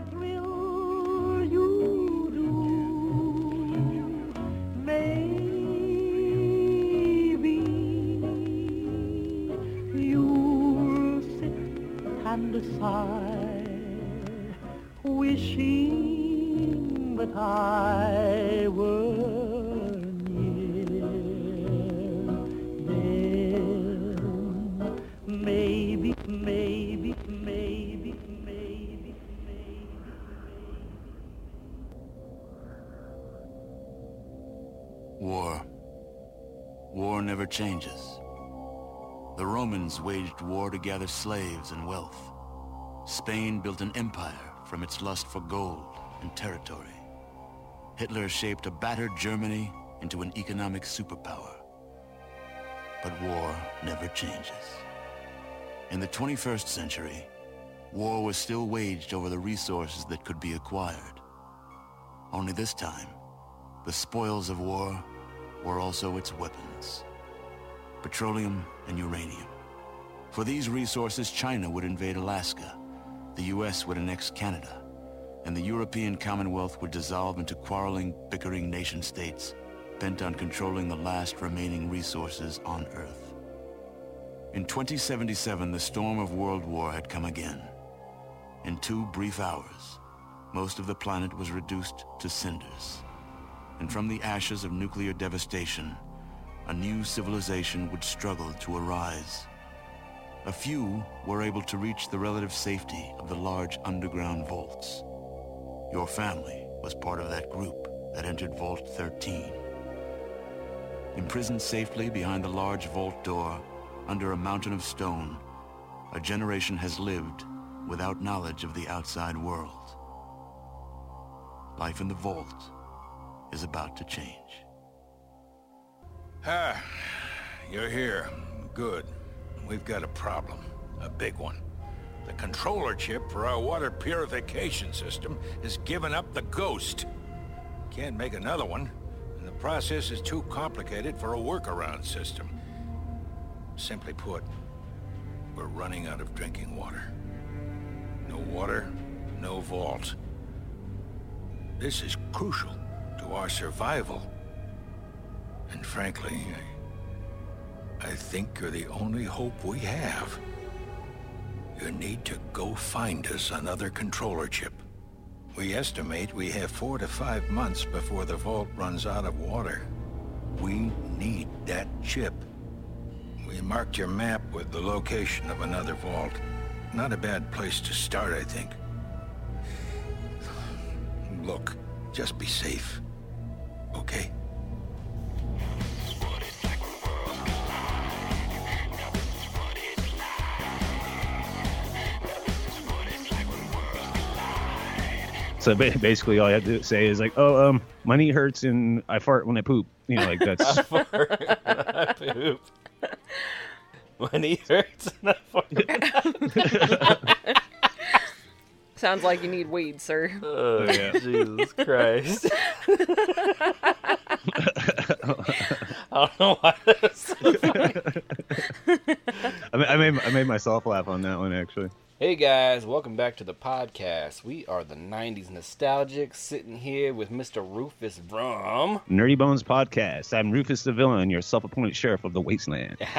what will changes. The Romans waged war to gather slaves and wealth. Spain built an empire from its lust for gold and territory. Hitler shaped a battered Germany into an economic superpower. But war never changes. In the 21st century, war was still waged over the resources that could be acquired. Only this time, the spoils of war were also its weapons. Petroleum and uranium. For these resources, China would invade Alaska, the US would annex Canada, and the European Commonwealth would dissolve into quarreling, bickering nation-states bent on controlling the last remaining resources on Earth. In 2077, the storm of World War had come again. In two brief hours, most of the planet was reduced to cinders and from the ashes of nuclear devastation, a new civilization would struggle to arise. A few were able to reach the relative safety of the large underground vaults. Your family was part of that group that entered Vault 13. Imprisoned safely behind the large vault door, under a mountain of stone, a generation has lived without knowledge of the outside world. Life in the vault is about to change. Ah, you're here. Good. We've got a problem. A big one. The controller chip for our water purification system has given up the ghost. Can't make another one, and the process is too complicated for a workaround system. Simply put, we're running out of drinking water. No water, no vault. This is crucial to our survival. And frankly, I, I think you're the only hope we have. You need to go find us another controller chip. We estimate we have four to five months before the vault runs out of water. We need that chip. We marked your map with the location of another vault. Not a bad place to start, I think. Look, just be safe. Okay? So basically, all you have to say is like, "Oh, um, my knee hurts and I fart when I poop." You know, like that's I poop. My knee hurts and I fart. Sounds like you need weed, sir. Oh, oh yeah. Jesus Christ. I don't know why that's so funny. I, mean, I made I made myself laugh on that one actually. Hey guys, welcome back to the podcast. We are the 90s nostalgics sitting here with Mr. Rufus Brum. Nerdy Bones podcast. I'm Rufus the villain, your self-appointed sheriff of the wasteland.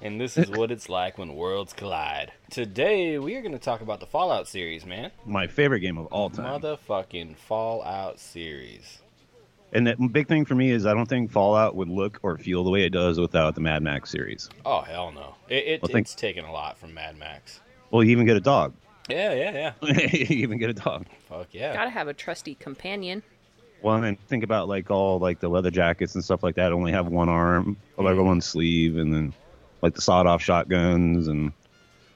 and this is what it's like when worlds collide. Today, we are going to talk about the Fallout series, man. My favorite game of all time. Motherfucking Fallout series. And the big thing for me is I don't think Fallout would look or feel the way it does without the Mad Max series. Oh, hell no. It, it, Well, it's taken a lot from Mad Max. Well, you even get a dog. Yeah, yeah, yeah. you even get a dog. Fuck yeah. Gotta have a trusty companion. Well, and think about like all like the leather jackets and stuff like that. Only have one arm, or like one sleeve, and then like the sawed-off shotguns and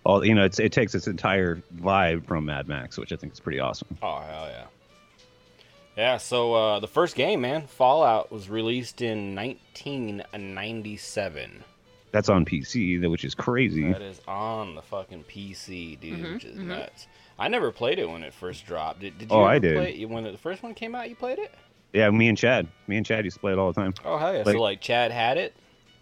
all. You know, it's, it takes its entire vibe from Mad Max, which I think is pretty awesome. Oh hell yeah. Yeah, so uh, the first game, man, Fallout was released in 1997. That's on PC, which is crazy. That is on the fucking PC, dude, mm-hmm, which is mm-hmm. nuts. I never played it when it first dropped. Did, did oh, you Oh, I did. Play it? When the first one came out, you played it? Yeah, me and Chad, me and Chad used to play it all the time. Oh hell yeah! Like- so like Chad had it.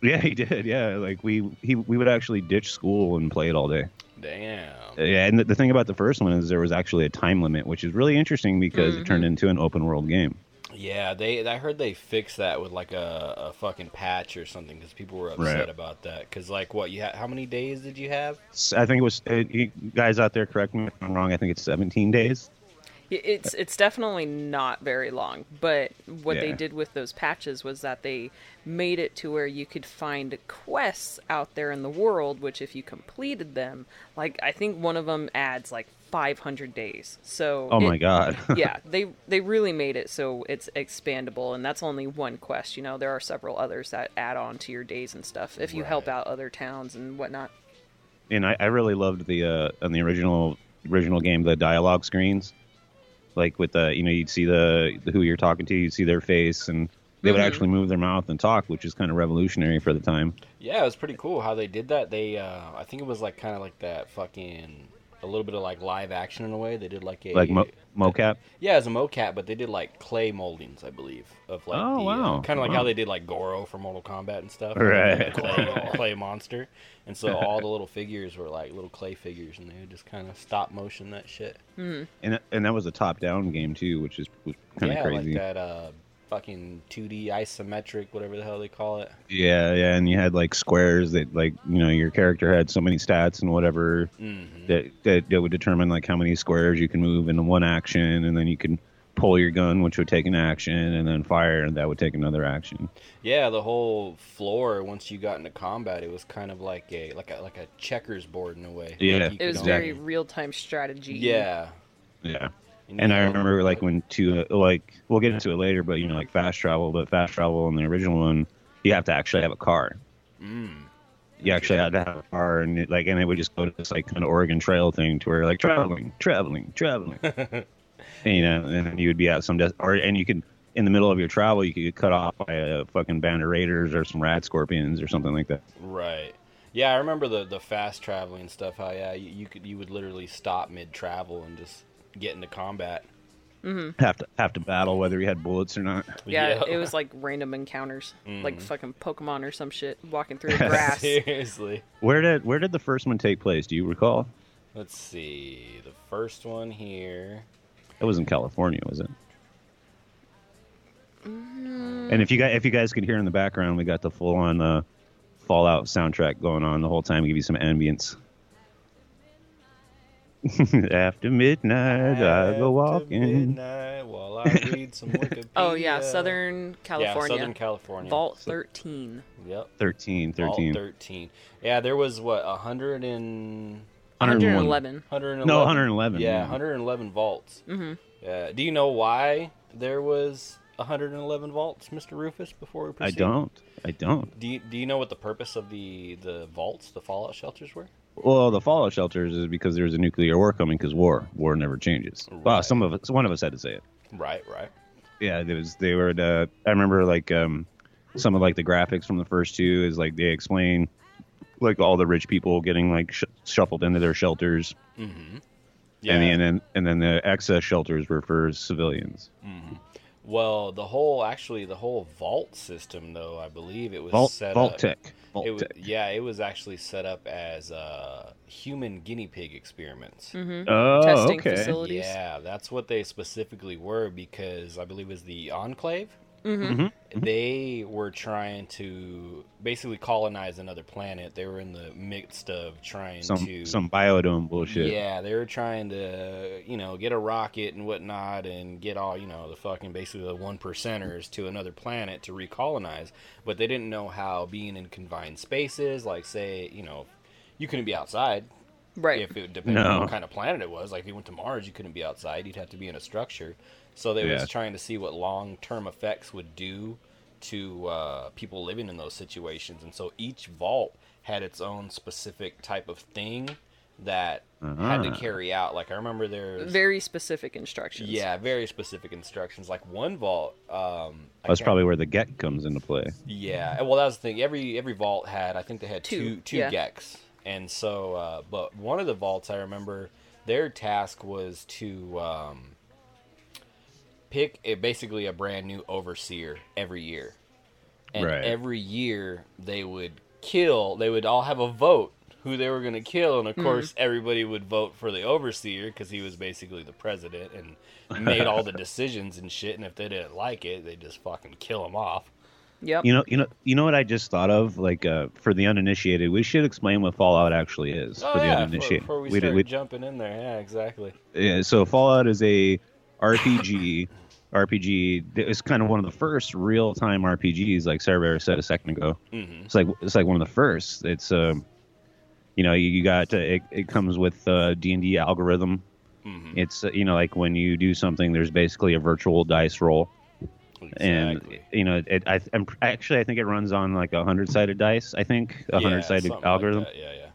Yeah, he did. Yeah, like we he we would actually ditch school and play it all day. Damn. Uh, yeah, and the, the thing about the first one is there was actually a time limit, which is really interesting because it turned mm-hmm. into an open world game. Yeah, they. I heard they fixed that with like a, a fucking patch or something because people were upset Right. about that. Because like, what you ha- How many days did you have? I think it was uh, you guys out there. Correct me if I'm wrong. I think it's 17 days. It's it's definitely not very long, but what they did with those patches was that they made it to where you could find quests out there in the world, which if you completed them, like I think one of them adds like 500 days. So Oh my it- god. yeah, they they really made it so it's expandable, and that's only one quest. You know, there are several others that add on to your days and stuff if you help out other towns and whatnot. and I, I really loved the uh on the original original game the dialogue screens like with the you know you'd see the, the who you're talking to you'd see their face and they would Mhm. actually move their mouth and talk which is kind of revolutionary for the time Yeah, it was pretty cool how they did that. They, uh, I think it was like kind of like that fucking a little bit of like live action in a way. They did like a like mo- mocap yeah, as a mocap, but they did like clay moldings, I believe, of like Oh, the, wow. kind of like Wow. how they did like Goro for Mortal Kombat and stuff, Right. The clay, clay monster, and so all the little figures were like little clay figures, and they would just kind of stop motion that shit. Hmm. and and that was a top down game too which is was kind of yeah, crazy like that uh, fucking 2D isometric, whatever the hell they call it. yeah yeah and you had like squares that like you know your character had so many stats and whatever Mm-hmm. that, that that would determine like how many squares you can move in one action and then you can pull your gun which would take an action and then fire and that would take another action Yeah, the whole floor once you got into combat, it was kind of like a like a like a checkers board in a way. Yeah. Like It was could very real time strategy. yeah. yeah you And I remember like when to uh, like we'll get into it later, but you know like fast travel, but fast travel in the original one, you have to actually have a car. Mm. You actually had to have a car, and it, like and it would just go to this like kind of Oregon Trail thing to where like traveling, traveling, traveling. and, you know, and you would be at some des- or and you could in the middle of your travel you could get cut off by a fucking band of raiders or some rat scorpions or something like that. Right. Yeah, I remember the the fast traveling stuff. How yeah, you, you could you would literally stop mid travel and just get into combat. Have to have to battle whether he had bullets or not. Yeah, it was like random encounters, like Mm. fucking Pokemon or some shit, walking through the grass. Seriously. Where did where did the first one take place? Do you recall? Let's see. The first one here. It was in California, was it? Mm. And if you guys if you guys could hear in the background, we got the full on uh, Fallout soundtrack going on the whole time. Give you some ambience. After midnight, I go walking. midnight while I read some Wikipedia. Oh yeah, Southern California. Yeah, Southern California. Vault 13. Yep. 13, 13. Vault 13. Yeah, there was what, a 100 and 101. 111. 111. No, 111, Yeah, yeah. 111 vaults. Mm-hmm. Yeah. Do you know why there was 111 vaults, Mr. Rufus? Before we proceed, I don't. I don't. Do you, Do you know what the purpose of the the vaults, the fallout shelters, were? Well, the Fallout shelters is because there's a nuclear war coming. Because war, war never changes. Well, some of us, one of us had to say it. Right. Right. yeah there was they were the i remember like um some of like the graphics from the first two is like they explain like all the rich people getting like sh- shuffled into their shelters Mm-hmm. and, and then and then the excess shelters were for civilians Well, the whole actually the whole vault system, though, I believe it was vault set vault up. tech vault It was, tech yeah, it was actually set up as uh, human guinea pig experiments. Mm-hmm. oh Testing okay facilities. Yeah, that's what they specifically were because I believe it was the Enclave. Mm-hmm. They were trying to basically colonize another planet. They were in the midst of trying some to some biodome bullshit Yeah, they were trying to, you know, get a rocket and whatnot and get all, you know, the fucking basically the one percenters to another planet to recolonize. But they didn't know how being in confined spaces, like say, you know, you couldn't be outside Right. if it depended on what kind of planet it was. Like if you went to Mars, you couldn't be outside; you'd have to be in a structure. So they Yeah. was trying to see what long-term effects would do to uh, people living in those situations, and so each vault had its own specific type of thing that had to Ah. carry out. Like I remember there's Very specific instructions. yeah, very specific instructions. Like one vault, um, I that's probably where the get comes into play yeah. Well, that was the thing. Every every vault had, I think they had two Two, two yeah. GECKs, and so, uh, but one of the vaults I remember, their task was to um, pick a, basically a brand new overseer every year, and Right. every year they would kill. They would all have a vote who they were going to kill, and of Mm. course everybody would vote for the overseer because he was basically the president and made all the decisions and shit. And if they didn't like it, they just fucking kill him off. Yep. You know, you know, you know what I just thought of? Like, uh, for the uninitiated, we should explain what Fallout actually is Oh for the yeah, before, uninitiated. before we We did- start we- jumping in there, yeah, exactly. Yeah, so Fallout is a RPG. RPG. It's kind of one of the first real-time RPGs, like Sarah said a second ago. hmm It's like it's like one of the first. It's um, you know, you, you got uh, it. It comes with uh, D and D algorithm. hmm It's uh, you know, like when you do something, there's basically a virtual dice roll, and you know, it. I, I'm actually I think it runs on like a hundred-sided dice. I think a something like algorithm. that, yeah, yeah.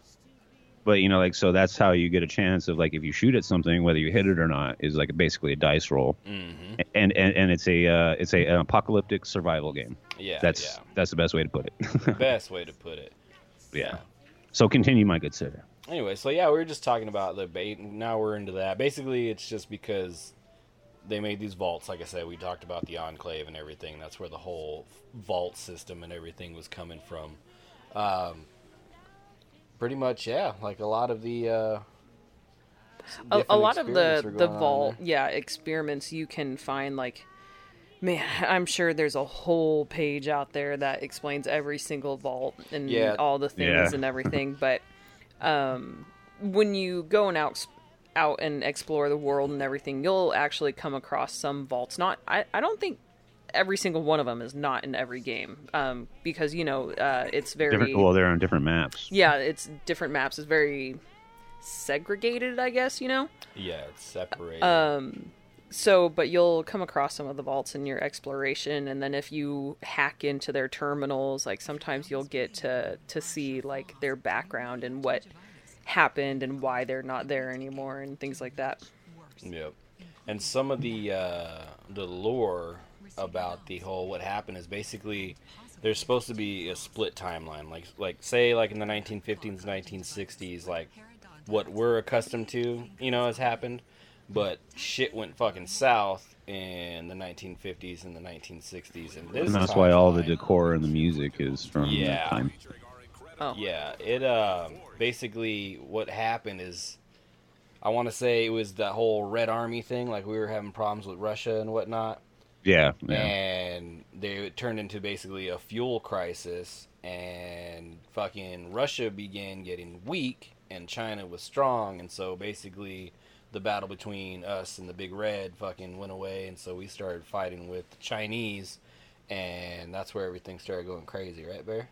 But you know, like so that's how you get a chance of like if you shoot at something, whether you hit it or not, is like basically a dice roll, hmm and and, and it's a uh, it's a an apocalyptic survival game. Yeah, That's that's the best way to put yeah. it. best way to put it. yeah. So continue, my good sir. Anyway, so yeah, we were just talking about the bait. Now we're into that. Basically, it's just because they made these vaults. Like I said, we talked about the enclave and everything. That's where the whole vault system and everything was coming from. Um, pretty much, yeah. Like a lot of the. Uh, a, a lot of the the vault yeah experiments you can find like man i'm sure there's a whole page out there that explains every single vault and Yeah. all the things Yeah. and everything but um when you go and out out and explore the world and everything you'll actually come across some vaults not i, I don't think every single one of them is not in every game um because you know uh it's very Different. Well, they're on different maps. yeah it's different maps it's very segregated i guess you know Yeah, it's separated. um, so, but you'll come across some of the vaults in your exploration, and then if you hack into their terminals, like sometimes you'll get to to see like their background and what happened and why they're not there anymore and things like that. Yep. And some of the uh, the lore about the whole what happened is basically there's supposed to be a split timeline, like like say like in the 1950s, 1960s, like what we're accustomed to, you know, has happened, but shit went fucking south in the 1950s and the 1960s, and this And that's why all the decor and the music is from Yeah. that time. Oh, Yeah, it um basically what happened is I want to say it was the whole Red Army thing, like we were having problems with Russia and whatnot, Yeah, yeah. and they turned into basically a fuel crisis, and fucking Russia began getting weak, and China was strong, and so basically the battle between us and the Big Red fucking went away, and so we started fighting with the Chinese, and that's where everything started going crazy, right, Bear?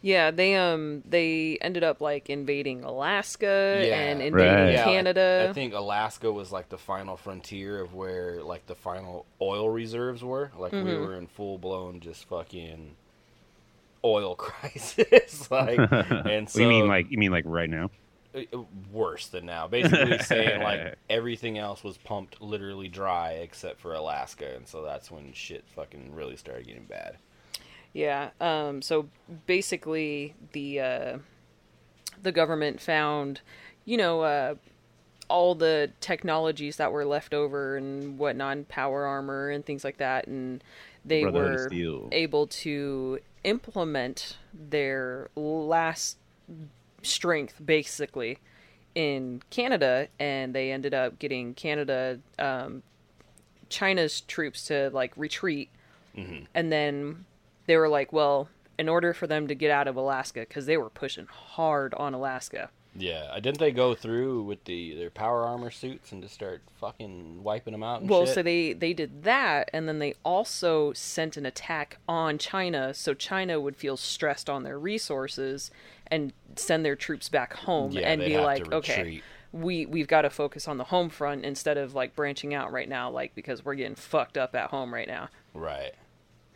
Yeah. They um they ended up like invading Alaska Yeah. and Right. invading Yeah, Canada. I think Alaska was like the final frontier of where like the final oil reserves were. Like we Mhm. were in full blown just fucking oil crisis. like and so you mean like you mean like right now? uh, worse than now. Basically saying like everything else was pumped literally dry except for Alaska, and so that's when shit fucking really started getting bad. Yeah. Um, so basically, the uh, the government found, you know, uh, all the technologies that were left over and whatnot, and power armor and things like that, and they were able to implement their last strength, basically, in Canada, and they ended up getting Canada, um, China's troops to like retreat and then they were like, well, in order for them to get out of Alaska, because they were pushing hard on Alaska. Yeah, uh, didn't they go through with the their power armor suits and just start fucking wiping them out? And Well, shit? so they they did that, and then they also sent an attack on China, so China would feel stressed on their resources and send their troops back home Yeah, and be like, okay, we we've got to focus on the home front instead of like branching out right now, like because we're getting fucked up at home right now. right.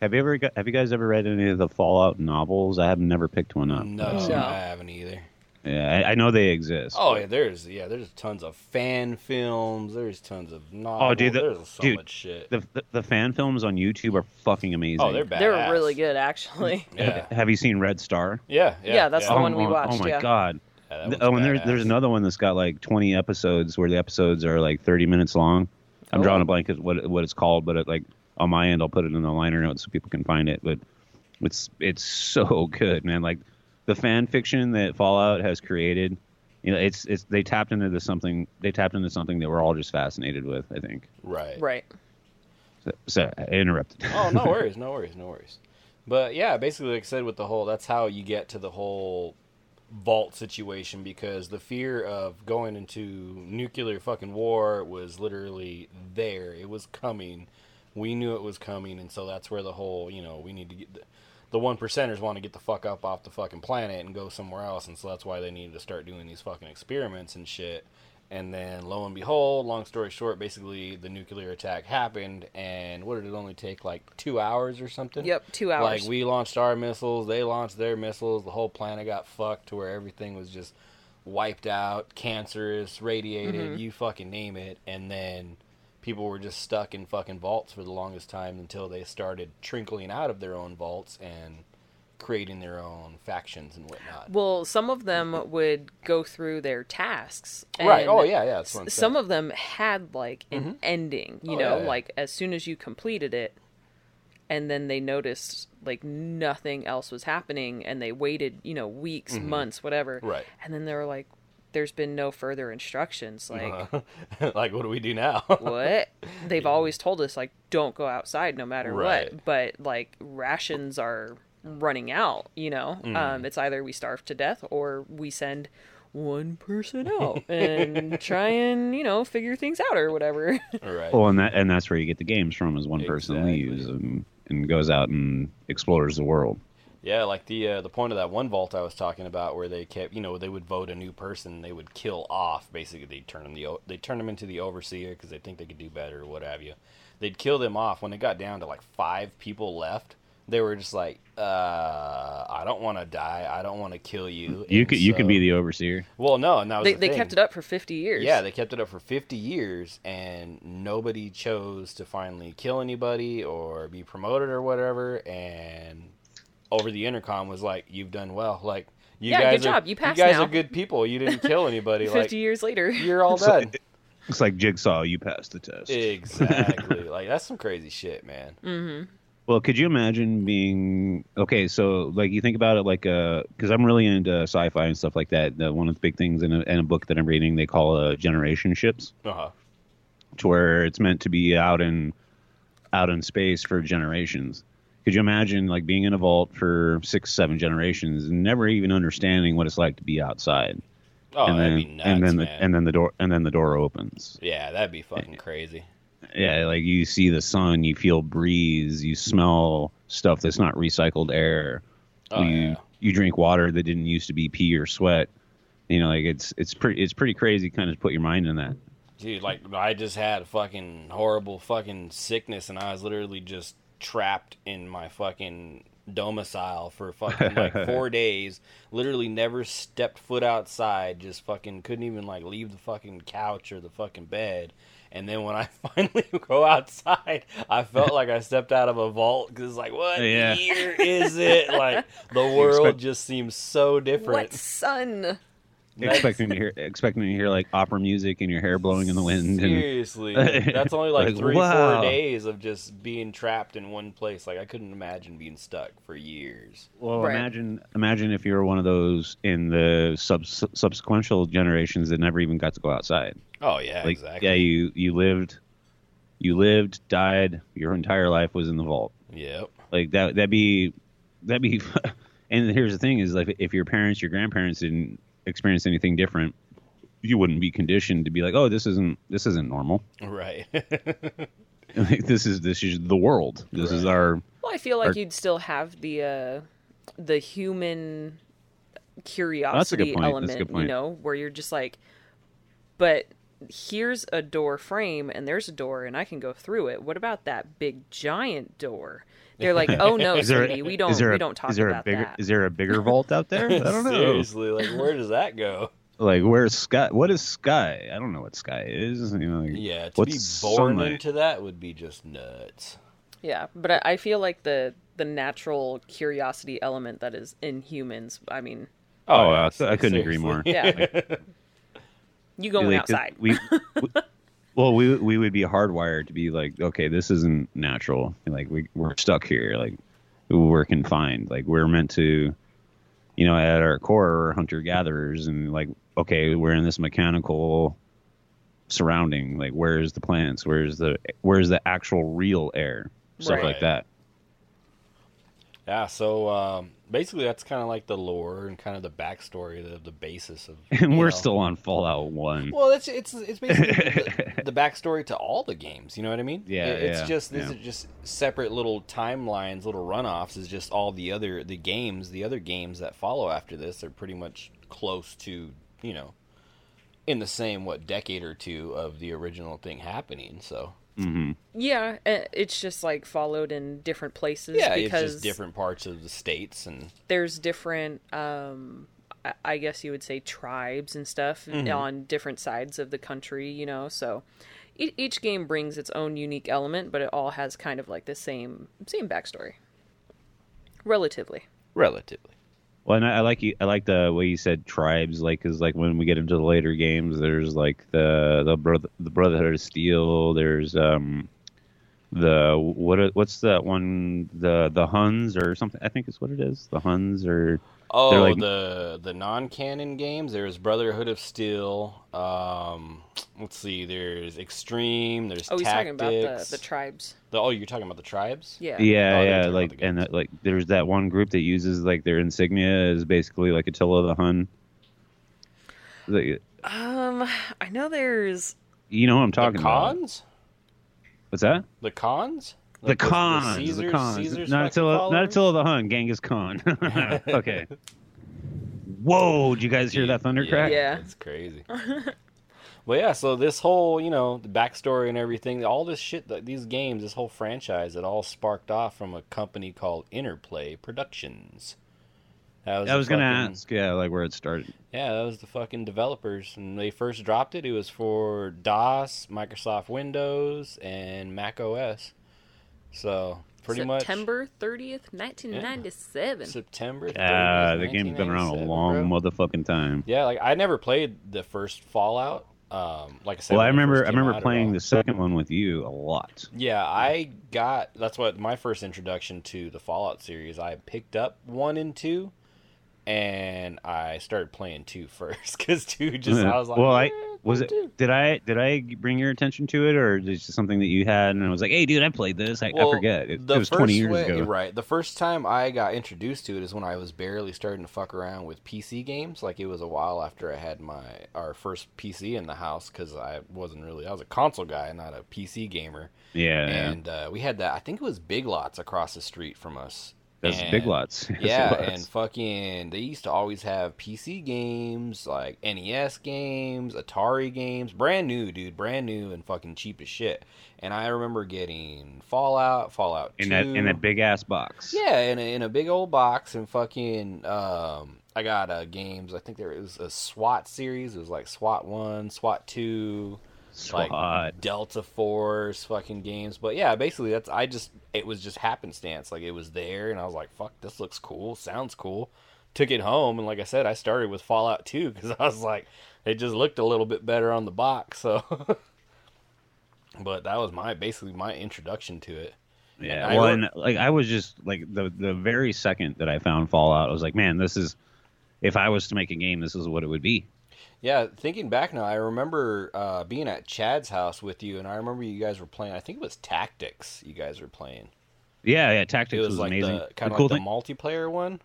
Have you ever got, have you guys ever read any of the Fallout novels? I have never picked one up. No, No. I haven't either. Yeah, I, I know they exist. Oh yeah, there's yeah, there's tons of fan films. There's tons of novels. Oh, dude, the- there's so dude, much shit. the, the the fan films on YouTube are fucking amazing. oh, they're badass. They're really good, actually. Yeah, Have you seen Red Star? yeah, yeah. Yeah, that's yeah. the one we oh, oh, oh watched, Oh my yeah. god. Yeah, that Th- one's oh, and there's there's another one that's got like 20 episodes where the episodes are like 30 minutes long. I'm Oh. drawing a blank at what what it's called, but it, like on my end, I'll put it in the liner notes so people can find it. But it's it's so good, man. Like the fan fiction that Fallout has created, you know, it's it's they tapped into this something they tapped into something that we're all just fascinated with. I think. Right. Right. So, so I interrupted. oh, no worries, no worries, no worries. But yeah, basically, like I said, with the whole, that's how you get to the whole vault situation because the fear of going into nuclear fucking war was literally there. It was coming. We knew it was coming, and so that's where the whole, you know, we need to get the, the one percenters want to get the fuck up off the fucking planet and go somewhere else, and so that's why they needed to start doing these fucking experiments and shit. And then, lo and behold, long story short, basically the nuclear attack happened, and what did it only take like two hours or something? Yep, two hours. Like we launched our missiles, they launched their missiles. The whole planet got fucked to where everything was just wiped out, cancerous, radiated, mm-hmm. you fucking name it. And then people were just stuck in fucking vaults for the longest time until they started trickling out of their own vaults and creating their own factions and whatnot. Well, some of them would go through their tasks. right. Oh yeah, yeah. That's what I'm s- Some of them had like an ending, you Oh, know, yeah, yeah. like as soon as you completed it, and then they noticed like nothing else was happening, and they waited, you know, weeks, months, whatever. Mm-hmm. Right. And then they were like, "There's been no further instructions." Like, Uh-huh. like, what do we do now? what? They've always told us like, don't go outside no matter Right. what. But like, rations are running out. You know, Mm. um, it's either we starve to death or we send one person out and try and you know figure things out or whatever. right. Well, and that and that's where you get the games from is one person leaves and, and goes out and explores the world. Yeah, like the uh, the point of that one vault I was talking about, where they kept, you know, they would vote a new person, they would kill off. Basically, they turn them the they turn them into the overseer because they think they could do better or what have you. They'd kill them off when it got down to like five people left. They were just like, uh, I don't want to die. I don't want to kill you. You And could you could be the overseer. well, no, and that was they the they thing. kept it up for fifty years. Yeah, they kept it up for 50 years, and nobody chose to finally kill anybody or be promoted or whatever. And over the intercom was like, "You've done well. Like, you Yeah, guys good are, job. You passed guys now." are good people. You didn't kill anybody. fifty like, years later. you're all It's done." like, it's like Jigsaw. You passed the test. exactly. like that's some crazy shit, man. Mm-hmm. Well, could you imagine being okay? So, like, you think about it, like, because I'm really into sci-fi and stuff like that. The, one of the big things in a, in a book that I'm reading, they call uh, generation ships, Uh huh. to where it's meant to be out in out in space for generations. Could you imagine like being in a vault for six, seven generations and never even understanding what it's like to be outside? Oh, and that'd then be nuts, and then the, and then the door and then the door opens. yeah, that'd be fucking crazy. Yeah, like you see the sun, you feel breeze, you smell stuff that's not recycled air. Oh, you yeah. you drink water that didn't used to be pee or sweat. You know, like it's it's pretty it's pretty crazy. Kind of put your mind in that. Dude, like I just had a fucking horrible fucking sickness, and I was literally just trapped in my fucking domicile for fucking like four days. Literally never stepped foot outside. Just fucking couldn't even like leave the fucking couch or the fucking bed. And then when I finally go outside, I felt like I stepped out of a vault because it's like, what Yeah. year is it? Like the world expect- just seems so different. What sun? That's- expecting to hear expecting to hear like opera music and your hair blowing in the wind. And, Seriously, that's only like, Like, three, wow. four days of just being trapped in one place. Like I couldn't imagine being stuck for years. well, Right. imagine imagine if you were one of those in the sub subsequential generations that never even got to go outside. Oh yeah, Like exactly. yeah, you you lived, you lived, died. Your entire life was in the vault. Yep. Like that that'd be that'd be. and here's the thing: is like if your parents, your grandparents didn't experience anything different, you wouldn't be conditioned to be like, oh, this isn't this isn't normal. Right. Like, this is this is the world. This is our Well, I feel like Or- you'd still have the uh, the human curiosity point. That's element, good you know, where you're just like, but here's a door frame and there's a door and I can go through it. What about that big giant door? They're like, oh no, Is there, sweetie, we don't is there we don't talk is there about a bigger that. is there a bigger vault out there? I don't know. Seriously, like where does that go? Like where's sky? What is sky? I don't know what sky is. You know, like, Yeah, to what's be born sunlight? into that would be just nuts. Yeah, but I, I feel like the the natural curiosity element that is in humans. I mean, Oh, yeah, I- I couldn't agree more. yeah, you going Like, 'cause outside. We, we- well, we we would be hardwired to be like, okay, this isn't natural. Like we we're stuck here. Like we're confined. Like we're meant to you know, at our core, we're hunter gatherers, and like, okay, we're in this mechanical surrounding. Like, where's the plants? Where's the where's the actual real air? Stuff Right. like that. Yeah, so um, basically that's kind of like the lore and kind of the backstory, the the basis of. And we're know. still on Fallout One. Well, it's it's it's basically the, the backstory to all the games. You know what I mean? Yeah, It- It's yeah, just these yeah. are just separate little timelines, little runoffs. Is just all the other the games, the other games that follow after this are pretty much close to you know, in the same what decade or two of the original thing happening. So Yeah, uh, it's just like followed in different places yeah, because it's just different parts of the states and there's different um I- guess you would say tribes and stuff Mm-hmm. on different sides of the country, you know. So each game brings its own unique element, but it all has kind of like the same same backstory. Relatively. relatively. Well, and I, I like you. I like the way you said tribes. Like, cause like when we get into the later games, there's like the the brother the Brotherhood of Steel. There's um the what what's that one the the Huns or something. I think is what it is. The Huns or Oh, like- the the non-canon games. There's Brotherhood of Steel. Um, let's see. There's Extreme. There's Oh, he's Tactics. talking about the the tribes. The- oh, you're talking about the tribes? Yeah. yeah Oh, yeah like the and that, like there's that one group that uses like their insignia is basically like Attila the Hun. The, Um, I know there's you know what I'm The talking about? cons? What's that? The cons? The Like cons, the, Caesars- cons, Caesar's not until Attila, not followers? Attila the Hun, Genghis Khan. okay. Whoa! Did you guys hear that thunder crack? Yeah. It's crazy. well, yeah. So this whole, you know, the backstory and everything, all this shit, that these games, this whole franchise, it all sparked off from a company called Interplay Productions. That was I the was gonna fucking- ask, yeah, like where it started. Yeah, that was the fucking developers, and they first dropped it. It was for DOS, Microsoft Windows, and Mac OS. So pretty much September 30th, 1997. September. 30th, Yeah, the game's been around a long bro. motherfucking time. Yeah, like I never played the first Fallout. Um, like I said, Well, I remember, I remember playing the second one with you a lot. Yeah, I got that's what my first introduction to the Fallout series. I picked up one and two, and I started playing two first because two just I was like, well, I "Eh, was it. two." Did I did I bring your attention to it, or is it something that you had, and I was like, "Hey, dude, I played this." I, I forget. It, it was twenty years way- ago. Right. The first time I got introduced to it is when I was barely starting to fuck around with PC games. Like it was a while after I had my our first PC in the house because I wasn't really I was a console guy, not a PC gamer. Yeah, yeah. And uh, we had that. I think it was Big Lots across the street from us. That's And- big lots. Yeah, and fucking, they used to always have PC games, like NES games, Atari games, brand new, dude, brand new and fucking cheap as shit. And I remember getting Fallout, Fallout in 2. that in that big ass box. Yeah, in a, in a big old box and fucking um I got uh games. I think there was a SWAT series. It was like SWAT 1, SWAT 2, SWAT. like Delta Force fucking games. But yeah, basically that's I just it was just happenstance. Like it was there and I was like, "Fuck, this looks cool. Sounds cool." Took it home and like I said, I started with Fallout 2 cuz I was like it just looked a little bit better on the box, so But that was my basically my introduction to it. Yeah, I well, wrote- and like I was just like the the very second that I found Fallout, I was like, man, this is if I was to make a game, this is what it would be. Yeah, thinking back now, I remember uh, being at Chad's house with you, and I remember you guys were playing. I think it was Tactics. You guys were playing. Yeah, yeah, It Tactics was, was, like amazing. the kind of cool like thing, the multiplayer one.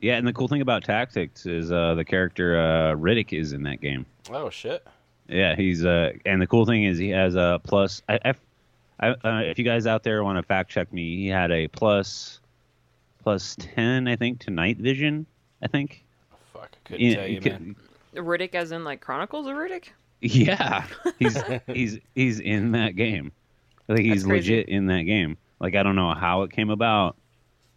yeah, and the cool thing about Tactics is uh, the character uh, Riddick is in that game. Oh shit! Yeah, he's uh, and the cool thing is he has a plus. I, I, I uh, if you guys out there want to fact check me, he had a plus, plus ten, I think, to night vision. I think. Fuck, I couldn't Yeah, tell you, you man. Riddick, as in like Chronicles of Riddick. Yeah, he's he's he's in that game. Like he's legit in that game. Like I don't know how it came about,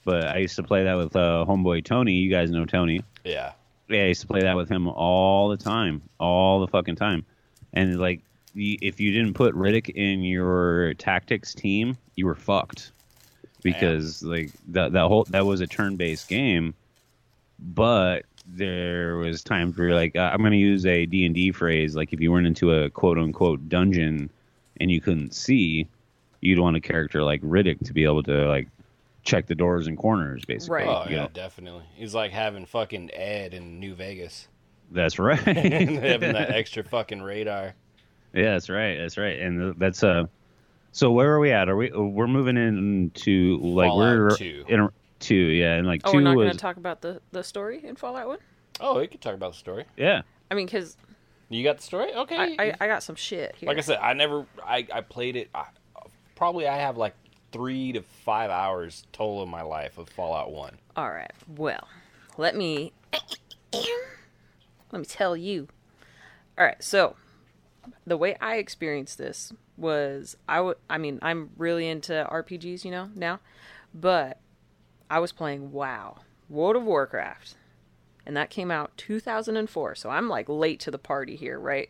but I used to play that with uh, homeboy Tony. You guys know Tony. Yeah, Yeah, I used to play that with him all the time, all the fucking time. And like, if you didn't put Riddick in your tactics team, you were fucked because like that that whole that was a turn-based game, but there was times where you're like, uh, I'm going to use a D and D phrase, like if you weren't into a quote unquote dungeon and you couldn't see, you'd want a character like Riddick to be able to like check the doors and corners, basically. Right. Oh yeah, know. definitely. He's like having fucking Ed in New Vegas, That's right. having that extra fucking radar. Yeah, that's right. That's right. And that's uh so where are we at? Are we we're moving into like Fallout we're 2. in two, yeah, and like Oh, 2 we're not was going to talk about the the story in Fallout One. Oh, we could talk about the story. yeah. I mean, because You got the story? Okay. I, I I got some shit here. like I said, I never. I I played it. I, probably I have like three to five hours total of my life of Fallout One. All right. Well, let me let me tell you. All right. So, the way I experienced this was I would I mean, I'm really into RPGs, you know, now, but I was playing WoW, World of Warcraft. And that came out 2004. So I'm like late to the party here, right?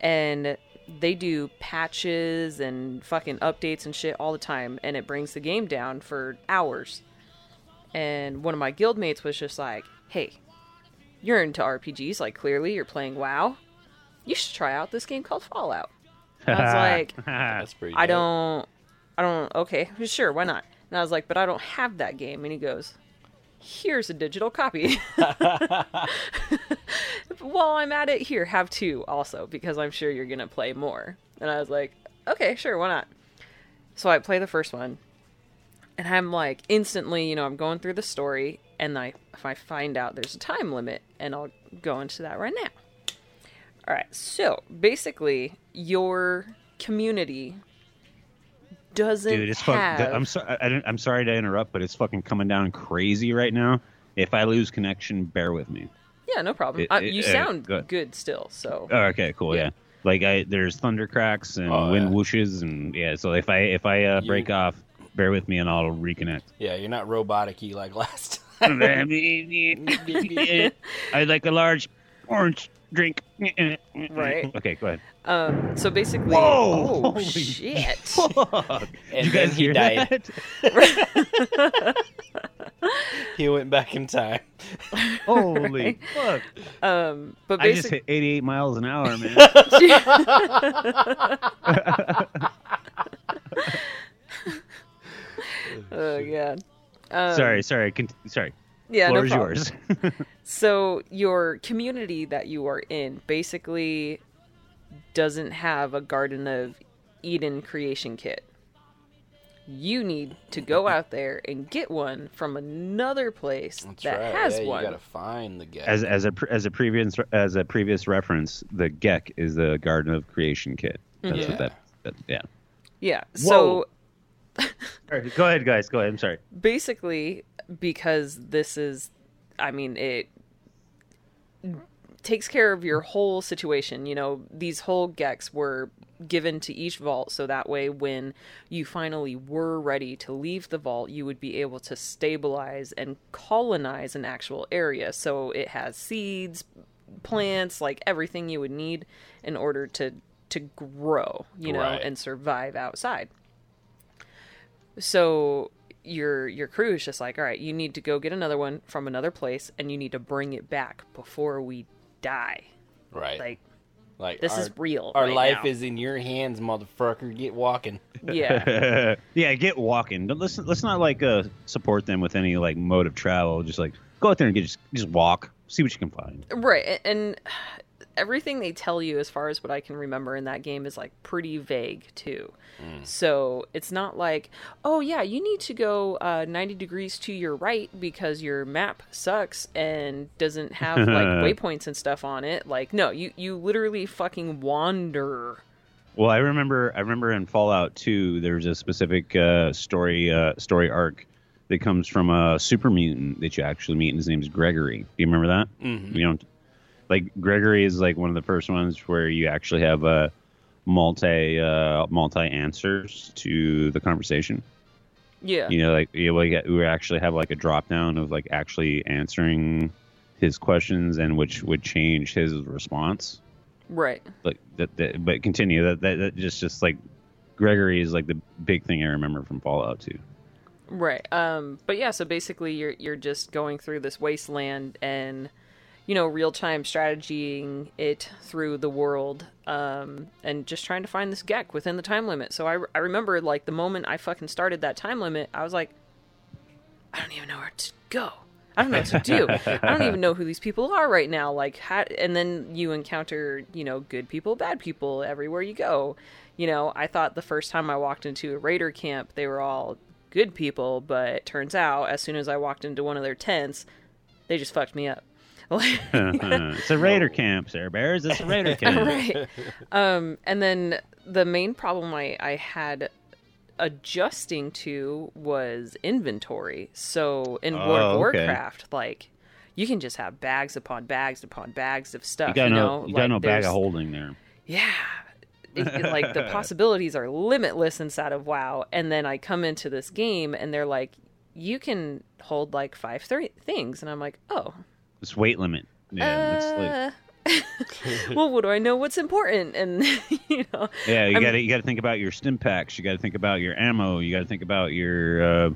And they do patches and fucking updates and shit all the time and it brings the game down for hours and one of my guildmates was just like, "Hey, you're into RPGs. Like clearly you're playing WoW. You should try out this game called Fallout." I was like. "I don't, I don't. Okay, sure, why not?" And I was like, "But I don't have that game." And he goes, "Here's a digital copy." While I'm at it, here, have two also because I'm sure you're gonna play more. And I was like, "Okay, sure, why not?" So I play the first one, and I'm like instantly, you know, I'm going through the story, and I if I find out there's a time limit, and I'll go into that right now. All right, so basically, your community doesn't Dude, it's fucking. have. I'm sorry. I, I don't- I'm sorry to interrupt, but it's fucking coming down crazy right now. If I lose connection, bear with me. yeah, no problem. It- uh, it- you uh, sound good. good still, so Oh, okay, cool. Yeah. Like I, there's thunder cracks and Oh, wind yeah. whooshes, and yeah. So if I if I uh, You- break off, bear with me, and I'll reconnect. Yeah, you're not robotic-y like last time. I like a large orange drink. Right. Okay, go ahead. um, so basically, Whoa! oh Holy shit. Fuck. And you then guys he hear died. that? he went back in time. Holy fuck! Um, but I just basically, hit 88 miles an hour, man. oh god. Um, sorry, sorry, cont- sorry. Yeah, Floor no is problem. yours. So your community that you are in basically doesn't have a Garden of Eden creation kit. You need to go out there and get one from another place That's that right. has yeah, one. You gotta find the guy. as as a as a previous as a previous reference, the GECK is the Garden of Creation kit. That's Yeah. what that, that. Yeah. Yeah. So All right, go ahead, guys. Go ahead. I'm sorry. basically because this is I mean it takes care of your whole situation. You know, these whole GECKs were given to each vault so that way when you finally were ready to leave the vault, you would be able to stabilize and colonize an actual area. So it has seeds, plants, like everything you would need in order to to grow, you know, Right. and survive outside. So your your crew is just like, all right, you need to go get another one from another place, and you need to bring it back before we die. right. Like Like this our, is real. Our right life now. is in your hands, motherfucker. Get walking. yeah, yeah, get walking. Let's let's not like uh support them with any like mode of travel. Just like go out there and get just just walk, see what you can find. right. And everything they tell you, as far as what I can remember in that game, is like pretty vague too. So it's not like, oh yeah, you need to go uh, ninety degrees to your right because your map sucks and doesn't have like waypoints and stuff on it. Like, no, you you literally fucking wander. Well, I remember I remember in Fallout 2 there's a specific uh, story uh, story arc that comes from a super mutant that you actually meet, and his name is Gregory. Do you remember that? Mm-hmm. You don't like Gregory is like one of the first ones where you actually have a multi uh, multi answers to the conversation. Yeah. You know, like you know, we, we actually have like a drop down of like actually answering his questions and which would change his response Right. like that, that but continue that, that that just just like Gregory is like the big thing I remember from Fallout 2. Right. Um but yeah, so basically you're you're just going through this wasteland and you know, real time strategying it through the world, um, and just trying to find this GECK within the time limit. So I, I remember like the moment I fucking started that time limit, I was like, I don't even know where to go. I don't know what to do. I don't even know who these people are right now. Like, how, and then you encounter, you know, good people, bad people everywhere you go. You know, I thought the first time I walked into a raider camp, they were all good people, but it turns out as soon as I walked into one of their tents, they just fucked me up. it's a raider camp, Sarah Bears. It's a raider camp. right. Um, and then the main problem I, I had adjusting to was inventory. So in World Oh, of okay. Warcraft, like you can just have bags upon bags upon bags of stuff. You got you no, know, you got no bag of holding there. yeah. It- it- like the possibilities are limitless inside of WoW, and then I come into this game and they're like, you can hold like five th- things, and I'm like, oh, It's weight limit. Yeah, it's like, uh, well, what do I know? What's important? And you know, yeah. You got to you got to think about your stim packs. You got to think about your ammo. You got to think about your. Uh,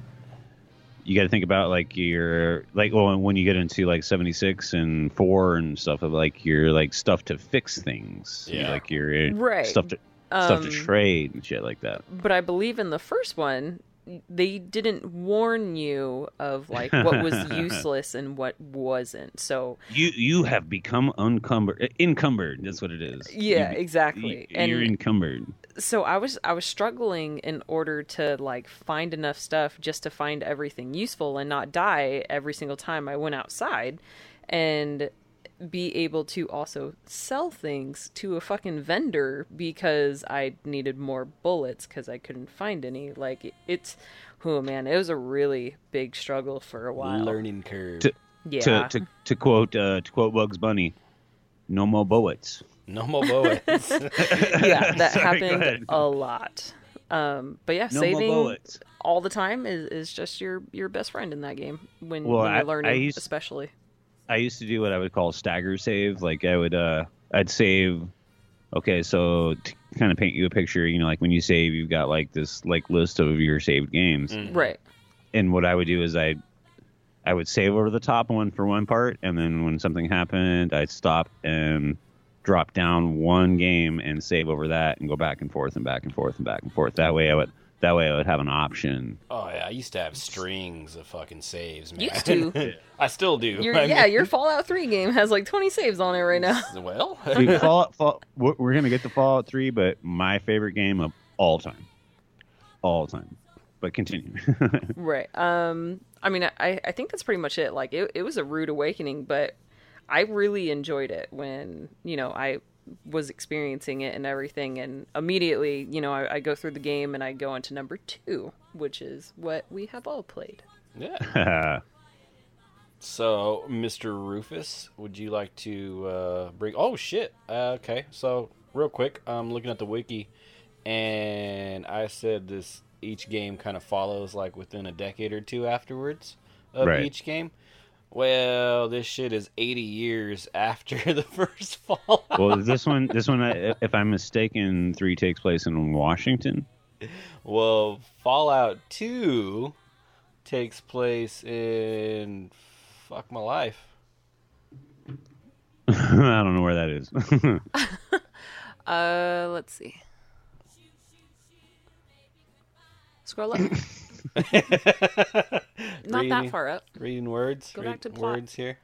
you got to think about like your like well when you get into like 76 and 4 and stuff of like your like stuff to fix things Yeah. like your Right. stuff to stuff to Um, trade and shit like that but I believe in the first one, they didn't warn you of like what was useless and what wasn't. So you you have become uncumbered encumbered that's what it is yeah, You- exactly. you- you're and encumbered so I was I was struggling in order to like find enough stuff just to find everything useful and not die every single time I went outside and be able to also sell things to a fucking vendor because I needed more bullets cuz I couldn't find any. Like it's oh man it was a really big struggle for a while. Learning curve. To- yeah. to, to to quote uh, to quote Bugs Bunny no more bullets. No more bullets. yeah that Sorry, happened a lot. Um but yeah no saving all the time is, is just your your best friend in that game when, Well, when you're I- learning I used- especially I used to do what I would call stagger save. Like I would, uh, I'd save. Okay, so to kind of paint you a picture, you know, like when you save, you've got like this like list of your saved games, right and what I would do is I, I would save over the top one for one part, and then when something happened, I'd stop and drop down one game and save over that, and go back and forth and back and forth and back and forth. That way, I would. That way, I would have an option. oh yeah, I used to have strings of fucking saves, man. Used to. I still do. your I yeah mean- your fallout 3 game has like 20 saves on it right now Well, Dude, Fallout, Fall, we're we're gonna get to Fallout Three, but my favorite game of all time, all time. But continue. right um i mean i i think that's pretty much it like it, it was a rude awakening but i really enjoyed it when you know i was experiencing it and everything and immediately you know I, I go through the game and i go into number two which is what we have all played yeah. So, Mr. Rufus, would you like to uh, bring? Oh shit. Uh, okay. So, real quick, I'm looking at the wiki, and I said this each game kind of follows like within a decade or two afterwards of Right. each game. Well, this shit is 80 years after the first Fallout. well, this one, this one, if I'm mistaken, three takes place in Washington. Well, Fallout 2 takes place in fuck my life. I don't know where that is. Uh, let's see. Scroll up. Not that far up. Reading words. Go read back to plot. words here.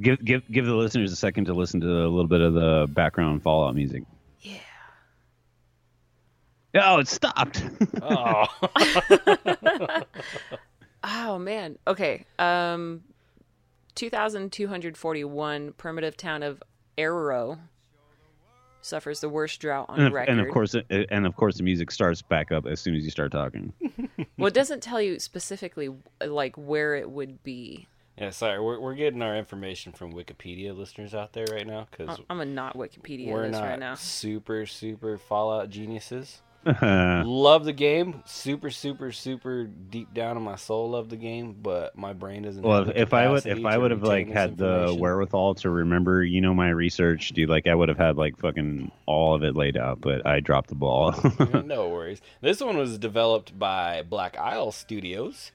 give give give the listeners a second to listen to a little bit of the background Fallout music. Yeah. Oh, it stopped. Oh, Oh man. Okay. Um, two thousand two hundred forty-one. Primitive town of Arroyo suffers the worst drought on and, of, record. and of course, uh, and of course, the music starts back up as soon as you start talking. well, it doesn't tell you specifically uh, like where it would be. yeah. Sorry, we're we're getting our information from Wikipedia listeners out there right now because I- I'm a not Wikipedia we're not right now. super super Fallout geniuses. Love the game, super super super deep down in my soul. Love the game, but my brain doesn't. Well, if, if I would if I would have like had the wherewithal to remember, you know, my research, dude, like I would have had like fucking all of it laid out, but I dropped the ball. no worries. This one was developed by Black Isle Studios,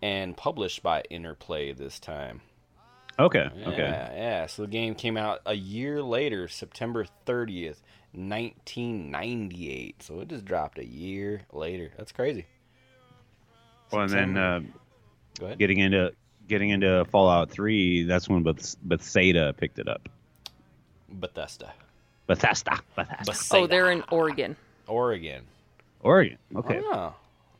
and published by Interplay this time. Okay. Yeah, Okay. yeah. So the game came out a year later, September 30th, 1998. So it just dropped a year later. That's crazy. Well, and then uh, Go ahead. getting into getting into Fallout Three, that's when Beth- Bethesda picked it up. Bethesda. Bethesda. Bethesda. Bethesda. Oh, they're in Oregon. Oregon. Oregon. Okay. Oh.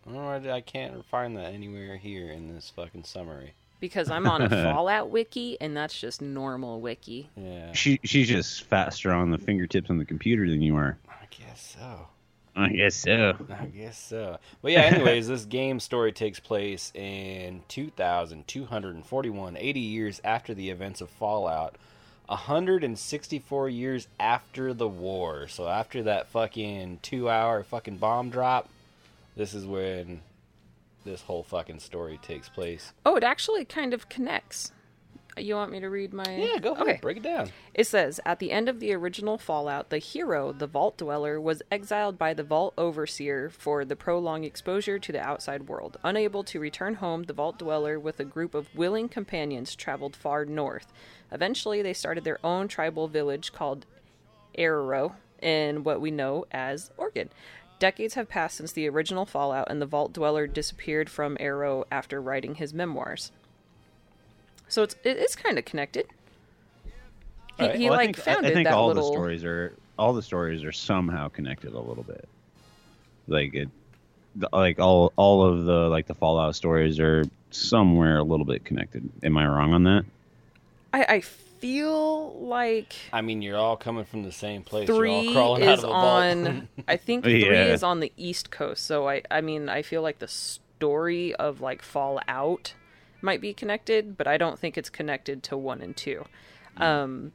Oh, I I can't find that anywhere here in this fucking summary. Because I'm on a Fallout wiki, and that's just normal wiki. Yeah, She she's just faster on the fingertips on the computer than you are. I guess so. I guess so. I guess so. But yeah, anyways, this game story takes place in 2241, 80 years after the events of Fallout, 164 years after the war. So after that fucking two hour fucking bomb drop, this is when this whole fucking story takes place. Oh, it actually kind of connects. You want me to read my? Yeah, go ahead. Okay. Break it down. It says at the end of the original Fallout, the hero, the Vault Dweller, was exiled by the Vault Overseer for the prolonged exposure to the outside world. Unable to return home, the Vault Dweller, with a group of willing companions, traveled far north. Eventually, they started their own tribal village called Arroyo in what we know as Oregon. Decades have passed since the original Fallout, and the Vault Dweller disappeared from Arroyo after writing his memoirs. So it's it is kind of connected. He, Alright, he Well, I like think, I- founded I think that all little. the stories are all the stories are somehow connected a little bit. Like it, like all all of the like the Fallout stories are somewhere a little bit connected. Am I wrong on that? I, I feel like I mean, you're all coming from the same place. you're all three crawling out is of a vault. on. I think three Yeah. is on the East Coast. So I I mean I feel like the story of like Fallout might be connected, but I don't think it's connected to one and two. Um,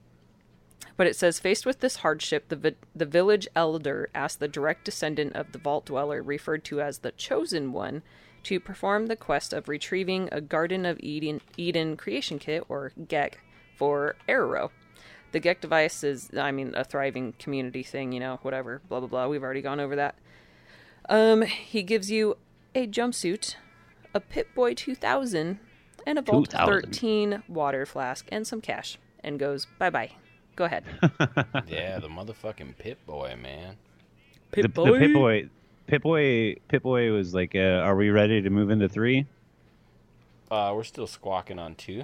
but it says, faced with this hardship, the vi- the village elder asked the direct descendant of the vault dweller, referred to as the chosen one, to perform the quest of retrieving a Garden of Eden, Eden creation kit, or GECK, for Arroyo. The GECK device is, I mean, a thriving community thing, you know, whatever, blah, blah, blah. We've already gone over that. Um, he gives you a jumpsuit, a Pip Boy 2000, and a Vault 2000. 13 water flask, and some cash, and goes, bye bye. Go ahead. yeah, the motherfucking Pip Boy, man. the, the Pip Boy, Pip Boy, Pip Boy was like, uh, "Are we ready to move into three? Uh, we're still squawking on two.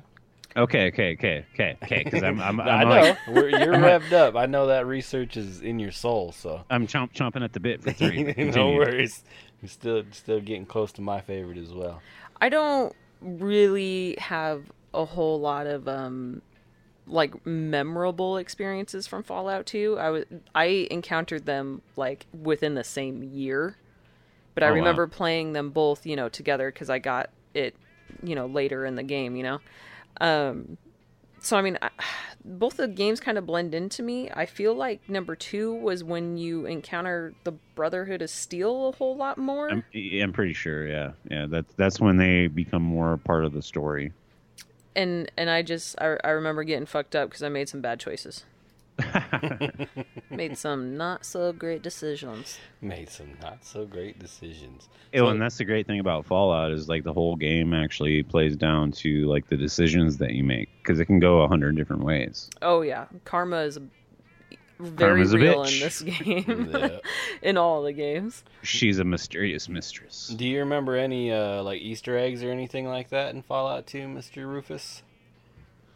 Okay, okay, okay, okay, okay. Because I'm, I'm, I'm, I'm, know like, We're, you're revved up. I know that research is in your soul. So I'm chomp, chomping at the bit for three. no worries. You're still still getting close to my favorite as well. I don't really have a whole lot of um like memorable experiences from Fallout 2. I was I encountered them like within the same year. But I Oh, wow. remember playing them both, you know, together cuz I got it, you know, later in the game, you know. Um so I mean, I, both the games kind of blend into me. I feel like number 2 was when you encounter the Brotherhood of Steel a whole lot more. I'm, I'm pretty sure. Yeah, yeah. That's that's when they become more part of the story. and and I just I, I remember getting fucked up because I made some bad choices. made some not so great decisions. Made some not so great decisions. Oh, So- and that's the great thing about Fallout is like the whole game actually plays down to like the decisions that you make because it can go a hundred different ways. Oh yeah, karma is very Karma's a real bitch. in this game. Yeah. in all the games. She's a mysterious mistress. Do you remember any uh, like Easter eggs or anything like that in Fallout 2, Mr. Rufus?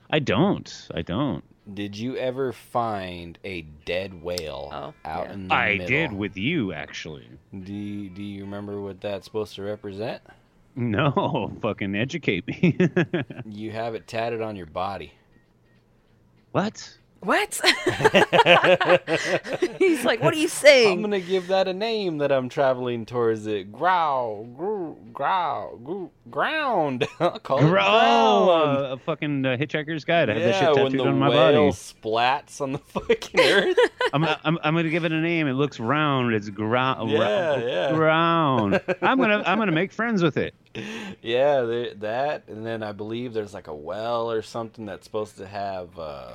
I don't. I don't. Did you ever find a dead whale Oh, out yeah. in the I middle? did with you actually. Do you, do you remember what that's supposed to represent? No, fucking educate me. You have it tatted on your body. what? What? He's like, what are you saying? I'm gonna give that a name that I'm traveling towards it. Growl, gro- growl, gro- ground. I'll call it Oh, ground. uh, a fucking uh, Hitchhiker's Guide. I have that yeah, shit when tattooed the on my whale body. splats on the fucking earth. I'm, I'm, I'm gonna give it a name. It looks round. It's ground. Yeah, yeah. Ground. I'm gonna I'm gonna make friends with it. yeah, that, and then I believe there's like a well or something that's supposed to have um,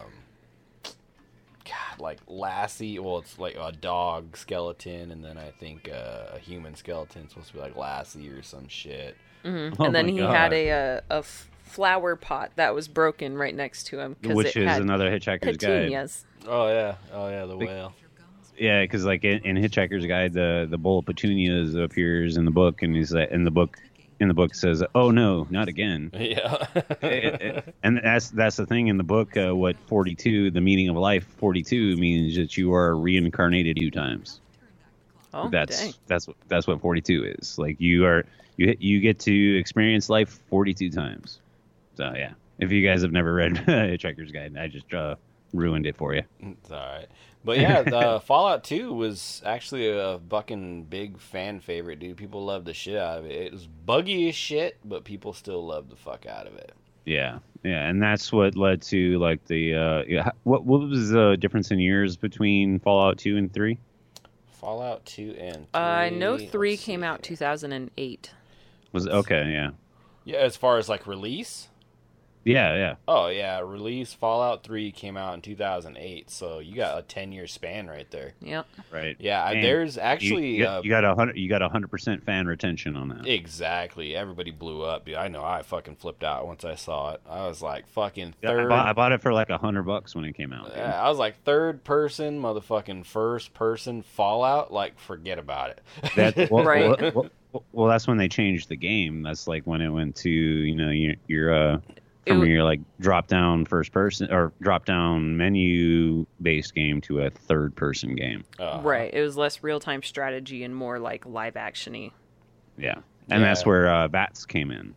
God, like Lassie. Well, it's like a dog skeleton, and then I think uh, a human skeleton supposed to be like Lassie or some shit. Oh and then he God. had a, a a f- flower pot that was broken right next to him which it is had another Hitchhiker's Guide. petunias. Oh yeah, oh yeah, the whale. Yeah, because like in, in Hitchhiker's Guide, the the bowl of petunias appears in the book, and he's like, in the book, in the book says, "Oh no, not again." Yeah. It- it- and that's that's the thing in the book. Uh, what forty two, the meaning of life, forty two means that you are reincarnated two times. Oh, that's dang. that's what that's what forty two is. Like you are you you get to experience life forty two times. So yeah, if you guys have never read Hitchhiker's Guide, I just uh, ruined it for you. It's all right. But yeah, the Fallout 2 was actually a fucking big fan favorite, dude. People loved the shit out of it. It was buggy as shit, but people still loved the fuck out of it. Yeah, yeah, and that's what led to like the uh, yeah, what what was the difference in years between Fallout two and three? Fallout 2 and 3. Uh, I know three let's came see. out 2008. Was okay, yeah, Yeah, as far as like release? Yeah, yeah. Oh, yeah, release Fallout 3 came out in 2008, so you got a 10 year span right there. Yep. Right. Yeah, I- And there's actually. you, uh, got, you got a hundred you got a hundred percent fan retention on that. Exactly. Everybody blew up, dude. I know I fucking flipped out once I saw it. I was like, fucking Yeah, I, third. bought, I bought it for like a hundred bucks when it came out. dude. Yeah, I was like third person, motherfucking first person Fallout. Like, forget about it. That, well, Right. Well, well, well, that's when they changed the game. That's like when it went to you know your your uh It from w- your like drop down first person or drop down menu based game to a third person game. Uh, Right. It was less real time strategy and more like live actiony. Yeah, and that's where uh, VATS came in.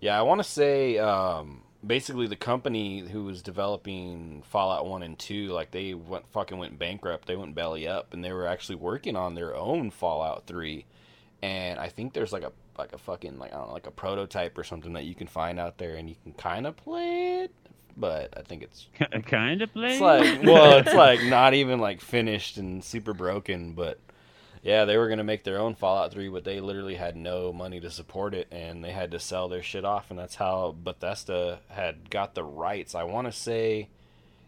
Yeah, I want to say um, basically the company who was developing Fallout One and Two, like they went fucking went bankrupt. They went belly up, and they were actually working on their own Fallout Three. And I think there's like a like a fucking like I don't know like a prototype or something that you can find out there, and you can kind of play it. But I think it's kind of play. It's like well, it's like not even like finished and super broken, but yeah, they were gonna make their own Fallout Three, but they literally had no money to support it, and they had to sell their shit off, and that's how Bethesda had got the rights. I want to say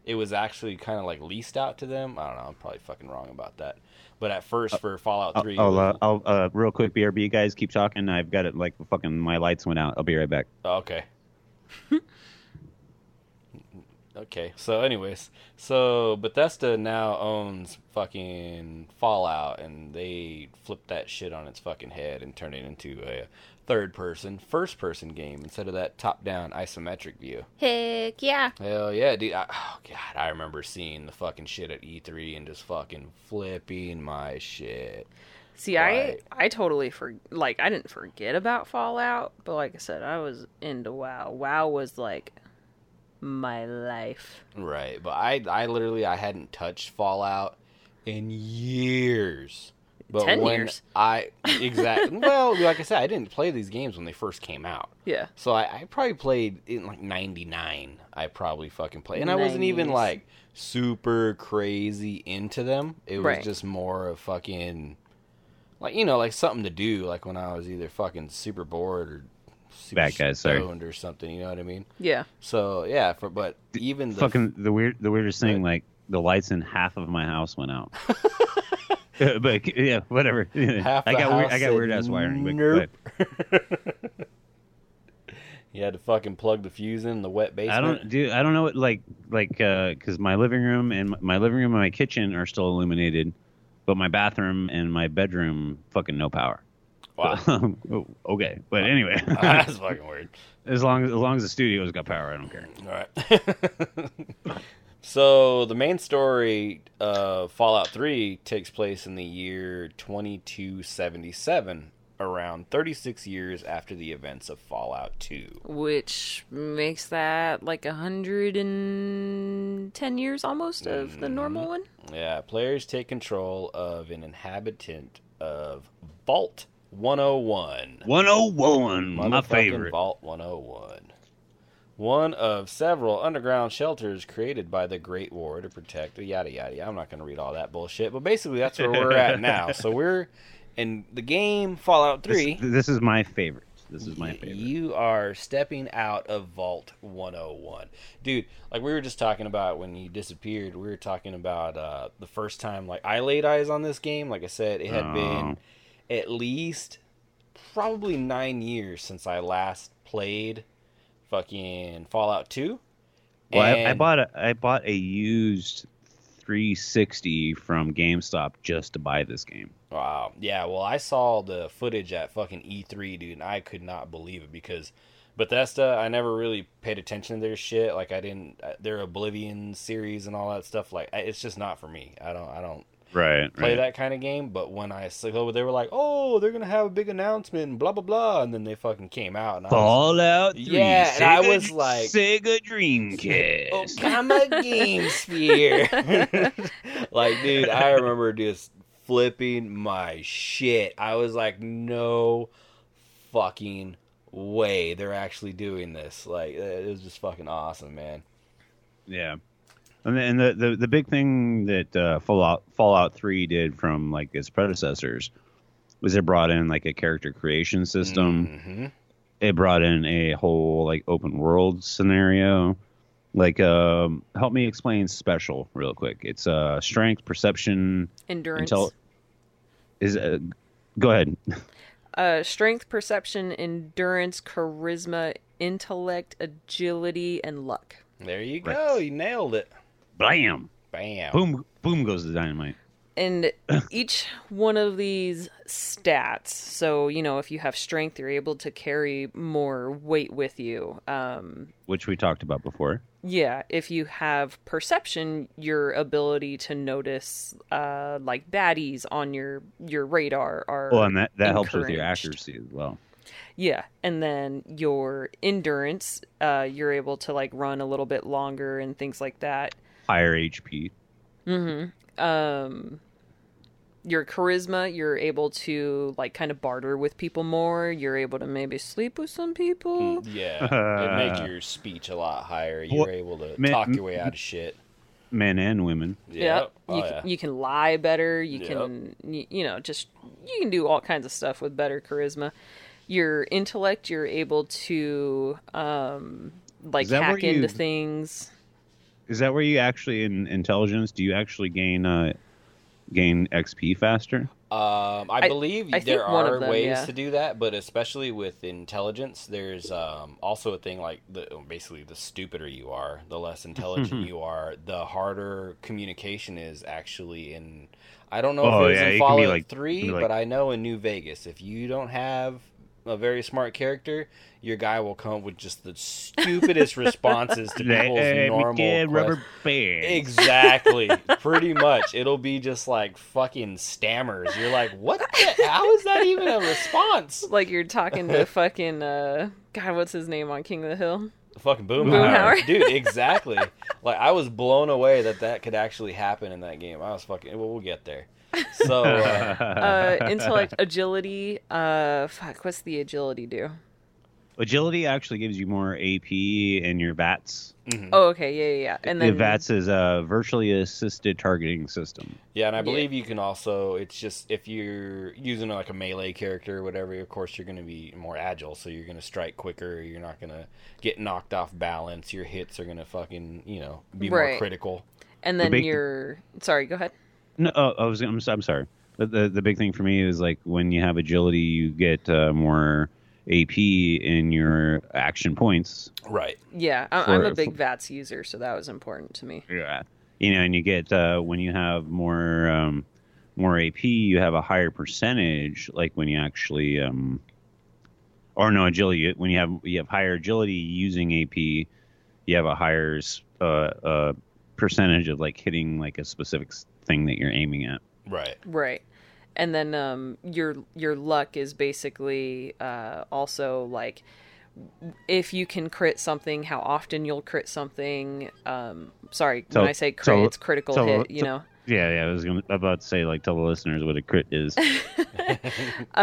it was actually kind of like leased out to them. I don't know. I'm probably fucking wrong about that. But at first, for Fallout Three, Oh, it was- uh, I'll uh, real quick, BRB guys, keep talking. I've got it like fucking my lights went out. I'll be right back. Okay. okay. So, anyways, so Bethesda now owns fucking Fallout, and they flipped that shit on its fucking head and turned it into a third-person, first-person game instead of that top-down isometric view. Heck yeah. Hell yeah, dude! I, oh god, I remember seeing the fucking shit at E3 and just fucking flipping my shit. See, Right. I I totally for like I didn't forget about Fallout, but like I said, I was into WoW. WoW was like my life. Right, but I I literally I hadn't touched Fallout in years. But 10 when years. I exactly well, like I said, I didn't play these games when they first came out. Yeah. So I, I probably played in like '99. I probably fucking played, and I wasn't even 90s. like super crazy into them. It was Right. just more of fucking like you know like something to do. Like when I was either fucking super bored or super Bad guys, sorry. stoned or something. You know what I mean? Yeah. So yeah, for but even the fucking the weird the weirdest thing Right. like the lights in half of my house went out. Uh, but yeah, whatever. Half I got weird, I got weird ass wiring. But, nope. but You had to fucking plug the fuse in the wet basement. I don't do. I don't know what like like because my living room and my- my living room and my kitchen are still illuminated, but my bathroom and my bedroom fucking no power. Wow, Oh, okay, but anyway, that's fucking weird. as long as as long as the studio's got power, I don't care. All right. So the main story of Fallout 3 takes place in the year 2277, around 36 years after the events of Fallout 2. Which makes that like hundred and ten years almost of the mm-hmm. normal one. Yeah, players take control of an inhabitant of Vault 101. 101, my favorite. Vault 101. One of several underground shelters created by the Great War to protect yada yada. I'm not going to read all that bullshit, but basically that's where we're at now. So we're in the game Fallout 3. This, this is my favorite. This is my favorite. You are stepping out of Vault 101. Dude, like we were just talking about when you disappeared, we were talking about uh, the first time like I laid eyes on this game. Like I said, it had been at least probably 9 years since I last played fucking Fallout 2. Well, I, I bought a, I bought a used 360 from GameStop just to buy this game. Wow. Yeah, well, I saw the footage at fucking E3, dude, and I could not believe it because Bethesda, I never really paid attention to their shit. Like I didn't uh, their Oblivion series and all that stuff like it's just not for me. I don't I don't Right. play right. that kind of game, but when I saw oh, they were like, "Oh, they're going to have a big announcement and blah blah blah," and then they fucking came out and I was Fallout 3. Yeah, and I was like- Sega oh, Dreamcast. Oh, come a game sphere. like, dude, I remember just flipping my shit. I was like, no fucking way they're actually doing this. Like, it was just fucking awesome, man. Yeah. And the, and the, the, the big thing that uh, Fallout Fallout 3 did from like its predecessors was it brought in like a character creation system. hmm It brought in a whole like open world scenario. Like um help me explain special real quick. It's uh strength, perception, Endurance. intel is uh, go ahead. uh, strength, perception, endurance, charisma, intellect, agility, and luck. There you go. You nailed it. Blam. Bam. Boom boom goes the dynamite. And each one of these stats, so you know, if you have strength, you're able to carry more weight with you. Um, Which we talked about before. yeah, if you have perception, your ability to notice uh, like baddies on your your radar are Well, and that, that helps with your accuracy as well. Yeah, and then your endurance, uh, you're able to like run a little bit longer and things like that. Higher HP. Mm-hmm. Um, your charisma, you're able to like kind of barter with people more. You're able to maybe sleep with some people. Yeah. It make your speech a lot higher. You're Well, able to man- talk your way out of shit. Men and women. Yep. You, Oh, can, yeah. you can lie better. You Yep. can, you, you know, just you can do all kinds of stuff with better charisma. Your intellect, you're able to um, like Is that where hack into you- things. Is that where you actually in intelligence do you actually gain uh gain XP faster? Um, I, I- believe I there are them, ways yeah. to do that, but especially with intelligence, there's um, also a thing like the basically the stupider you are, the less intelligent you are, the harder communication is actually in. I don't know Oh, if it's yeah, in you can Fallout like- Three, like- but I know in New Vegas, if you don't have a very smart character, your guy will come up with just the stupidest responses to people's Hey, normal kid, rubber quest- band. Exactly. Pretty much. It'll be just like fucking stammers. You're like, what the how is that even a response? Like you're talking to fucking uh, God, what's his name on King of the Hill? Fucking boom Boomhauer. Dude, exactly. like I was blown away that that could actually happen in that game. I was fucking well, we'll get there. So uh, Uh, intellect, agility. Uh, fuck, what's the agility do? Agility actually gives you more AP in your VATS. Oh, okay, yeah, yeah, yeah. And the then VATS is a virtually assisted targeting system. yeah, and I Yeah. believe you can also it's just if you're using like a melee character or whatever, of course you're gonna be more agile, so you're gonna strike quicker, you're not gonna get knocked off balance, your hits are gonna fucking, you know, be more critical. and then big- you're sorry. Go ahead. No, oh, I was. I'm, I'm sorry. But the the big thing for me is like when you have agility, you get uh, more AP in your action points. Right. Yeah, I- I'm a big for- VATS user, so that was important to me. Yeah. You know, and you get uh, when you have more um, more AP, you have a higher percentage. Like when you actually, um, or no agility. When you have you have higher agility using AP, you have a higher uh, uh, percentage of like hitting like a specific s- thing that you're aiming at. Right. Right. And then um, your your luck is basically uh, also like if you can crit something, how often you'll crit something. Um, sorry, Tell- when I say crit, tell- it's critical tell- hit. You tell- know. Yeah, yeah. I was gonna, about to say like tell the listeners what a crit is.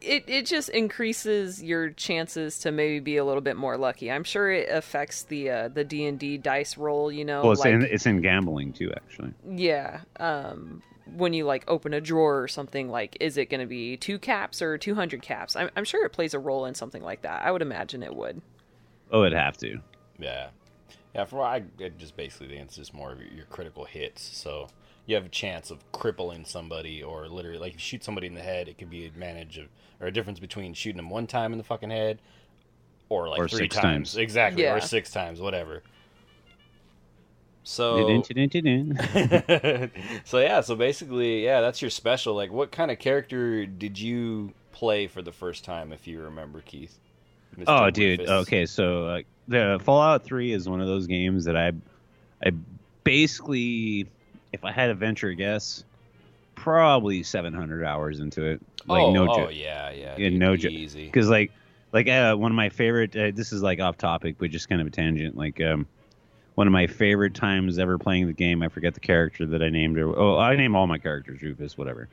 it it just increases your chances to maybe be a little bit more lucky. I'm sure it affects the uh, the D and D dice roll. You know, Well, it's like in it's in gambling too, actually. yeah. Um, when you like open a drawer or something, like is it going to be two caps or two hundred caps? I'm I'm sure it plays a role in something like that. I would imagine it would. Oh, it'd have to. Yeah, yeah. For I, it just basically the answer is more of your, your critical hits. So you have a chance of crippling somebody, or literally, like if you shoot somebody in the head, it could be advantage of or a difference between shooting them one time in the fucking head, or like Or three six times. times. exactly, Yeah. or six times, whatever. So so yeah, so basically, yeah, that's your special. Like, what kind of character did you play for the first time, if you remember, Keith? Mr. Oh, dude. Okay, so uh, the Fallout Three is one of those games that I, I basically, if I had to venture a guess, probably 700 hours into it. Like oh, no oh joke. yeah, yeah, Yeah, dude, no joke. easy. Because like, like uh, one of my favorite. Uh, this is like off topic, but just kind of a tangent. Like, um, one of my favorite times ever playing the game. I forget the character that I named. Or, oh, I name all my characters Rufus, whatever.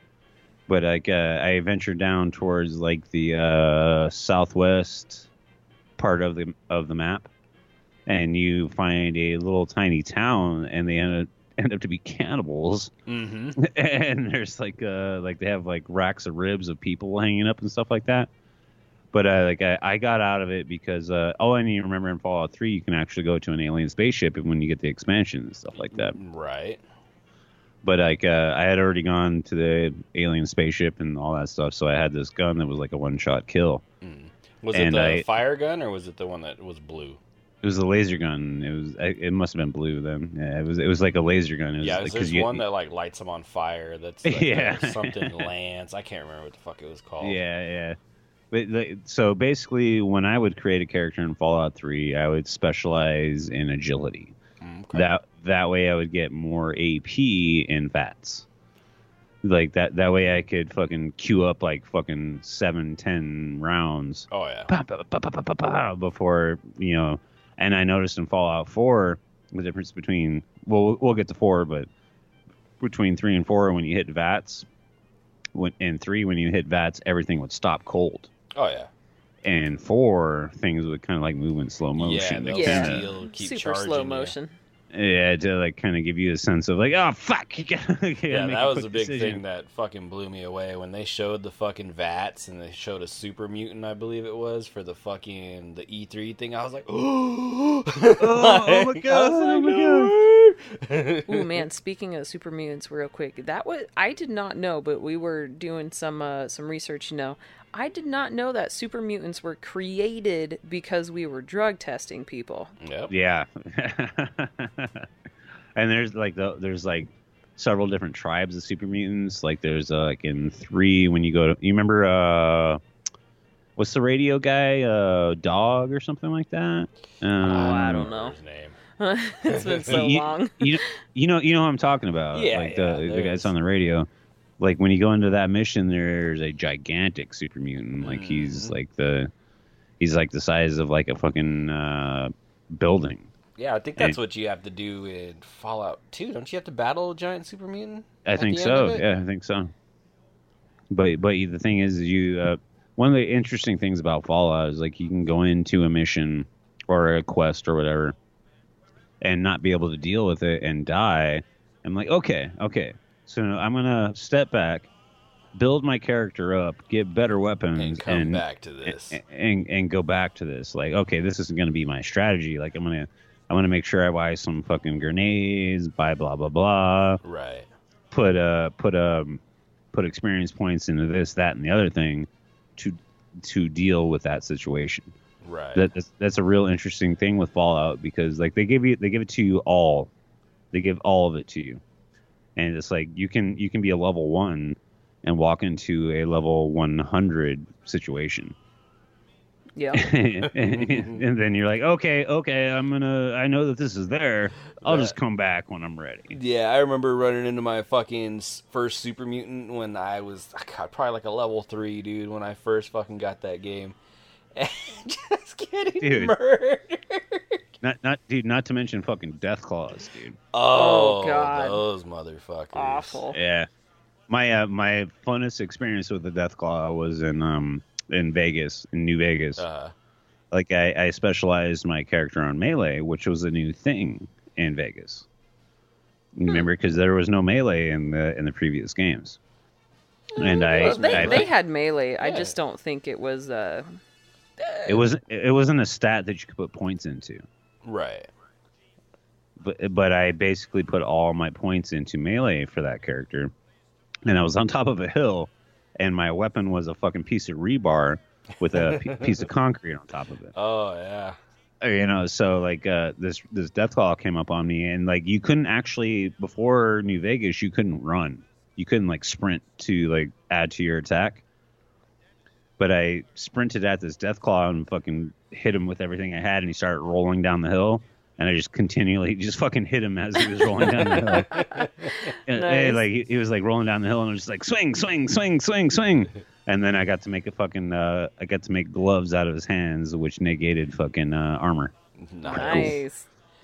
But like, uh, I ventured down towards like the uh, southwest part of the of the map, and you find a little tiny town, and they end up, end up to be cannibals Mm-hmm. and there's like uh like they have like racks of ribs of people hanging up and stuff like that. But uh, like I, I got out of it because uh, all I need to remember in Fallout Three, you can actually go to an alien spaceship and when you get the expansion and stuff like that. Right. But like uh, I had already gone to the alien spaceship and all that stuff, so I had this gun that was like a one shot kill. Mm. Was And it the I- fire gun or was it the one that was blue? It was a laser gun. It was it must have been blue then. Yeah, it was it was like a laser gun. It was Yeah, like, there's you, one that like lights them on fire. That's like, Yeah. something Lance. I can't remember what the fuck it was called. Yeah, yeah. But like, so basically, when I would create a character in Fallout Three, I would specialize in agility. Mm, okay. That that way, I would get more AP in VATS. Like that. That way, I could fucking queue up like fucking seven, ten rounds Oh yeah. pa, pa, pa, before you know. And I noticed in Fallout Four the difference between well, we'll- we'll get to four, but between three and four, when you hit VATS, when and three when you hit VATS, everything would stop cold. Oh yeah. And four things would kind of like move in slow motion. Yeah, they'll Yeah. kinda- steal, keep Super charging slow you. Motion. yeah, to like kind of give you a sense of like, oh fuck, you gotta, you gotta Yeah, that was quick a big decision. thing that fucking blew me away when they showed the fucking vats and they showed a super mutant, I believe it was, for the fucking the E3 thing. I was like, oh, oh my God, oh my god! Ooh man, speaking of super mutants, real quick, that was I did not know, but we were doing some uh, some research. You know, I did not know that super mutants were created because we were drug testing people. Yep. Yeah. and there's like the, there's like several different tribes of super mutants. Like there's uh, like in three when you go to you remember uh what's the radio guy uh dog or something like that. Um, Oh, I don't know. His name. it's been so you, long. You, you know you know what I'm talking about. Yeah, like yeah, the the guys on the radio. Like when you go into that mission, there's a gigantic super mutant. Like he's Mm-hmm. like the he's like the size of like a fucking uh, building. Yeah, I think that's what you have to do in Fallout 2. Don't you have to battle a giant super mutant? I think so. Yeah, I think so. But but the thing is, you uh, one of the interesting things about Fallout is like you can go into a mission or a quest or whatever, and not be able to deal with it and die. I'm like, okay, okay, so I'm gonna step back, build my character up, get better weapons, And come back to this. and, and and go back to this. Like, okay, this isn't going to be my strategy. Like, I'm gonna I'm gonna make sure I buy some fucking grenades, buy blah blah blah, Right. put uh put um put experience points into this, that, and the other thing to to deal with that situation. Right. That that's, that's a real interesting thing with Fallout because like they give you they give it to you all, they give all of it to you, and it's like you can you can be a level one and walk into a level 100 situation Yeah. and, and then you're like, okay, okay, I'm gonna. I know that this is there. I'll just come back when I'm ready. Yeah, I remember running into my fucking first super mutant when I was ah, God, probably like a level three, dude. When I first fucking got that game, and just getting Dude. murdered. Not, not, dude. Not to mention fucking death claws, dude. Oh, Oh, God. those motherfuckers! Awful. Yeah, My uh, my funnest experience with the death claw was in um in Vegas, in New Vegas. Uh, like I, I specialized my character on melee, which was a new thing in Vegas. Remember, because there was no melee in the in the previous games, and I, Well, they, I they had melee. I just don't think it was. Uh, it wasn't it wasn't a stat that you could put points into, right. but but I basically put all my points into melee for that character, and I was on top of a hill, and my weapon was a fucking piece of rebar with a p- piece of concrete on top of it. Oh yeah. you know so like uh this this death claw came up on me and like you couldn't actually before new vegas you couldn't run you couldn't like sprint to like add to your attack but i sprinted at this death claw and fucking hit him with everything i had and he started rolling down the hill and i just continually just fucking hit him as he was rolling down the hill And- Nice. and, like he, he was like rolling down the hill and I was just like swing swing swing swing swing and then i got to make a fucking uh i got to make gloves out of his hands which negated fucking uh armor nice.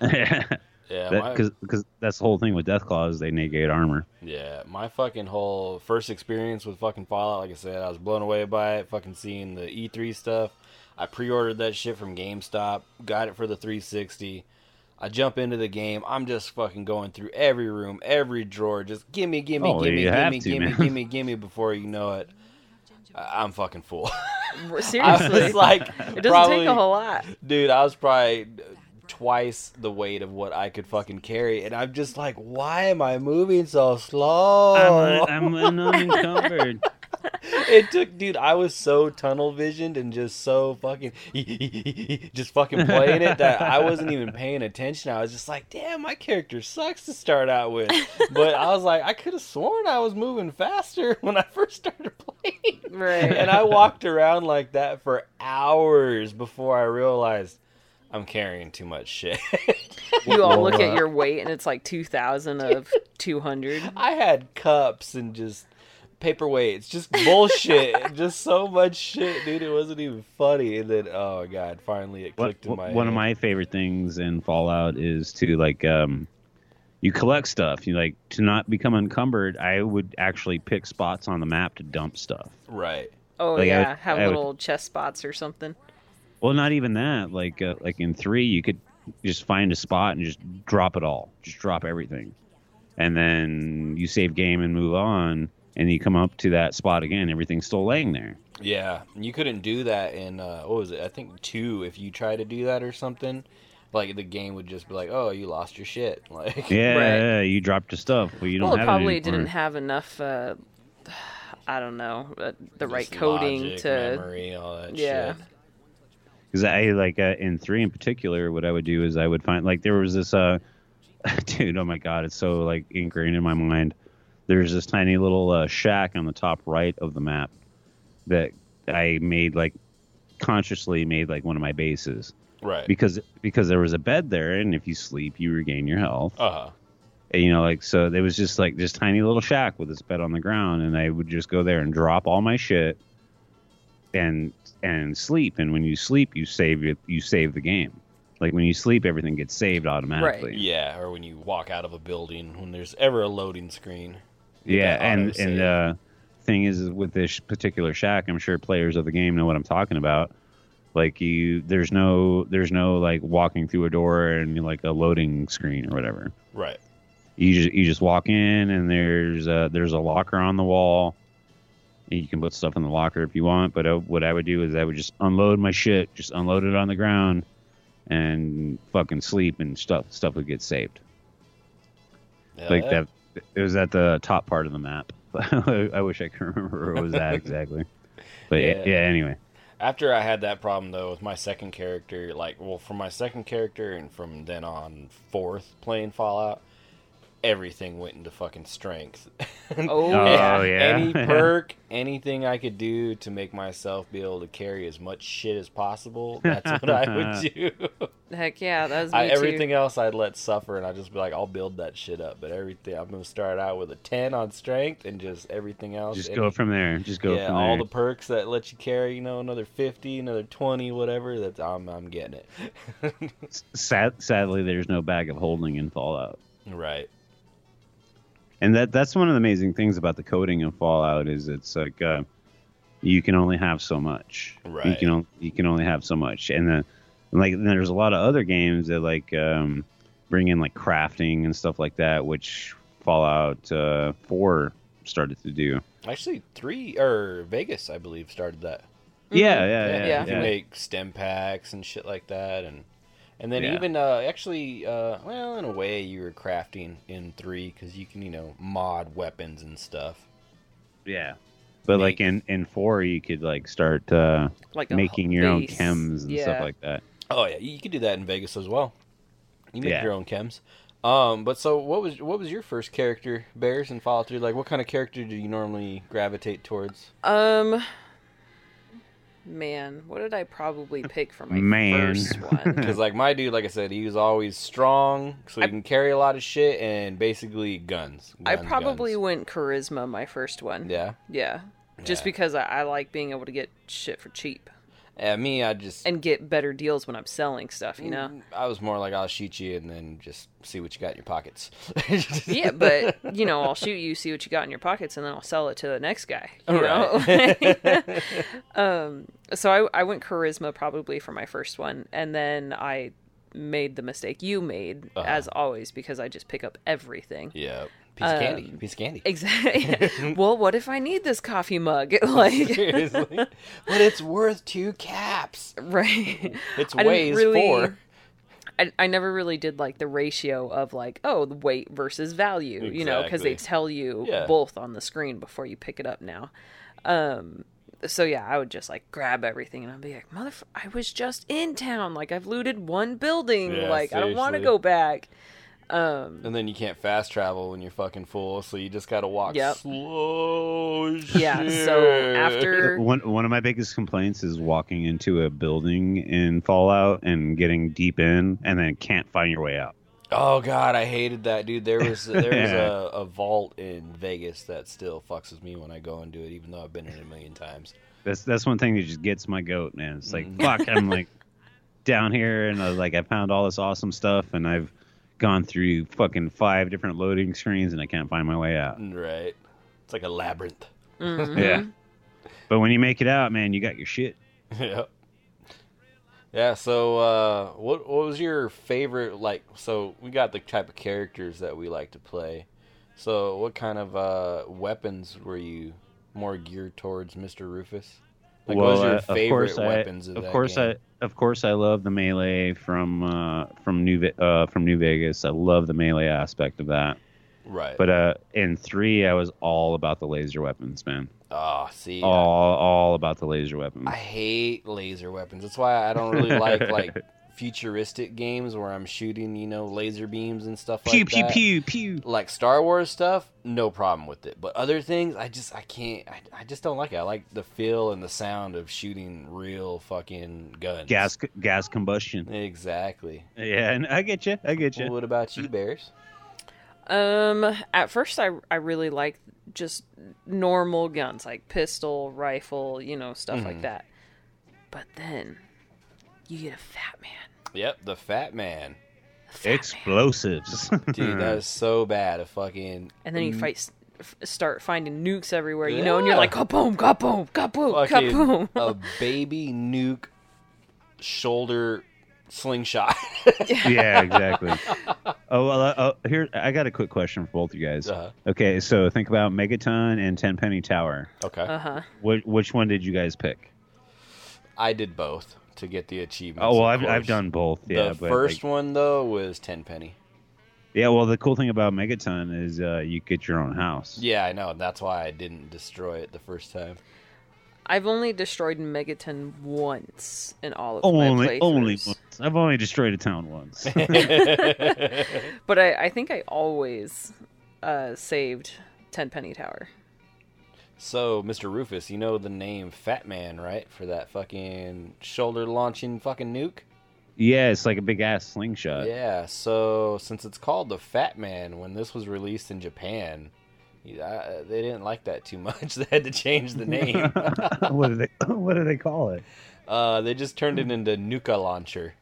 Yeah. my- because that's the whole thing with Deathclaw is they negate armor. Yeah, my fucking whole first experience with fucking Fallout, like I said, I was blown away by it. Fucking seeing the E3 stuff. I pre-ordered that shit from GameStop, got it for the 360. I jump into the game. I'm just fucking going through every room, every drawer. Just gimme, gimme, Oh, gimme, you gimme, to, gimme, man. gimme, gimme. Before you know it, I- I'm fucking full. I Seriously, was like, it doesn't probably, take a whole lot. dude. I was probably twice the weight of what I could fucking carry, and I'm just like, why am I moving so slow? I'm, I'm unencumbered. it took dude i was so tunnel visioned and just so fucking just fucking playing it that i wasn't even paying attention i was just like damn my character sucks to start out with but i was like i could have sworn i was moving faster when i first started playing Right. and i walked around like that for hours before i realized i'm carrying too much shit You all look at your weight and it's like 2,000 of 200. I had cups and just paperweights, just bullshit, just so much shit, dude. It wasn't even funny. And then, oh god, finally it What, clicked in my head. one of my favorite things in Fallout is to like um, you collect stuff. You like to not become encumbered. I would actually pick spots on the map to dump stuff. right. Oh, Like, yeah. would- Have I would- little chest spots or something. Well, not even that. Like uh, like in three, you could just find a spot and just drop it all. Just drop everything, and then you save game and move on. And you come up to that spot again, everything's still laying there. Yeah, you couldn't do that in uh, what was it? I think two. If you try to do that or something, like the game would just be like, "Oh, you lost your shit." Like, Yeah, Right. yeah, you dropped your stuff. Well, you don't Well, it have probably it didn't have enough, uh, I don't know, uh, the right coding logic, to. memory, all that Yeah. shit. Because I like uh, in three in particular, what I would do is I would find like there was this uh, dude. Oh my god, it's so like ingrained in my mind. There's this tiny little uh, shack on the top right of the map that I made like consciously made like one of my bases Right. because because there was a bed there, and if you sleep, you regain your health. Uh huh. And, you know, like so there was just like this tiny little shack with this bed on the ground, and I would just go there and drop all my shit and and sleep. And when you sleep, you save it. You save the game. Like when you sleep, everything gets saved automatically. Yeah, or when you walk out of a building when there's ever a loading screen. Yeah, and and uh, thing is is with this particular shack, I'm sure players of the game know what I'm talking about. Like you, there's no there's no like walking through a door and like a loading screen or whatever. Right. You just you just walk in and there's a, there's a locker on the wall. You can put stuff in the locker if you want, but uh, what I would do is I would just unload my shit, just unload it on the ground, and fucking sleep, and stuff stuff would get saved. Yeah, like that, it was at the top part of the map. I wish I could remember where it was at exactly. But yeah. Yeah. yeah, anyway. After I had that problem though with my second character, like well, from my second character and from then on fourth playing Fallout, everything went into fucking strength. Oh, Oh, yeah. yeah. Any perk, anything I could do to make myself be able to carry as much shit as possible, that's what I would do. Heck yeah, that was me I, too. everything else I'd let suffer, and I'd just be like, I'll build that shit up. But everything, I'm gonna start out with a ten on strength, and just everything else. Just any- go from there. Just go yeah, from all the perks that let you carry, you know, another fifty, another twenty, whatever. That's I'm I'm getting it. Sad, sadly, there's no bag of holding in Fallout. right. And that that's one of the amazing things about the coding in Fallout is it's like uh, you can only have so much. You Right. can only, you can only have so much, and then like then there's a lot of other games that like um, bring in like crafting and stuff like that, which Fallout uh, Four started to do. Actually, three or Vegas, I believe, started that. Yeah, yeah, Yeah. yeah. you can yeah. make stim packs and shit like that, and and then Yeah. even uh, actually, uh, well, in a way, you were crafting in three because you can you know mod weapons and stuff. Yeah. But Neat. like in in four, you could like start uh, Like making your own chems and stuff like that. Oh yeah, you could do that in Vegas as well. You make Yeah. your own chems. Um, but so what was what was your first character, Bears in Fallout 3? Like, what kind of character do you normally gravitate towards? Um, man, what did I probably pick for my Man. first one? Because like my dude, like I said, he was always strong, so he I- can carry a lot of shit and basically guns. I probably guns. went charisma my first one. yeah. Yeah. Just Yeah. because I, I like being able to get shit for cheap Yeah, me, I just and get better deals when I'm selling stuff, you know? I was more like I'll shoot you and then just see what you got in your pockets. yeah, but, you know, I'll shoot you, see what you got in your pockets, and then I'll sell it to the next guy. You Right. know? um, so I, I went charisma probably for my first one, and then I made the mistake you made, Uh-huh. as always, because I just pick up everything. yeah, piece of candy, Um, piece of candy. Exactly. well, what if I need this coffee mug? like, Seriously, but it's worth two caps. right? It's I weighs really- four. I, I never really did like the ratio of like oh the weight versus value you know because they tell you Yeah. both on the screen before you pick it up now um so yeah i would just like grab everything and i'd be like motherf i was just in town like i've looted one building Yeah, like i don't want to go back um And then you can't fast travel when you're fucking full, so you just gotta walk Yep. slow. as yeah so after One one of my biggest complaints is walking into a building in Fallout and getting deep in and then can't find your way out. Oh god, I hated that, dude. There was there was Yeah. a, a vault in Vegas that still fucks with me when I go and do it, even though I've been in it a million times. That's that's one thing that just gets my goat, man. It's like Mhm. fuck, I'm like down here and I was like I found all this awesome stuff and I've gone through fucking five different loading screens and I can't find my way out. Right. It's like a labyrinth. Mhm. Yeah. But when you make it out, man, you got your shit. yeah. Yeah, so uh what what was your favorite like so we got the type of characters that we like to play. So what kind of uh weapons were you more geared towards, Mr. Rufus? Like what was Well, your uh, of favorite course I- of, of that course game? I of course I love the melee from uh, from New uh, from New Vegas. I love the melee aspect of that. Right. But uh, in three, I was all about the laser weapons, man. oh, see. All all about the laser weapons. I hate laser weapons. That's why I don't really like like futuristic games where I'm shooting, you know, laser beams and stuff pew like pew that. pew pew. Like Star Wars stuff, no problem with it. But other things, I just I can't. I, I just don't like it. I like the feel and the sound of shooting real fucking guns. Gas gas combustion. Exactly. Yeah, and I get you. I get you. Well, what about you, Bears? Um, at first, I I really like just normal guns like pistol, rifle, you know, stuff Mm-hmm. like that. But then you get a fat man. Yep, the Fat Man. Fat Man. Explosives. Dude, that is so bad. A fucking And then you fight, s- f- start finding nukes everywhere, you know, and you're Yeah. like, kaboom, kaboom, kaboom, fucking kaboom. a baby nuke shoulder slingshot. yeah, exactly. Oh well, uh, uh, here I got a quick question for both you guys. Uh-huh. Okay, so think about Megaton and Tenpenny Tower. okay. Uh huh. Which, which one did you guys pick? I did both to get the achievements. Oh well, I've, I've done both. Yeah, the but first like- one though was Tenpenny. yeah. Well, the cool thing about Megaton is uh, you get your own house. Yeah, I know. That's why I didn't destroy it the first time. I've only destroyed Megaton once in all of my Only, playthroughs. only once. I've only destroyed a town once. But I, I think I always uh, saved Tenpenny Tower. So, Mr. Rufus, you know the name Fat Man, right? For that fucking shoulder launching fucking nuke? yeah, it's like a big ass slingshot. Yeah, so since it's called the Fat Man, when this was released in Japan, uh, they didn't like that too much. They had to change the name. what do they What do they call it? uh, they just turned it into Nuka Launcher.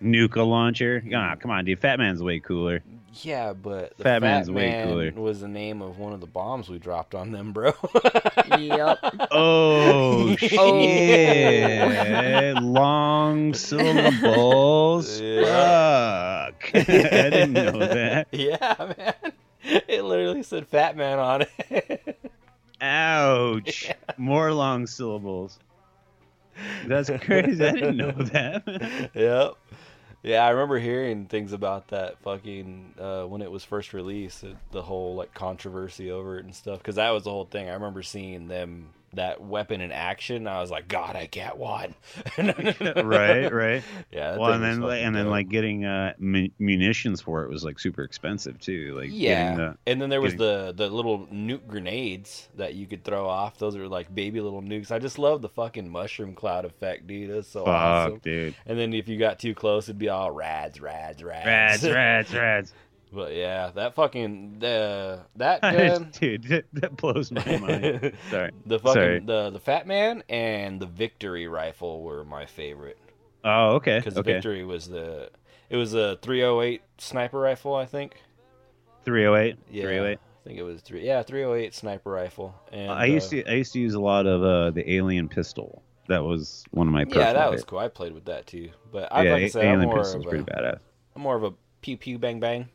Nuka launcher. Ah, come on, dude. Fat Man's way cooler. Yeah, but the Fat Fat, Man's way cooler. was the name of one of the bombs we dropped on them, bro. yep. Oh shit! Long syllables. Yeah. Fuck! I didn't know that. yeah, man. It literally said Fat Man on it. Ouch! More long syllables. That's crazy. I didn't know that. yep. Yeah, I remember hearing things about that fucking uh, when it was first released, the whole like controversy over it and stuff. Because that was the whole thing. I remember seeing them that weapon in action. I was like, God, I get one. right, right. Yeah. Well, and then fucking and then like getting uh mu- munitions for it was like super expensive too. Like yeah, the, and then there was getting- the the little nuke grenades that you could throw off. Those are like baby little nukes. I just love the fucking mushroom cloud effect, dude. That's so fuck, awesome. dude. And then if you got too close, it'd be all rads, rads, rads, Rads, rads, rads. But yeah, that fucking the that gun, dude, that, blows my mind. Sorry. the fucking Sorry. the the Fat Man and the Victory rifle were my favorite Oh, okay. because Okay. Victory was the it was a 308 sniper rifle, I think. 308. Yeah, 308. I think it was three. Yeah, 308 sniper rifle. And I used uh, to I used to use a lot of uh, the alien pistol. That was one of my Yeah, that was cool. I played with that too. But I yeah, like I a- said, I'm alien more pistol's of pretty badass. I'm more of a pew pew bang bang.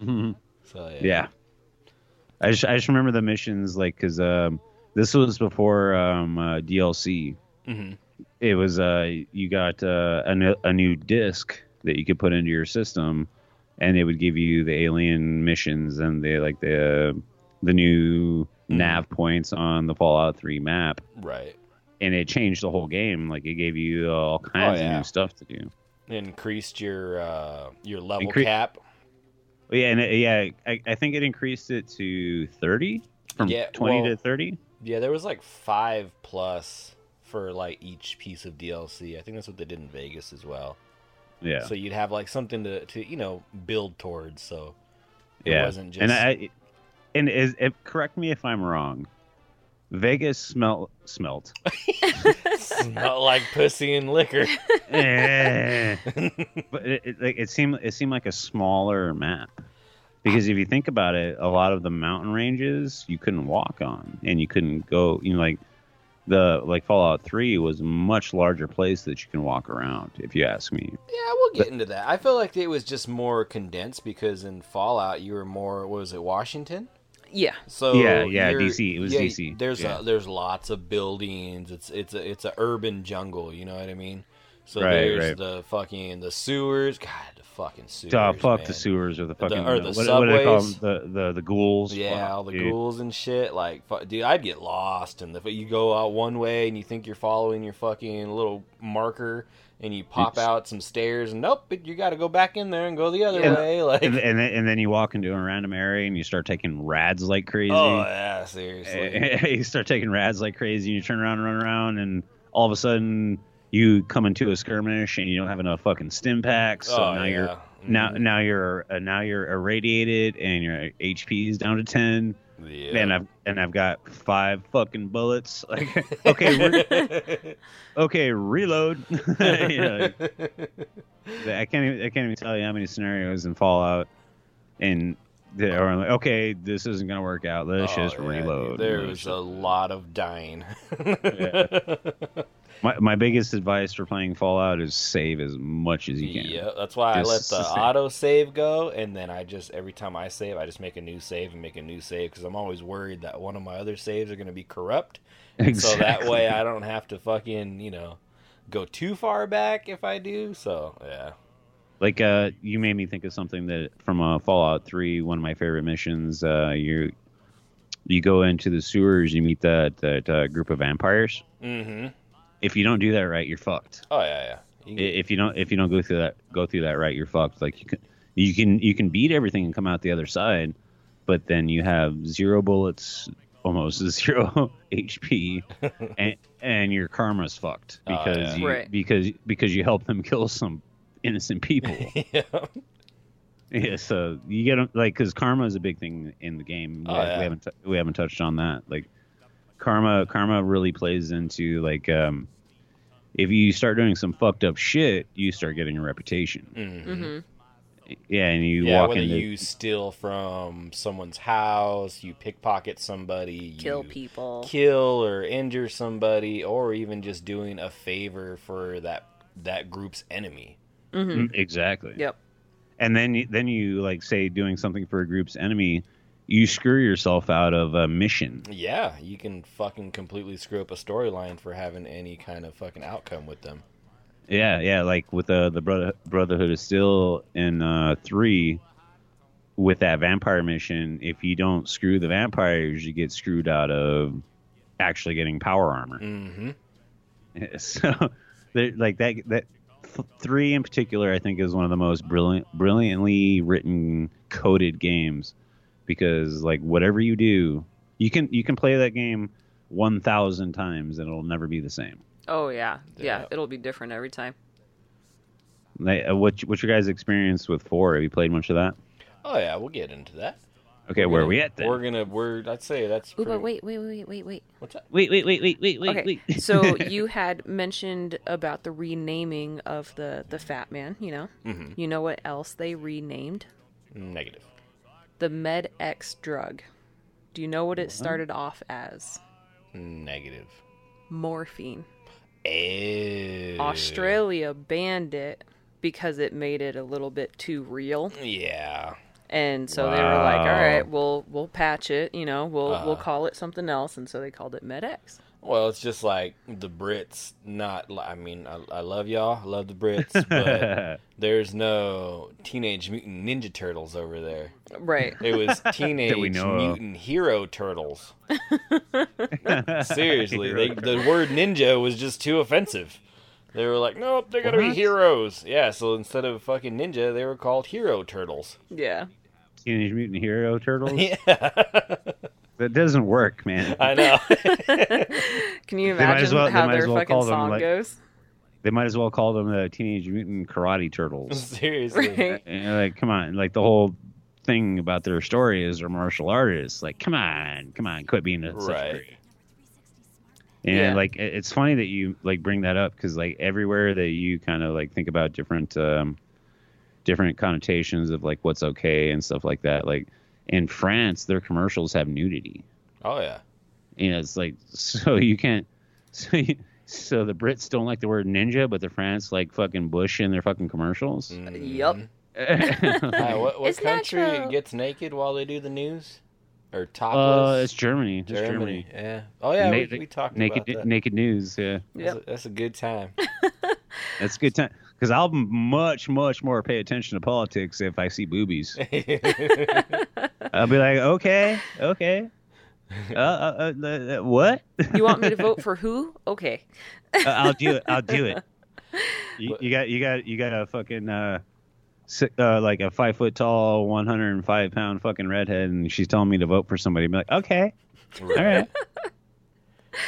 So yeah. Yeah. I just I just remember the missions like because um, this was before um, uh, DLC. hmm It was uh, you got uh, a, n- a new disc that you could put into your system, and it would give you the alien missions and the like the the new Mhm. nav points on the Fallout 3 map, Right. and it changed the whole game. Like it gave you all kinds Oh, yeah. of new stuff to do. Increased your uh your level Incre- cap. Yeah, and it, yeah, I, I think it increased it to 30 from Yeah, 20 well- to 30. Yeah, there was like five plus for like each piece of DLC. I think that's what they did in Vegas as well. Yeah. So you'd have like something to, to you know build towards. So it yeah. wasn't just And I and is correct me if I'm wrong. Vegas smelt smelt. not like pussy and liquor. Eh. but it, it, like, it seemed it seemed like a smaller map. Because if you think about it, a lot of the mountain ranges you couldn't walk on, and you couldn't go. You know, like the like Fallout Three was a much larger place that you can walk around. If you ask me, Yeah, we'll get into that. I feel like it was just more condensed because in Fallout you were more what was it Washington? Yeah. So Yeah, yeah, DC. It was yeah, DC. There's Yeah. a, there's lots of buildings. It's it's a it's a urban jungle. You know what I mean? So Right, there's right. the fucking the sewers. God, the fucking sewers. oh fuck man. the sewers or the fucking or the what, what do they call them? subways. The the the ghouls. Yeah, Fuck, all the dude. ghouls and shit. Like, fu- dude, I'd get lost, and if you go out one way and you think you're following your fucking little marker, and you pop It's- out some stairs, and nope, you got to go back in there and go the other And- way. Like, And, and then and then you walk into a random area and you start taking rads like crazy. oh yeah, seriously. you start taking rads like crazy and you turn around and run around and all of a sudden you come into a skirmish and you don't have enough fucking stim packs so Oh, now yeah. you're now Mhm. now you're uh, now you're irradiated and your HP is down to 10 yeah. and I've and I've got five fucking bullets like okay re- okay reload like, I can't even I can't even tell you how many scenarios in Fallout and they are like okay this isn't gonna work out let's Oh, just yeah, reload There was a lot of dying. My, my biggest advice for playing Fallout is save as much as you can. Yeah, that's why I let the auto save go, and then I just every time I save, I just make a new save and make a new save because I'm always worried that one of my other saves are going to be corrupt. Exactly. So that way I don't have to fucking you know go too far back if I do. So yeah, like uh, you made me think of something that from uh, Fallout Three, one of my favorite missions. Uh, you you go into the sewers, you meet that that uh, group of vampires. mm-hmm. If you don't do that right, you're fucked. Oh yeah, yeah. You can- If you don't if you don't go through that go through that right, you're fucked. Like you can you can you can beat everything and come out the other side, but then you have zero bullets, almost zero HP, and and your karma's fucked Oh, because yeah. you Right. because because you help them kill some innocent people. yeah. yeah, so you get 'em- like because karma is a big thing in the game. We, Oh, we yeah. haven't t- we haven't touched on that. Like karma karma really plays into like um if you start doing some fucked up shit, you start getting a reputation. Mm-hmm. Yeah, and you yeah, walk whether into you steal from someone's house, you pickpocket somebody, Kill you people. kill or injure somebody, or even just doing a favor for that that group's enemy. Mm, exactly. Yep. And then you, then you like say doing something for a group's enemy, you screw yourself out of a mission. Yeah, you can fucking completely screw up a storyline for having any kind of fucking outcome with them. Yeah, yeah, like with uh, the brother, Brotherhood of Steel in uh, three, with that vampire mission. If you don't screw the vampires, you get screwed out of actually getting power armor. Mm-hmm. So, like that that th- three in particular, I think is one of the most brilliant, brilliantly written, coded games because like whatever you do, you can you can play that game one thousand times and it'll never be the same. Oh yeah. yeah, Yeah. It'll be different every time. Like, uh, what what's your guys' experience with four? Have you played much of that? Oh yeah, we'll get into that. Okay, We're where are gonna- we at then? We're gonna we're I'd say that's Ooh, pretty, but wait, wait, wait, wait, wait. what's that? Wait, wait, wait, wait, wait, wait, Okay, wait. so you had mentioned about the renaming of the the Fat Man. You know, Mhm. you know what else they renamed? Negative. The Med X drug. Do you know what it started off as? Negative. Morphine. Ew. Australia banned it because it made it a little bit too real. Yeah. And so they were like, "All right, we'll we'll patch it, you know, we'll we'll Uh-huh. call it something else." And so they called it MedX. Well, it's just like the Brits. Not. I mean, I, I love y'all. I love the Brits, but there's no Teenage Mutant Ninja Turtles over there. Right. It was Teenage know of. Mutant Hero Turtles. Seriously, they, the word ninja was just too offensive. They were like, nope, they're gonna be heroes. Yeah, so instead of fucking ninja, they were called Hero Turtles. Yeah. Teenage Mutant Hero Turtles. Yeah, That doesn't work, man. I know. Can you They as imagine well- how their well fucking call them, song like- goes? They might as well call them the Teenage Mutant Karate Turtles. Seriously. Right. And like, come on, like the whole thing about their story is they're martial artists. Like, come on, come on, quit being a such Right. great. And Yeah. like, it's funny that you like bring that up because like everywhere that you kind of like think about different, um, different connotations of like what's okay and stuff like that. Like in France, their commercials have nudity. Oh yeah. You know, it's like so you can't. So you, so the Brits don't like the word ninja, but the France like fucking Bush in their fucking commercials. Yep. Hi, what what country gets naked while they do the news? Or Uh, topless? it's Germany. It's Germany. Germany. Yeah. Oh yeah, we, Na- we talked naked, about that. naked news. Yeah, That's, a, that's a good time. that's a good time because I'll much, much more pay attention to politics if I see boobies. I'll be like, okay, okay, uh, uh, uh, uh, what? You want me to vote for who? Okay. Uh, I'll do it. I'll do it. You, you got, you got, you got a fucking uh, si- uh, like a five foot tall, one hundred and five pound fucking redhead, and she's telling me to vote for somebody. I'm like, okay, all right,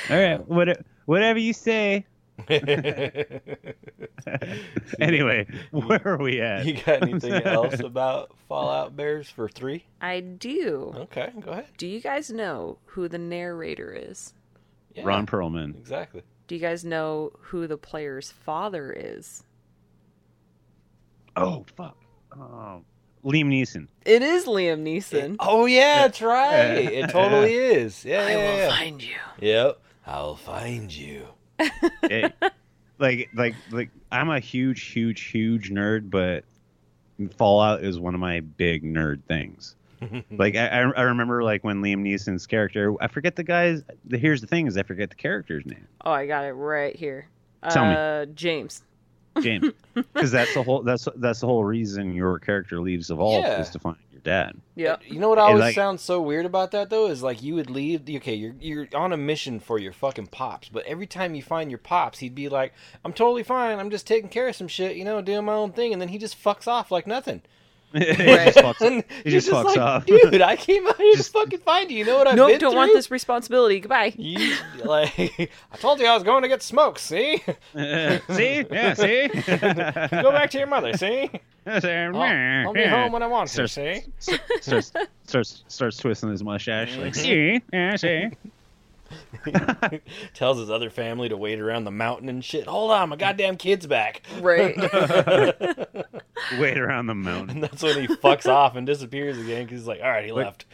all right, what, whatever you say. anyway, where are we at? you got anything else about Fallout Bears for three? I do. Okay, go ahead. Do you guys know who the narrator is? Yeah, Ron Perlman. Exactly. Do you guys know who the player's father is? Oh fuck. Oh, Liam Neeson. It is Liam Neeson. Oh yeah, that's right. It totally is. Yeah, I yeah, will yeah. find you. Yep. I'll find you. Hey, like, like, like, I'm a huge, huge, huge nerd, but Fallout is one of my big nerd things. like, I, I I remember like when Liam Neeson's character. I forget the guy's. The, here's the thing: is I forget the character's name. Oh, I got it right here. Tell me. uh, James. James, because that's the whole that's that's the whole reason your character leaves Evolve Yeah. is to find your dad. Yeah. You know what always like- sounds so weird about that though is like you would leave. Okay, you're you're on a mission for your fucking pops, but every time you find your pops, he'd be like, "I'm totally fine. I'm just taking care of some shit, you know, doing my own thing," and then he just fucks off like nothing. He just fucks, And he you're just fucks like, off. dude. I came out here Just- to fucking find you. You know what I've Nope, been don't want this responsibility. Goodbye. You, like, I told you I was going to get smoked. See, see, yeah, see. go back to your mother. See, I'll, I'll be home when I want to. Starts- See, starts starts starts twisting his mustache like see yeah see Tells his other family to wait around the mountain and shit. Hold on, my goddamn kid's back. Right. Wait around the mountain. And that's when he fucks off and disappears again because he's like, all right, he But- left.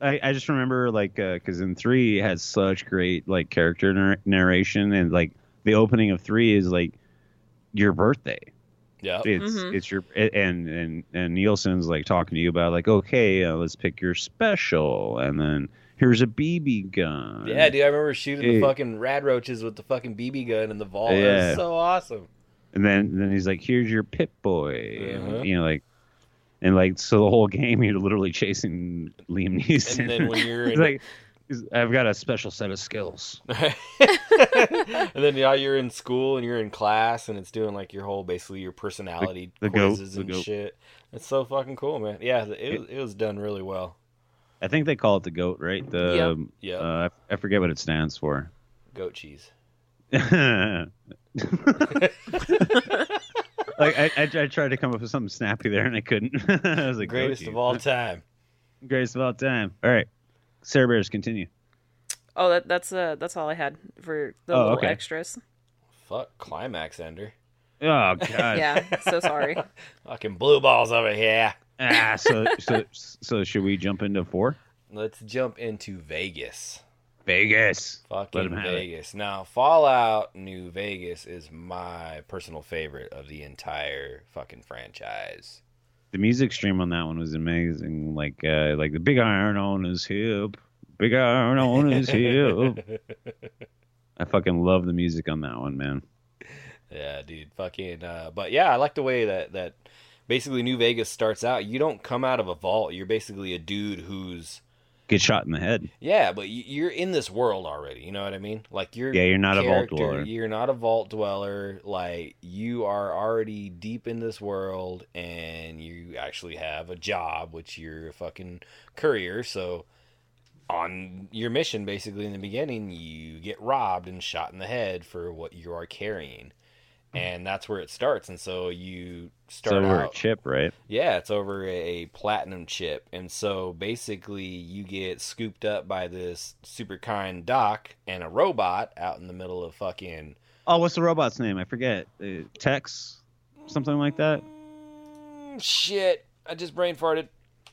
I, I just remember like because in three it has such great like character nar- narration and like the opening of three is like your birthday. Yeah. It's Mhm. it's your and and and Neeson's like talking to you about like okay uh, let's pick your special and then here's a BB gun. Yeah, dude, I remember shooting Hey. the fucking rad roaches with the fucking BB gun in the vault. It Yeah. was so awesome. And then then he's like here's your Pip Boy. Uh-huh. you know like and like so the whole game you're literally chasing Liam Neeson. And then when you're in, like I've got a special set of skills. and then yeah, you're in school and you're in class and it's doing like your whole basically your personality The- the quizzes the and goat. shit. It's so fucking cool, man. Yeah, it was, it was done really well. I think they call it the goat, right? The Yep. uh, I, I forget what it stands for. Goat cheese. like I, I, I tried to come up with something snappy there and I couldn't. I was like, Greatest of all time. greatest of all time. All right, Sarah Bears, continue. oh, that, that's uh, that's all I had for the Oh, little okay. extras. Fuck climax ender. Oh God. Yeah, so sorry. Fucking blue balls over here. Ah, so so so should we jump into four? Let's jump into Vegas. Vegas. Fucking. Vegas. Now, Fallout New Vegas is my personal favorite of the entire fucking franchise. The music stream on that one was amazing. Like uh, like the big iron on his hip, big iron on his hip. I fucking love the music on that one, man. Yeah, dude, fucking. Uh, but yeah, I like the way that that basically New Vegas starts out. You don't come out of a vault. You're basically a dude who's Get shot in the head. yeah, but you- you're in this world already. You know what I mean? Like you're Yeah, you're not a vault dweller. You're not a vault dweller. Like you are already deep in this world, and you actually have a job, which you're a fucking courier. So on your mission, basically in the beginning, you get robbed and shot in the head for what you are carrying. And that's where it starts, and so you start so we're out. a chip, right? Yeah, it's over a platinum chip. And so basically, you get scooped up by this super kind doc and a robot out in the middle of fucking. Oh, what's the robot's name? I forget. Uh, Tex, something like that. Mm, Shit, I just brain farted.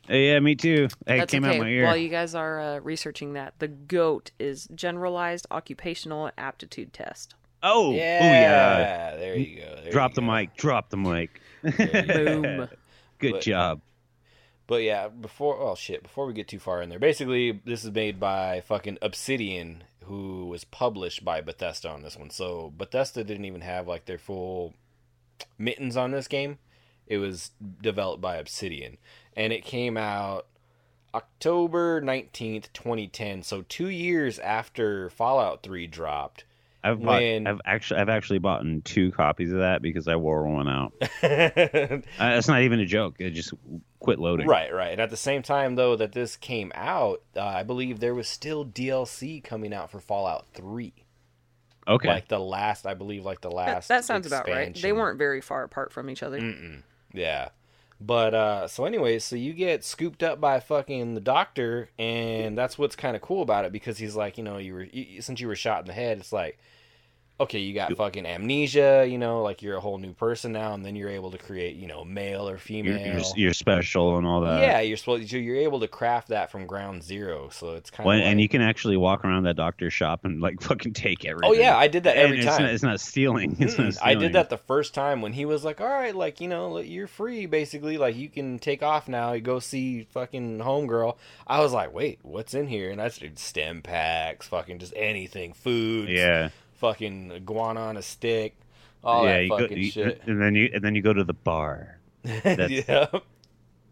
Hey, yeah, me too. Hey, it That's came okay. out my ear. While you guys are uh, researching that, the GOAT is Generalized Occupational Aptitude Test. Oh, oh, Yeah, oh yeah. there you go. there Drop you the go. mic. Drop the mic. Boom. Good But- job. But yeah, before oh shit, before we get too far in there, basically this is made by fucking Obsidian, who was published by Bethesda on this one. So Bethesda didn't even have like their full mittens on this game. It was developed by Obsidian, and it came out October nineteenth, twenty ten. So two years after Fallout Three dropped. I've bought, when- I've actually I've actually bought two copies of that because I wore one out. right, Uh, that's not even a joke. It just quit loading. right. right. And at the same time, though, that this came out, uh, I believe there was still DLC coming out for Fallout Three. Okay. Like the last, I believe, like the last. that sounds about right. They weren't very far apart from each other. Mm-mm. Yeah. But uh so anyways, so you get scooped up by fucking the doctor and that's what's kind of cool about it because he's like, you know, you were you, since you were shot in the head, it's like okay, you got fucking amnesia, you know, like you're a whole new person now and then you're able to create, you know, male or you're, female. you're, you're special and all that. yeah, you're supposed so you're able to craft that from ground zero. So it's kind Well, of and you can actually walk around that doctor's shop and like fucking take everything. Oh yeah, I did that every and it's time. Not, it's not stealing. It's not Mm-mm. I did that the first time when he was like, "All right, like you know, you're free, basically. Like you can take off now. You go see fucking homegirl." I was like, "Wait, what's in here?" And I started stim packs, fucking just anything, food, Yeah. Fucking iguana on a stick, all yeah. that You go, fucking you- shit. and then you and then you go to the bar. Yeah,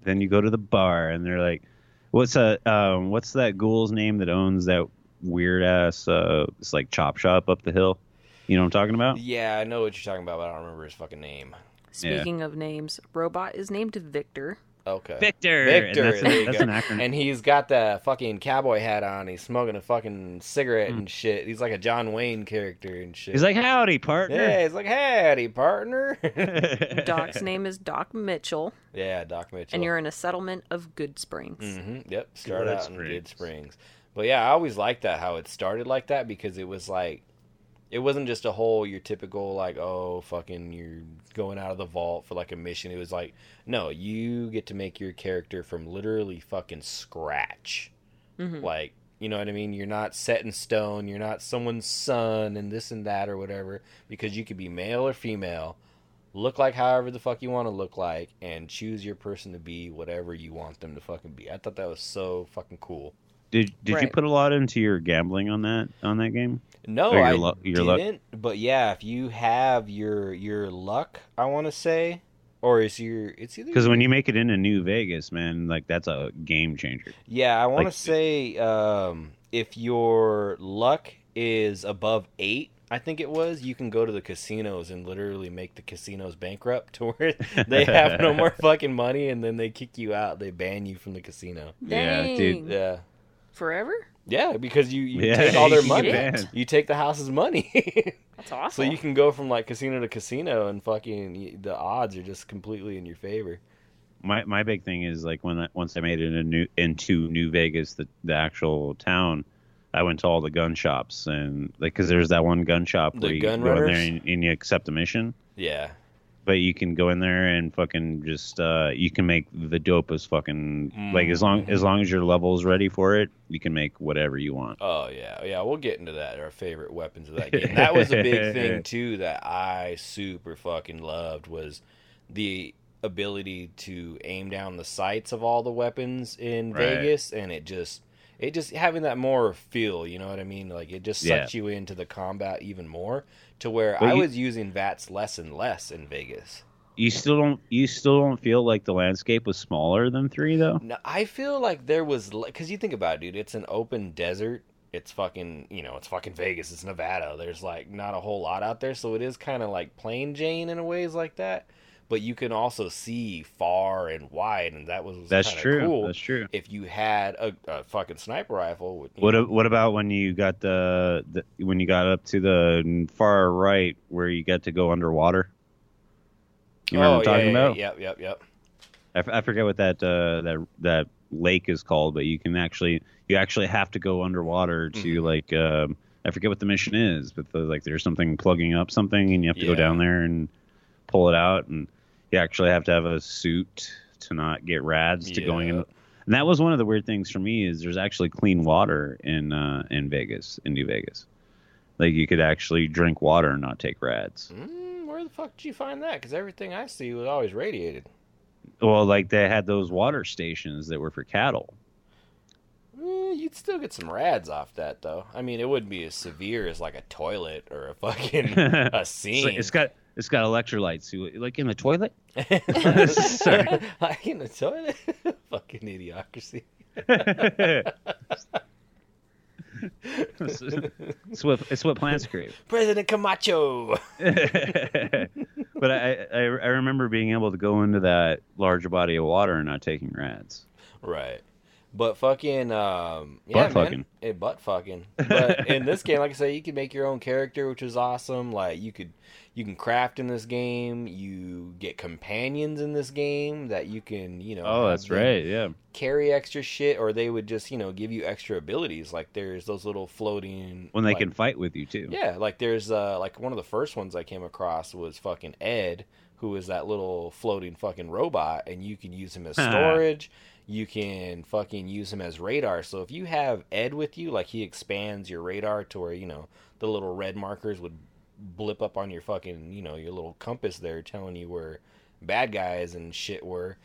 Then you go to the bar and they're like, "What's a um, what's that ghoul's name that owns that weird ass uh, it's like chop shop up the hill?" You know what I'm talking about? yeah, I know what you're talking about, but I don't remember his fucking name. Speaking of names, robot is named Victor. Okay, Victor. Victor, And that's, a, that's an acronym. And he's got the fucking cowboy hat on. He's smoking a fucking cigarette Mm. and shit. He's like a John Wayne character and shit. He's like, "Howdy, partner." Yeah, he's like, howdy, partner. Doc's name is Doc Mitchell, yeah, Doc Mitchell. and you're in a settlement of Goodsprings. Mm-hmm. Yep, start Good out in Goodsprings. Springs. But yeah, I always liked that how it started like that because it was like it wasn't just a whole your typical like oh fucking you're going out of the vault for like a mission. It was like no, you get to make your character from literally fucking scratch. Mm-hmm. Like you know what I mean? You're not set in stone. You're not someone's son and this and that or whatever because you could be male or female. Look like however the fuck you want to look like, and choose your person to be whatever you want them to fucking be. I thought that was so fucking cool. Did did you put a lot into your gambling on that on that game? No, Or your I lu- your luck? didn't. But yeah, if you have your your luck, I want to say, or is your it's either Because when you make it into New Vegas, man, like that's a game changer. yeah, I want like- to say um, if your luck is above eight, I think it was, you can go to the casinos and literally make the casinos bankrupt to where they have no more fucking money, and then they kick you out. They ban you from the casino. Yeah, dude. Yeah. Forever? Yeah, because you, you Yeah, take all their you money. You take the house's money. That's awesome. So you can go from like casino to casino, and fucking the odds are just completely in your favor. My my big thing is like when I, once I made it into New, into New Vegas, the the actual town, I went to all the gun shops and like because there's that one gun shop The where you gun go in there and, and you accept a mission, Yeah, but you can go in there and fucking just uh you can make the dopest fucking like as long Mhm. as long as your level is ready for it, you can make whatever you want. Oh yeah, yeah. We'll get into that. Our favorite weapons of that game. That was a big thing too that I super fucking loved was the ability to aim down the sights of all the weapons in Right. Vegas, and it just it just having that more feel. You know what I mean? Like it just Yeah. sucks you into the combat even more to where Well, I you- was using VATS less and less in Vegas. You still don't you still don't feel like the landscape was smaller than three though. No, I feel like there was because you think about it, dude. It's an open desert. It's fucking you know it's fucking Vegas. It's Nevada. There's like not a whole lot out there, so it is kind of like plain Jane in a ways like that. But you can also see far and wide, and that was That's true. Cool That's true. if you had a, a fucking sniper rifle. With, What know, what about when you got the, the when you got up to the far right where you got to go underwater? You remember oh, what I'm talking yeah, yeah, about? Yep, yep, yep. I, f- I forget what that uh, that that lake is called, but you can actually you actually have to go underwater to Mm-hmm. like um, I forget what the mission is, but the, like there's something plugging up something, and you have to go down there and pull it out, and you actually have to have a suit to not get rads to going in. And that was one of the weird things for me is there's actually clean water in uh, in Vegas, in New Vegas. Like you could actually drink water and not take rads. Mm, where the fuck did you find that? Because everything I see was always radiated. Well, like they had those water stations that were for cattle. You'd still get some rads off that though. I mean, it wouldn't be as severe as like a toilet or a fucking a scene. it's got it's got electrolytes. Like in the toilet. Like in the toilet. fucking idiocracy. it's what it's what plants crave. President Camacho. but I, I I remember being able to go into that larger body of water and not taking rads. Right. But fucking um yeah, Butt man. fucking. It butt fucking. But in this game, like I say, you can make your own character, which is awesome. Like you could you can craft in this game, you get companions in this game that you can, you know Oh, that's right. Yeah. carry extra shit or they would just, you know, give you extra abilities. Like there's those little floating When they like, can fight with you too. Yeah, like there's uh like one of the first ones I came across was fucking Ed, who is that little floating fucking robot, and you can use him as storage. You can fucking use him as radar. So if you have Ed with you, like he expands your radar to where, you know, the little red markers would blip up on your fucking, you know, your little compass there telling you where bad guys and shit were.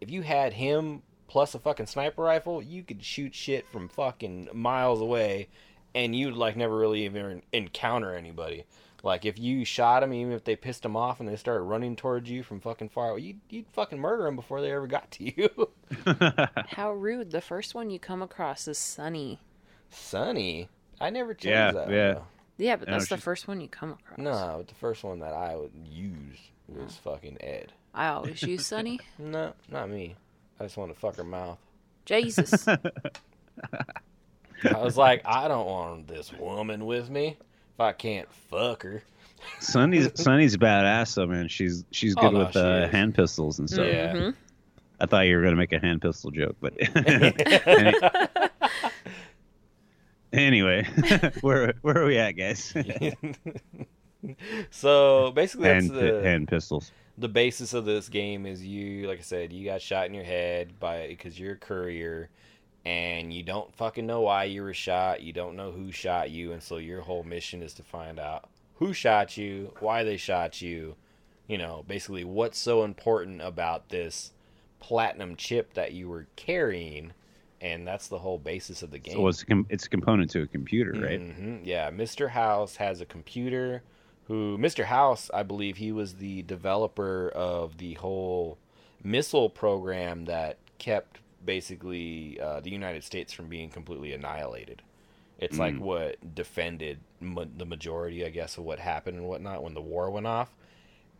If you had him plus a fucking sniper rifle, you could shoot shit from fucking miles away and you'd like never really even encounter anybody. Like if you shot them, even if they pissed them off and they started running towards you from fucking far away, you'd, you'd fucking murder them before they ever got to you. How rude. The first one you come across is Sunny. Sunny, I never changed Yeah, that. yeah. though. Yeah, but that's the she's- first one you come across. No, the first one that I would use was oh. fucking Ed. I always use Sunny. No, not me. I just want to fuck her mouth. Jesus. I was like, I don't want this woman with me if I can't fuck her. Sunny's Sunny's badass though, man. She's she's Oh, good no, with she uh, hand pistols and stuff. Yeah. Mhm. I thought you were gonna make a hand pistol joke, but Anyway, where where are we at, guys? so basically, that's hand, the hand pistols. the basis of this game is you, like I said, you got shot in your head by because you're a courier, and you don't fucking know why you were shot. You don't know who shot you, and so your whole mission is to find out who shot you, why they shot you. You know, basically, what's so important about this platinum chip that you were carrying, and that's the whole basis of the game. So it's a com- it's a component to a computer, right? hmm Yeah, Mr. House has a computer. Who Mr. House, I believe, he was the developer of the whole missile program that kept basically uh, the United States from being completely annihilated. It's like what defended ma- the majority, I guess, of what happened and whatnot when the war went off.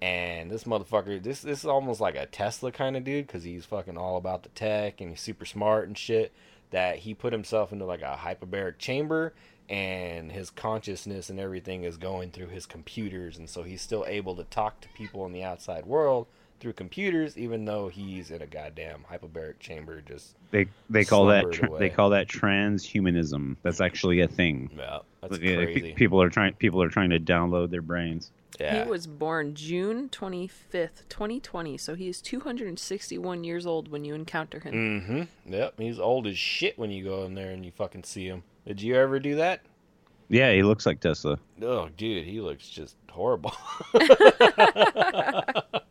And this motherfucker, this this is almost like a Tesla kind of dude because he's fucking all about the tech and he's super smart and shit. That he put himself into like a hyperbaric chamber and his consciousness and everything is going through his computers, and so he's still able to talk to people in the outside world through computers, even though he's in a goddamn hyperbaric chamber. Just They they call that Slumbered tr- away. they call that transhumanism. That's actually a thing. yeah, that's Yeah, crazy. People are trying people are trying to download their brains. yeah, He was born June 25th, 2020, so he is 261 years old when you encounter him. Mm-hmm. Yep. He's old as shit when you go in there and you fucking see him. Did you ever do that? Yeah, he looks like Tesla. Oh, dude, he looks just horrible.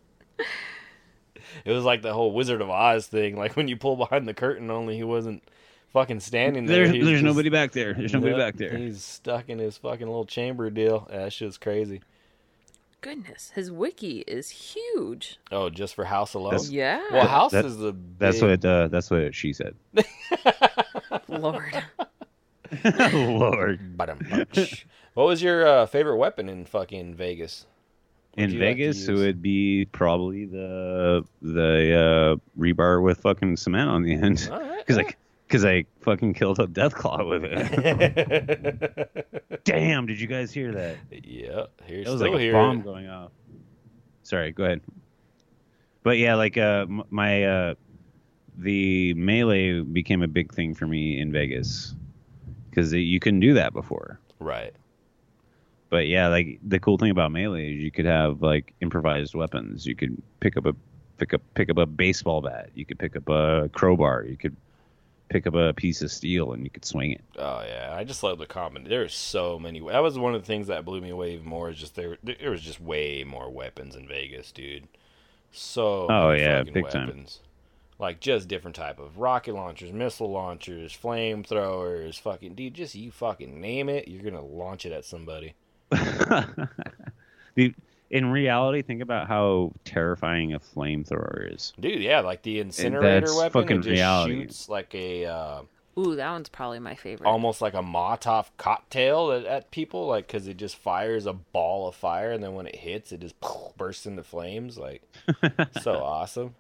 it was like the whole Wizard of Oz thing. Like when you pull behind the curtain, only he wasn't fucking standing there. There's there's just- nobody back there. There's nobody Yep, back there. He's stuck in his fucking little chamber deal. Yeah, that shit's crazy. Goodness, his wiki is huge. Oh, just for House alone? That's- Yeah. well, House that- is the That's what uh, that's what she said. Lord. Lord. Ba-dum-bum. what was your uh, favorite weapon in fucking Vegas? In you like Vegas, it would be probably the the uh, rebar with fucking cement on the end, All right, because I because I fucking killed a deathclaw with it. Damn! Did you guys hear that? yeah, here's was still like a bomb going off. Sorry, go ahead. But yeah, like uh, my uh, the melee became a big thing for me in Vegas because you couldn't do that before. Right. But yeah, like the cool thing about melee is you could have like improvised weapons. You could pick up a pick up pick up a baseball bat. You could pick up a crowbar. You could pick up a piece of steel and you could swing it. Oh yeah, I just love the combination. There's so many. That was one of the things that blew me away even more. Is just there. There was just way more weapons in Vegas, dude. So. Oh, yeah, big time. weapons. Like just different type of rocket launchers, missile launchers, flamethrowers, fucking dude. Just you fucking name it, you're gonna launch it at somebody. Dude, in reality, think about how terrifying a flamethrower is. Dude, yeah, like the incinerator that's weapon. fucking just reality. shoots like a uh, Ooh, that one's probably my favorite. almost like a Molotov cocktail at, at people, like because it just fires a ball of fire, and then when it hits, it just bursts into flames. Like so awesome.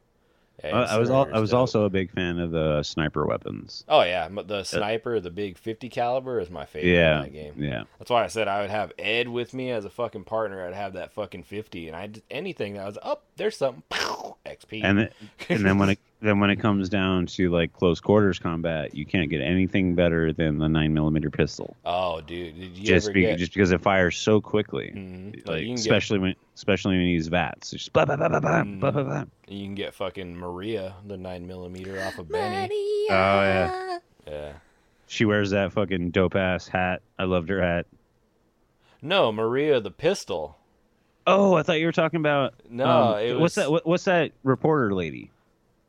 Yeah, uh, I, I was al- I was dope. also a big fan of the sniper weapons. Oh yeah, the uh, sniper, the big 50 caliber, is my favorite Yeah, in that game. yeah. That's why I said I would have Ed with me as a fucking partner. I'd have that fucking 50, and I anything that was up. there's something. XP. And then, and then when it then when it comes down to like close quarters combat, you can't get anything better than the nine millimeter pistol. oh, dude, did you just ever be, get? just because it fires so quickly, Mhm. like you, can especially when especially when you use VATS. It's just blah, blah, blah, blah, blah, blah, blah, blah. you can get fucking Maria, the nine millimeter, off of Benny. Oh yeah, Yeah. she wears that fucking dope ass hat. I loved her hat. No, Maria the pistol. Oh, I thought you were talking about No, um, it what's that? What, what's that reporter lady?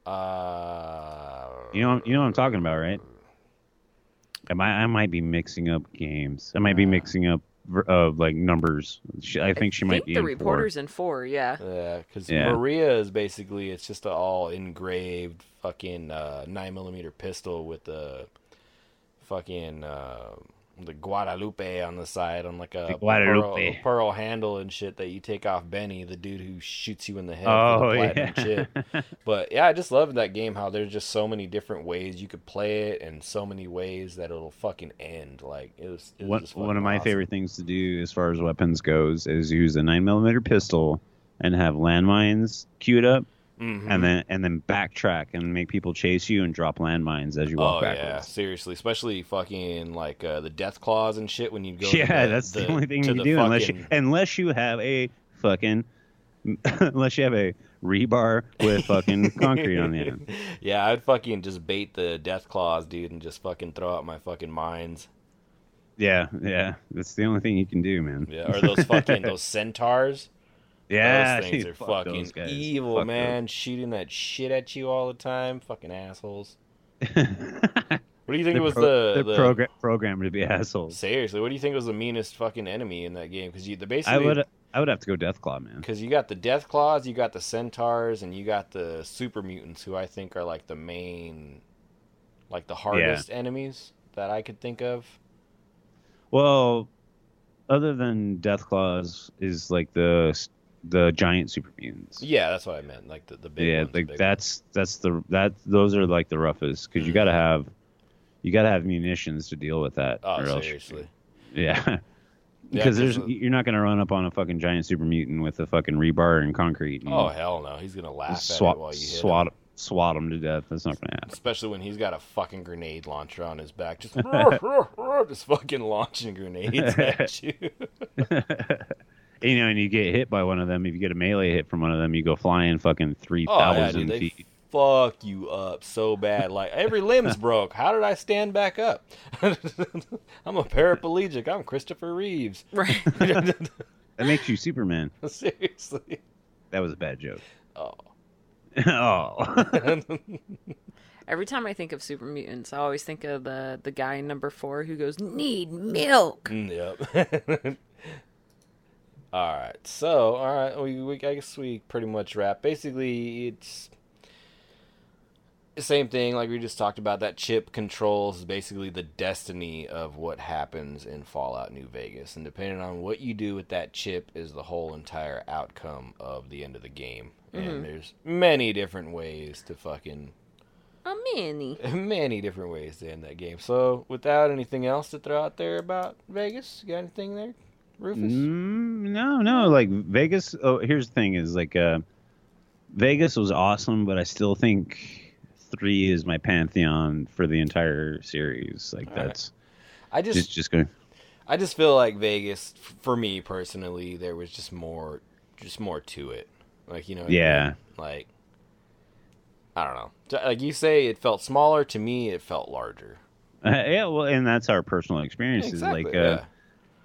Uh, You know, you know what I'm talking about, right? Am I? I might be mixing up games. I might be mixing up uh, like numbers. She, I think she I might think be the in four. reporter's in four, yeah. Yeah, because Yeah. Maria is basically it's just an all engraved fucking uh, nine millimeter pistol with a fucking uh, the Guadalupe on the side on like a Guadalupe. pearl, pearl handle and shit that you take off Benny, the dude who shoots you in the head Oh the platinum yeah. chip. But yeah, I just love that game. How there's just so many different ways you could play it, and so many ways that it'll fucking end. Like it was. It was one, one of my awesome. favorite things to do as far as weapons goes is use a nine millimeter pistol and have landmines queued up Mm-hmm. and then and then backtrack and make people chase you and drop landmines as you walk Oh yeah, seriously, especially fucking like uh, the death claws and shit when you go. Yeah, the, that's the, only thing you can do unless you unless you have a fucking unless you have a rebar with fucking concrete on the end. Yeah, I'd fucking just bait the death claws, dude, and just fucking throw out my fucking mines. Yeah, yeah, that's the only thing you can do, man. Yeah, or those fucking those centaurs. Yeah, those things are fuck fucking evil, Fuck man. Shooting that shit at you all the time, fucking assholes. what do you think was pro- the, they're the progra- programmed to be assholes. seriously? What do you think was the meanest fucking enemy in that game? Because you the basically I would I would have to go Deathclaw, man. Because you got the Death Claws, you got the Centaurs, and you got the Super Mutants, who I think are like the main, like the hardest enemies that I could think of. Well, other than Deathclaws is like the the giant super mutants. Yeah, that's what I meant. Like the, the big yeah, ones, like big that's that's the that those are like the roughest because you got to have you got to have munitions to deal with that. Oh, seriously. yeah. Because there's 'cause, uh, you're not gonna run up on a fucking giant super mutant with a fucking rebar and concrete. And Oh hell no, he's gonna laugh at swat it while you hit swat him. swat him to death. That's not gonna happen. Especially when he's got a fucking grenade launcher on his back, just just fucking launching grenades at you. You know, and you get hit by one of them. If you get a melee hit from one of them, you go flying fucking three Oh yeah, thousand dude, they feet. fuck you up so bad. Like every limb's broke. How did I stand back up? I'm a paraplegic. I'm Christopher Reeves. Right. That makes you Superman. Seriously. That was a bad joke. Oh. oh. Every time I think of super mutants, I always think of the the guy number four who goes, "Need milk." Mm, Yep. All right. So, all right, we, we I guess we pretty much wrap. Basically, it's the same thing like we just talked about. That chip controls basically the destiny of what happens in Fallout New Vegas, and depending on what you do with that chip, is the whole entire outcome of the end of the game. And mm-hmm. there's many different ways to fucking A many many different ways to end that game. So, without anything else to throw out there about Vegas, you got anything there, Rufus? Mm, no, no. Like Vegas. Oh, here's the thing: is like uh, Vegas was awesome, but I still think three is my pantheon for the entire series. Like right. that's I just, just just going. I just feel like Vegas, for me personally, there was just more, just more to it. Like you know, I Yeah. mean? like I don't know. Like you say, it felt smaller. To me, it felt larger. Uh, yeah, well, and that's our personal experiences. Exactly. like, yeah.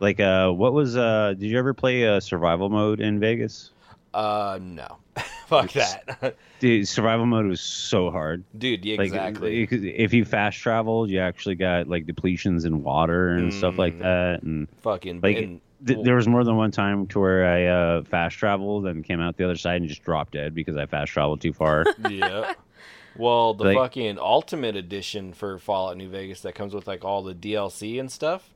Like, uh, what was? Uh, did you ever play uh, survival mode in Vegas? Uh, no, fuck that, Dude, survival mode was so hard. dude. Yeah, Like, exactly. if you fast traveled, you actually got like depletions in water and stuff like Mm. that, and Fucking like and- th- there was more than one time to where I uh, fast traveled and came out the other side and just dropped dead because I fast traveled too far. yeah. Well, the Like- fucking ultimate edition for Fallout New Vegas that comes with like all the DLC and stuff,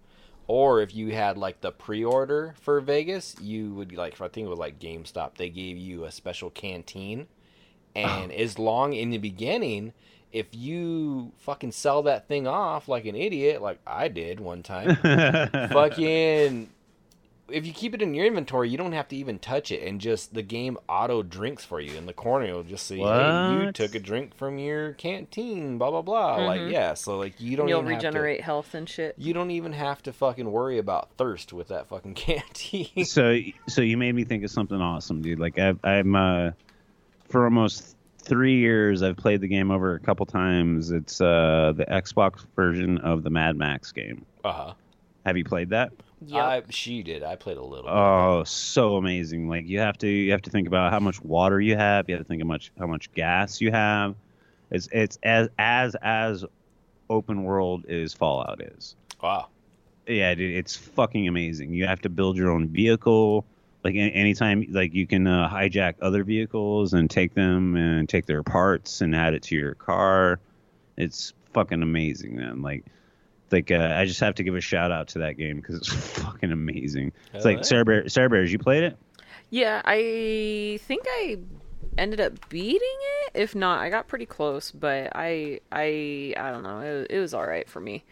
or if you had like the pre-order for Vegas, you would like I think it was like GameStop. They gave you a special canteen, and oh. as long in the beginning, if you fucking sell that thing off like an idiot, like I did one time, fucking if you keep it in your inventory, you don't have to even touch it, and just the game auto drinks for you in the corner. It'll just say, "Hey, you took a drink from your canteen." Blah blah blah. Like yeah, so like you don't You'll even have to- regenerate health and shit. you don't even have to fucking worry about thirst with that fucking canteen. so, so you made me think of something awesome, dude. Like I, I'm uh, for almost three years, I've played the game over a couple times. It's uh, the Xbox version of the Mad Max game. Uh huh. Have you played that? Yep. I she did. I played a little. bit. Oh, so amazing! Like you have to you have to think about how much water you have. You have to think how much how much gas you have. It's it's as as as open world as Fallout is. Wow. Yeah, dude, it's fucking amazing. You have to build your own vehicle. Like a- anytime, like you can uh, hijack other vehicles and take them and take their parts and add it to your car. It's fucking amazing, man. Like, like uh, I just have to give a shout out to that game because it's fucking amazing. It's Hell like yeah. Sarah Bear, Sarah Bears. You played it? Yeah, I think I ended up beating it. If not, I got pretty close, but I I I don't know. It, it was all right for me.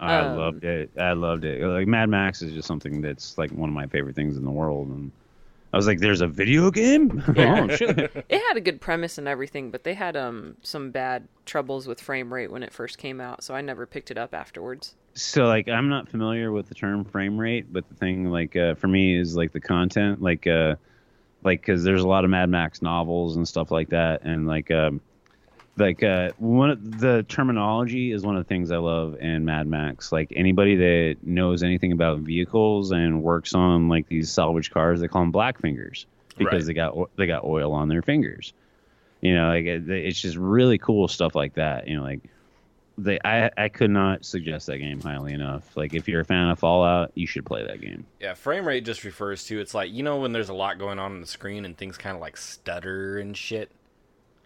I Um, loved it. I loved it. Like Mad Max is just something that's like one of my favorite things in the world, and I was like, "There's a video game." Yeah. oh shit! It had a good premise and everything, but they had um some bad troubles with frame rate when it first came out, so I never picked it up afterwards. so like, I'm not familiar with the term frame rate, but the thing like uh, for me is like the content, like uh, like because there's a lot of Mad Max novels and stuff like that, and like um, like uh, one of the terminology is one of the things I love in Mad Max. Like anybody that knows anything about vehicles and works on like these salvage cars, they call them black fingers because Right. they got they got oil on their fingers. You know, like it, it's just really cool stuff like that. You know, like they I I could not suggest that game highly enough. Like if you're a fan of Fallout, you should play that game. Yeah, frame rate just refers to it's like you know when there's a lot going on on the screen and things kind of like stutter and shit.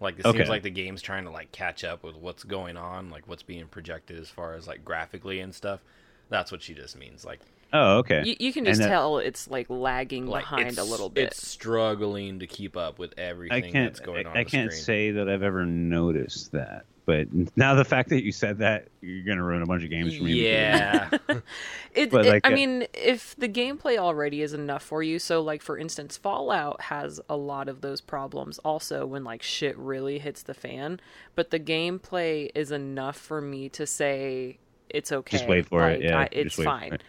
Like it Okay. seems like the game's trying to like catch up with what's going on, like what's being projected as far as like graphically and stuff. That's what she just means. Like, Oh, okay. You, you can just that- tell it's like lagging like behind a little bit. It's struggling to keep up with everything that's going I, on. I the can't screen. say that I've ever noticed that. But now the fact that you said that, you're gonna ruin a bunch of games for me. Yeah, It, But, it- like, I uh, mean, if the gameplay already is enough for you, so like for instance, Fallout has a lot of those problems also when like shit really hits the fan. But the gameplay is enough for me to say it's okay. Just wait for it. Yeah, I, it's wait fine. it.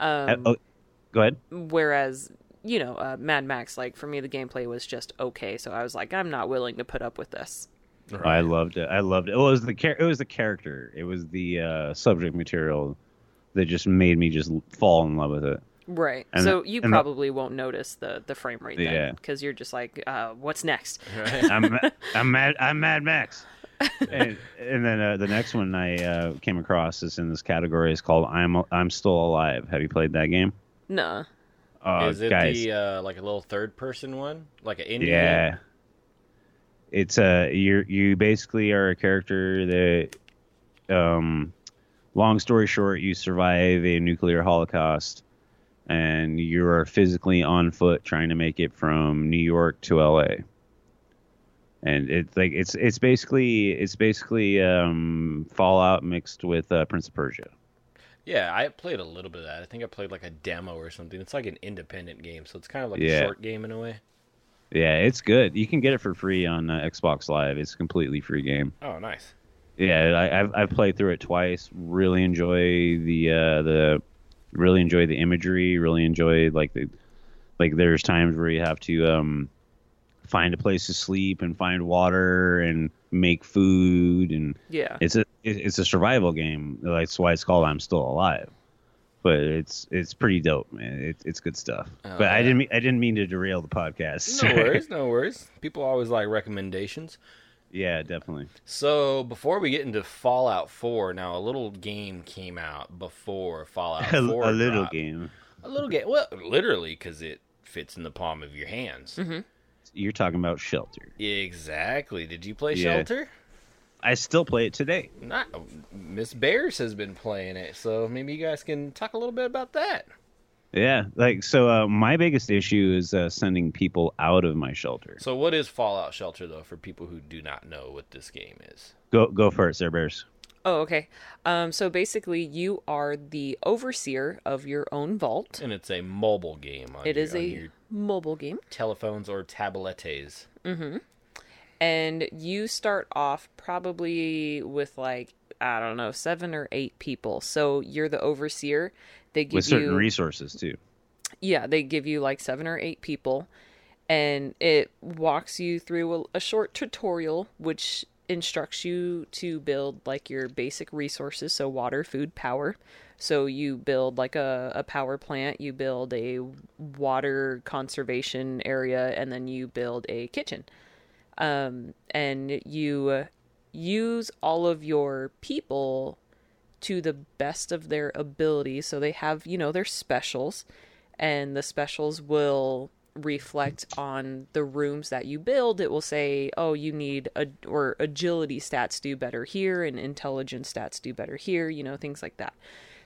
Uh, oh, go ahead. Whereas you know, uh, Mad Max, like for me, the gameplay was just okay. So I was like, I'm not willing to put up with this. I loved it. I loved it. It was the char- It was the character. It was the uh, subject material that just made me just fall in love with it. Right. And so the- you and the- probably won't notice the the frame rate then, Yeah. because you're just like, uh, what's next? I'm I'm mad. I'm Mad Max. and, and then uh, the next one I uh, came across is in this category is called I'm I'm Still Alive. Have you played that game? Nah. Uh, is it guys, the uh, like a little third person one, like an indie? yeah. game? It's a you you basically are a character that um long story short you survive a nuclear holocaust and you are physically on foot trying to make it from New York to LA. And it's like it's it's basically it's basically um Fallout mixed with uh, Prince of Persia. Yeah, I played a little bit of that. I think I played like a demo or something. It's like an independent game, so it's kind of like Yeah. a short game in a way. Yeah, it's good. You can get it for free on uh, Xbox Live. It's a completely free game. Oh, nice. Yeah, I, I've I've played through it twice. Really enjoy the uh, the really enjoy the imagery. Really enjoy like the like there's times where you have to um find a place to sleep and find water and make food and Yeah. it's a it's a survival game. That's why it's called I'm Still Alive. But it's it's pretty dope, man. It's it's good stuff. Oh, but I didn't mean, I didn't mean to derail the podcast. No worries, no worries. People always like recommendations. yeah, definitely. So before we get into Fallout 4, now a little game came out before Fallout 4. a, a little game. A little game. Well, literally, because it fits in the palm of your hands. Mm-hmm. You're talking about Shelter. Exactly. Did you play Yeah. Shelter? I still play it today. Not Miss Bears has been playing it, so maybe you guys can talk a little bit about that. Yeah, like so. Uh, my biggest issue is uh, sending people out of my shelter. So, what is Fallout Shelter though, for people who do not know what this game is? Go go for it, Sir Bears. Oh, okay. Um, so basically, you are the overseer of your own vault. And it's a mobile game. On It your, is on a your mobile game, telephones or tablettes. And you start off probably with like I don't know seven or eight people. So you're the overseer. They give With certain you resources too. yeah, they give you like seven or eight people, and it walks you through a, a short tutorial which instructs you to build like your basic resources so water food power so you build like a, a power plant you build a water conservation area and then you build a kitchen um, and you use all of your people to the best of their ability. So they have, you know, their specials, and the specials will reflect on the rooms that you build. It will say, oh, you need a or agility stats do better here, and intelligence stats do better here. You know, things like that.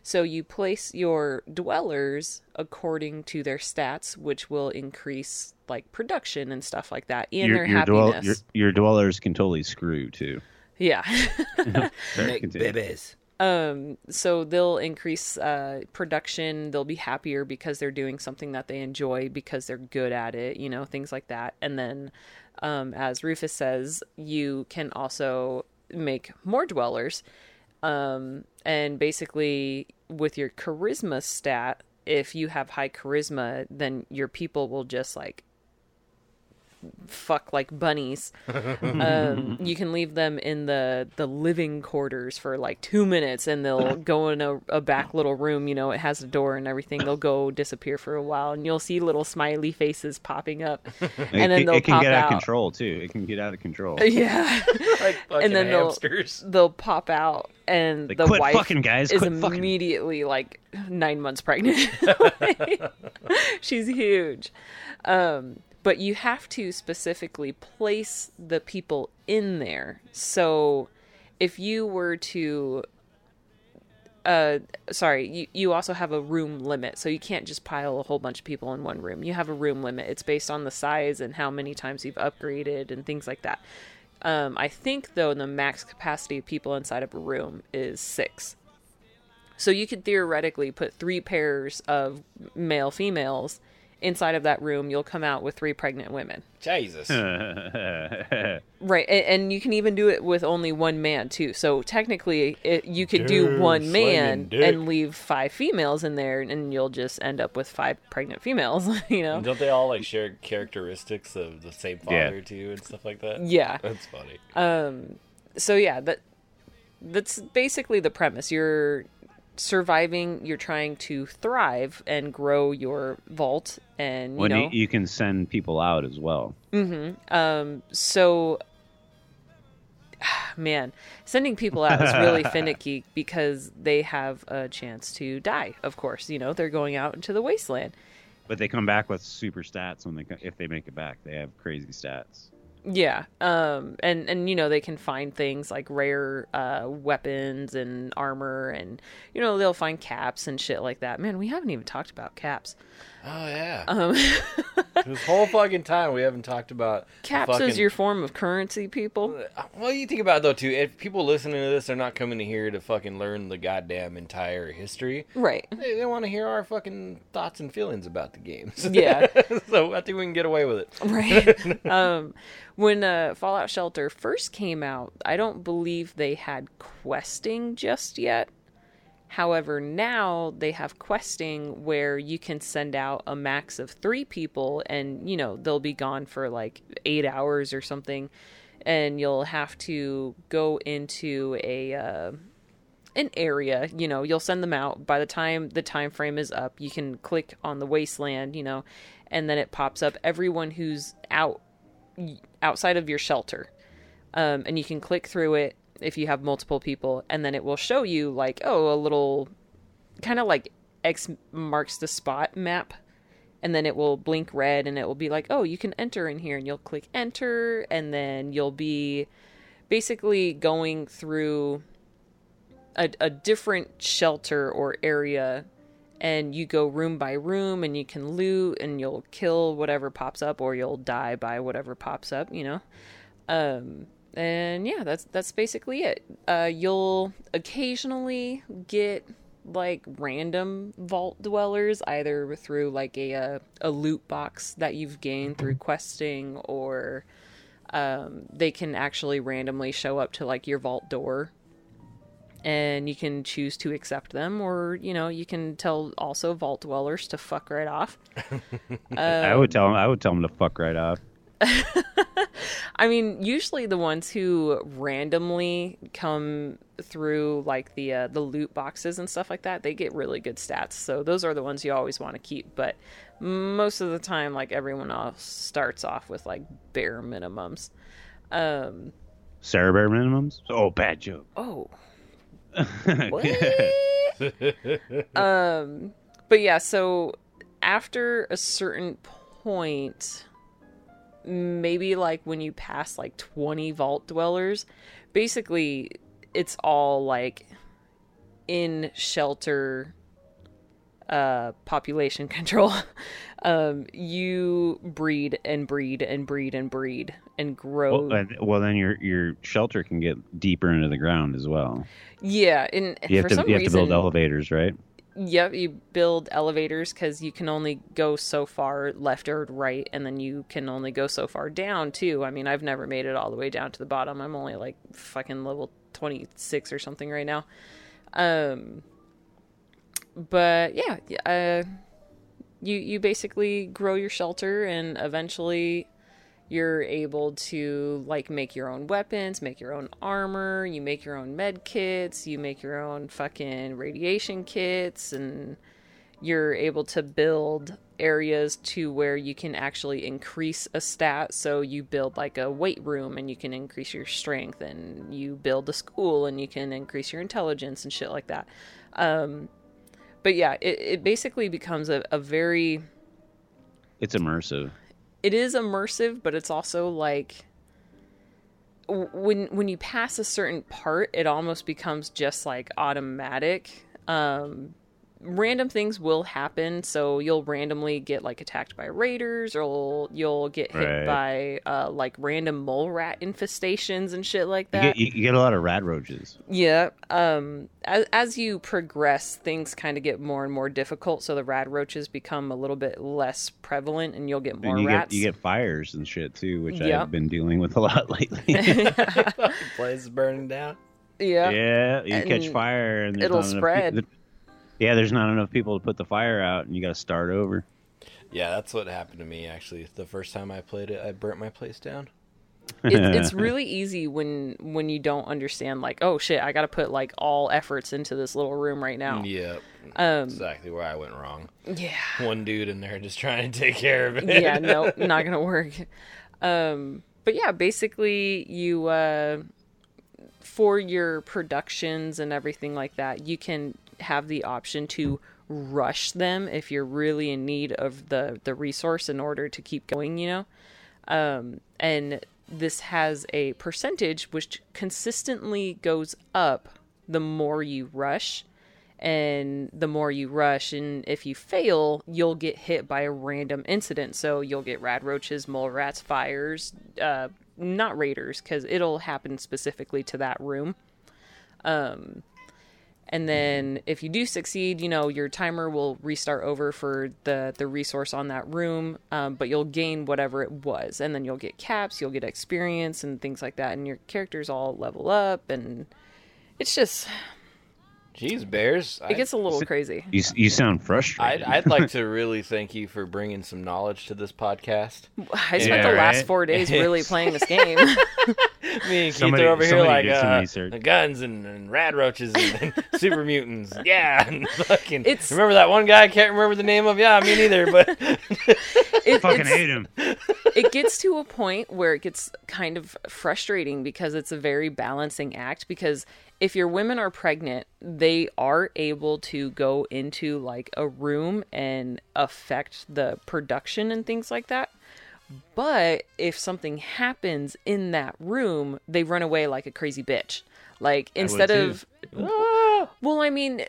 So you place your dwellers according to their stats, which will increase like production and stuff like that, and their dwell- happiness. your, your dwellers can totally screw too. Yeah. Make babies. Um, so they'll increase uh, production. They'll be happier because they're doing something that they enjoy because they're good at it. You know, things like that. And then, um, as Rufus says, you can also make more dwellers. Um, and basically, with your charisma stat, if you have high charisma, then your people will just like fuck like bunnies. um, you can leave them in the the living quarters for like two minutes, and they'll go in a, a back little room. You know, it has a door and everything. They'll go disappear for a while, and you'll see little smiley faces popping up, and it, then can- they'll it can pop get out out. of control too. It can get out of control. Yeah, like and then they'll hamsters. they'll pop out, and Like, the quit wife fucking, guys, is quit fucking. immediately like nine months pregnant. She's huge. Um, but you have to specifically place the people in there. So if you were to uh sorry you, you also have a room limit. So you can't just pile a whole bunch of people in one room. You have a room limit. It's based on the size and how many times you've upgraded and things like that. Um i think though the max capacity of people inside of a room is six. So you could theoretically put three pairs of male females inside of that room you'll come out with three pregnant women Jesus. Right, and, and you can even do it with only one man too. So technically, it, you could do one man dick. and leave five females in there, and you'll just end up with five pregnant females. You know? Don't they all like share characteristics of the same Yeah. father too and stuff like that? Yeah. That's funny. Um. So yeah, that that's basically the premise. You're surviving. You're trying to thrive and grow your vault, and you when know. you, you can send people out as well. Mm-hmm. Um, so man sending people out is really finicky because they have a chance to die of course you know they're going out into the wasteland But they come back with super stats when they if they make it back. They have crazy stats. Yeah um and and you know they can find things like rare uh weapons and armor and you know they'll find caps and shit like that. Man we haven't even talked about caps Oh yeah. um this whole fucking time we haven't talked about caps fucking... is your form of currency people Well, you think about it though too. If people listening to this, they're not coming to here to fucking learn the goddamn entire history. right They, they want to hear our fucking thoughts and feelings about the games. Yeah. so I think we can get away with it. right um when uh fallout shelter first came out i don't believe they had questing just yet however now they have questing where you can send out a max of three people and you know they'll be gone for like eight hours or something. And you'll have to go into a uh an area you know you'll send them out. By the time the time frame is up you can click on the wasteland you know and then it pops up everyone who's out outside of your shelter. Um, and you can click through it if you have multiple people and then it will show you like oh a little kind of like x marks the spot map and then it will blink red and it will be like oh you can enter in here and you'll click enter and then you'll be basically going through a, a different shelter or area and you go room by room and you can loot and you'll kill whatever pops up or you'll die by whatever pops up you know? Um and yeah that's that's basically it uh you'll occasionally get like random vault dwellers either through like a uh, a loot box that you've gained through questing or um they can actually randomly show up to like your vault door and you can choose to accept them or you know you can tell also vault dwellers to fuck right off I would tell them. I would tell them to fuck right off. i mean usually the ones who randomly come through like the uh, the loot boxes and stuff like that they get really good stats. So those are the ones you always want to keep. But most of the time like everyone else starts off with like bare minimums. Um Sarah bare minimums. Oh, bad joke. oh. Um but yeah so after a certain point maybe like when you pass like 20 vault dwellers basically it's all like in shelter uh population control um you breed and breed and breed and breed and grow. Well, well, then your your shelter can get deeper into the ground as well. yeah, and You have to you have to build elevators, right? Yep, you build elevators because you can only go so far left or right, and then you can only go so far down too. I mean, I've never made it all the way down to the bottom. I'm only like fucking level 26 or something right now. Um, but yeah, uh, you you basically grow your shelter, and eventually you're able to like make your own weapons, make your own armor, you make your own med kits, you make your own fucking radiation kits and you're able to build areas to where you can actually increase a stat so you build like a weight room and you can increase your strength and you build a school and you can increase your intelligence and shit like that um but yeah it, it basically becomes a, a very It's immersive. It is immersive, but it's also like when when you pass a certain part, it almost becomes just like automatic. Um, random things will happen, so you'll randomly get like attacked by raiders, or you'll get hit Right. by uh, like random mole rat infestations and shit like You that. get you, you get a lot of rad roaches. Yeah. Um. As, as you progress, things kind of get more and more difficult. So the rad roaches become a little bit less prevalent, and you'll get more and you rats. get you get fires and shit too, which Yep. I've been dealing with a lot lately. Place is burning down. yeah. yeah, you catch fire and it'll spread. peop- yeah, there's not enough people to put the fire out, and you got to start over. Yeah, that's what happened to me actually. The first time I played it, I burnt my place down. it, it's really easy when when you don't understand like oh shit i gotta put like all efforts into this little room right now Yep. um Exactly where I went wrong. yeah One dude in there just trying to take care of it. yeah no not gonna work um but yeah basically you uh for your productions and everything like that you can have the option to rush them if you're really in need of the the resource in order to keep going you know? Um, and this has a percentage which consistently goes up the more you rush. And the more you rush and if you fail you'll get hit by a random incident. So you'll get rad roaches mole rats fires uh, not raiders because it'll happen specifically to that room. Um, and then if you do succeed you know your timer will restart over for the the resource on that room um, but you'll gain whatever it was. And then you'll get caps you'll get experience and things like that and your characters all level up and it's just Jeez, bears. it gets a little crazy You you sound I'd, frustrated. I'd like to really thank you for bringing some knowledge to this podcast. i spent Yeah, the last right? four days really playing this game Me and Keith Somebody- are over here like uh, the guns and, and rad roaches and, and super mutants. Yeah, and fucking. It's- remember that one guy? I can't remember the name of. Yeah, me neither. But It- fucking hate him. it gets to a point where it gets kind of frustrating because it's a very balancing act because if your women are pregnant they are able to go into like a room and affect the production and things like that. But if something happens in that room they run away like a crazy bitch. Like instead of ah! well i mean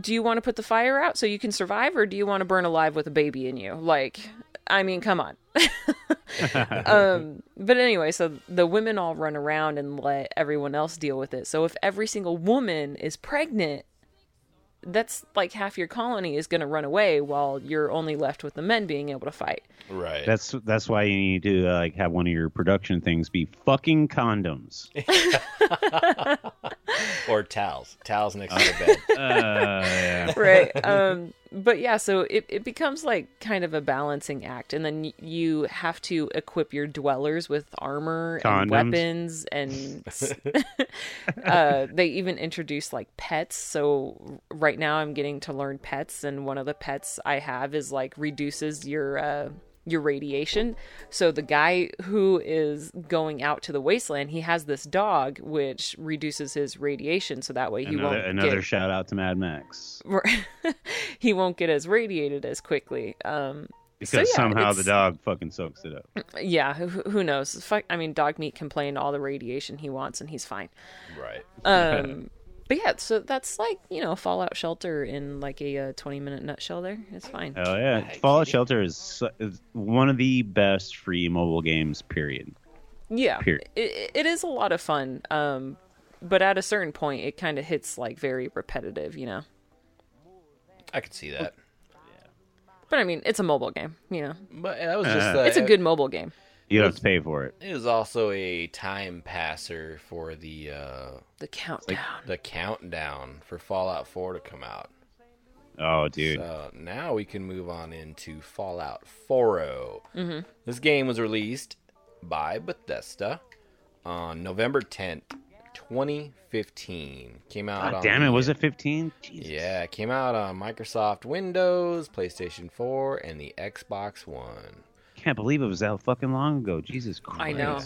do you want to put the fire out so you can survive or do you want to burn alive with a baby in you? Like i mean come on um but anyway so the women all run around and let everyone else deal with it so if every single woman is pregnant that's like half your colony is going to run away while you're only left with the men being able to fight right. That's that's why you need to uh, like have one of your production things be fucking condoms. or towels. Towels next to the bed. Uh, yeah. right um but yeah so it, it becomes like kind of a balancing act and then you have to equip your dwellers with armor and weapons and uh they even introduce like pets so right now i'm getting to learn pets and one of the pets i have is like reduces your uh your radiation. So the guy who is going out to the wasteland, he has this dog which reduces his radiation, so that way he Another, won't another get shout out to Mad Max he won't get as radiated as quickly. Um, So, because yeah, somehow the dog fucking soaks it up. yeah, who, who knows? Fuck, I mean, Dogmeat can play in all the radiation he wants, and he's fine. right. Um, but yeah, so that's like you know Fallout Shelter in like a uh, twenty minute nutshell. There, it's fine. Oh yeah! Fallout Shelter is, is one of the best free mobile games. Period. Yeah, Period. it, it is a lot of fun. Um, but at a certain point, it kind of hits like very repetitive, you know. I could see that. But I mean, it's a mobile game, you know. But that was just Uh, uh, It's a good mobile game. You don't have to pay for it. It was also a time passer for the uh, The countdown. the countdown for Fallout 4 to come out. Oh, dude. So now we can move on into Fallout 4. Mm-hmm. This game was released by Bethesda on November 10th, 2015. Came out. God on damn it, was it 15? Jesus. Yeah, it came out on Microsoft Windows, PlayStation 4, and the Xbox One. Can't believe it was that fucking long ago. Jesus Christ. I know.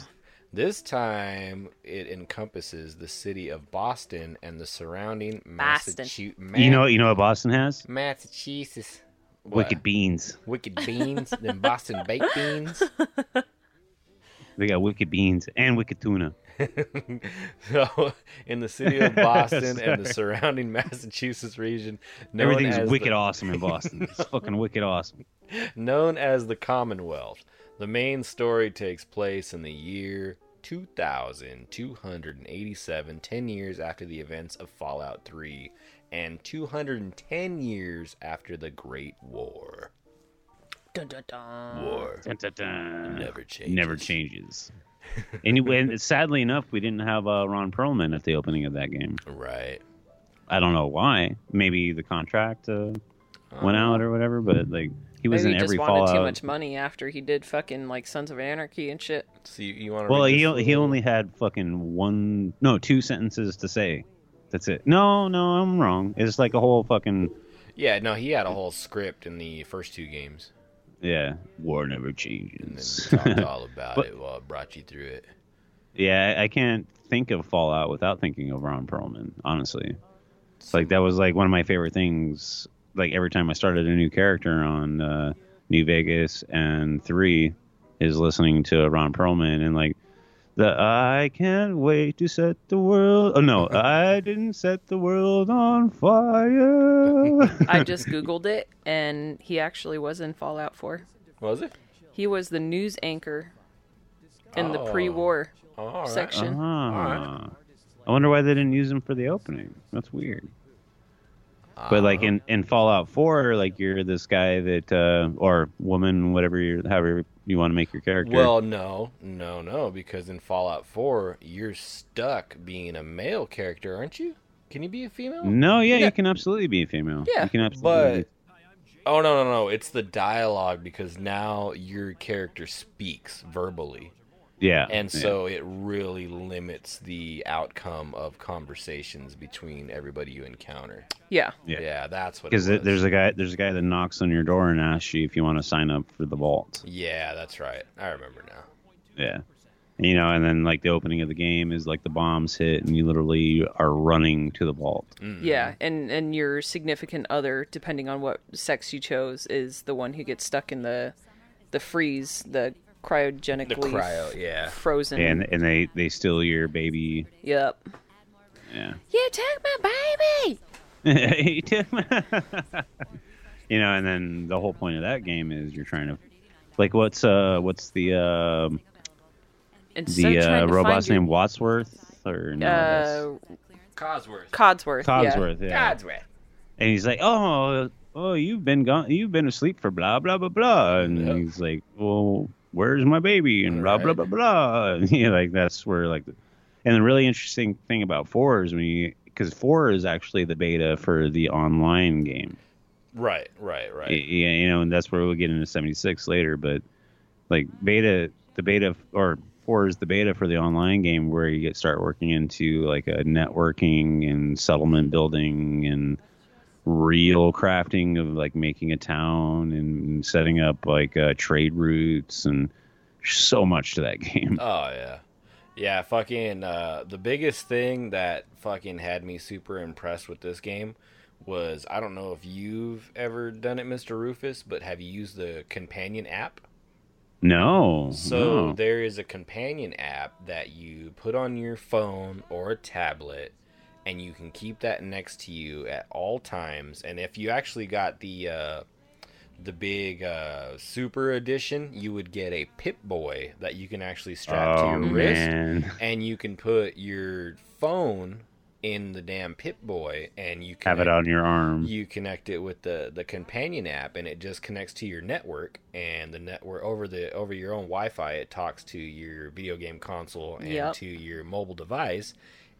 This time, it encompasses the city of Boston and the surrounding Boston. Massachusetts. You know, you know what Boston has? Massachusetts. What? Wicked beans. Wicked beans, then Boston baked beans. They got wicked beans and wicked tuna. so, in the city of Boston and the surrounding Massachusetts region, Everything's wicked the, awesome in Boston. It's fucking wicked awesome. known as the Commonwealth. The main story takes place in the year 2287, 10 years after the events of Fallout 3, and 210 years after the Great War. Dun, dun, dun. War Dun, dun, dun. never changes. Never changes. anyway, and sadly enough, we didn't have uh, Ron Perlman at the opening of that game. Right. I don't know why. Maybe the contract uh, went out or whatever, but like he was Maybe in he every just wanted Fallout. too much money after he did fucking like Sons of Anarchy and shit. So you, you want to Well, he he only had fucking one, no, two sentences to say. That's it. No, no, I'm wrong. It's like a whole fucking Yeah, no, he had a whole script in the first two games. Yeah. War never And then changes. talked all about But- it while it brought you through it. yeah, I I can't think of Fallout without thinking of Ron Perlman. Honestly, it's like that was like one of my favorite things. Like every time I started a new character on uh, New Vegas and three, is listening to Ron Perlman and like the I can't wait to set the world. Oh no, I didn't set the world on fire. I just googled it, and he actually was in Fallout 4. Was it? He was the news anchor in the Oh. pre-war All right. section. Ah. I wonder why they didn't use him for the opening. That's weird. But like in, in Fallout 4, like you're this guy that uh, or woman, whatever you however you want to make your character. Well, no, no, no, because in Fallout 4, you're stuck being a male character, aren't you? Can you be a female? no, yeah, Yeah. you can absolutely be a female. Yeah, you can absolutely. But oh no, no, no! It's the dialogue because now your character speaks verbally, yeah, and yeah. so it really limits the outcome of conversations between everybody you encounter. Yeah. Yeah. Yeah, that's what. because there's a guy there's a guy that knocks on your door and asks you if you want to sign up for the vault. Yeah, that's right. I remember now. Yeah. You know, and then like the opening of the game is like the bombs hit and you literally are running to the vault. Mm-hmm. Yeah, and and your significant other, depending on what sex you chose, is the one who gets stuck in the the freeze, the cryogenically The cryo, yeah. frozen. And and they they steal your baby. yep. Yeah. You took my baby. He took my- you know, and then the whole point of that game is you're trying to like what's uh what's the um Instead of the trying uh, to robot's find name Wadsworth or no your, that's uh, Cosworth. Codsworth. yeah. Codsworth, yeah. Codsworth. And he's like, "Oh, oh, you've been gone, you've been asleep for blah blah blah blah." And Yep. he's like, "Well, where's my baby?" And blah blah Right. blah blah. And you know, like that's where like, the, and the really interesting thing about four is when you because four is actually the beta for the online game. Right, right, right. Yeah, you know, and that's where we'll get into seventy six later. But like beta, the beta or four is the beta for the online game where you get start working into like a networking and settlement building and real crafting of like making a town and setting up like uh, trade routes and so much to that game. Oh yeah, yeah. Fucking uh, the biggest thing that fucking had me super impressed with this game was I don't know if you've ever done it, Mister Rufus, but have you used the companion app? No, So no. there is a companion app that you put on your phone or a tablet, and you can keep that next to you at all times. And if you actually got the uh, the big uh, super edition, you would get a Pip Boy that you can actually strap to Oh your wrist, and you can put your phone in the damn Pip Boy, and you Have it on your arm. you connect it with the the companion app and it just connects to your network and the network over the over your own wi-fi it talks to your video game console and Yep. to your mobile device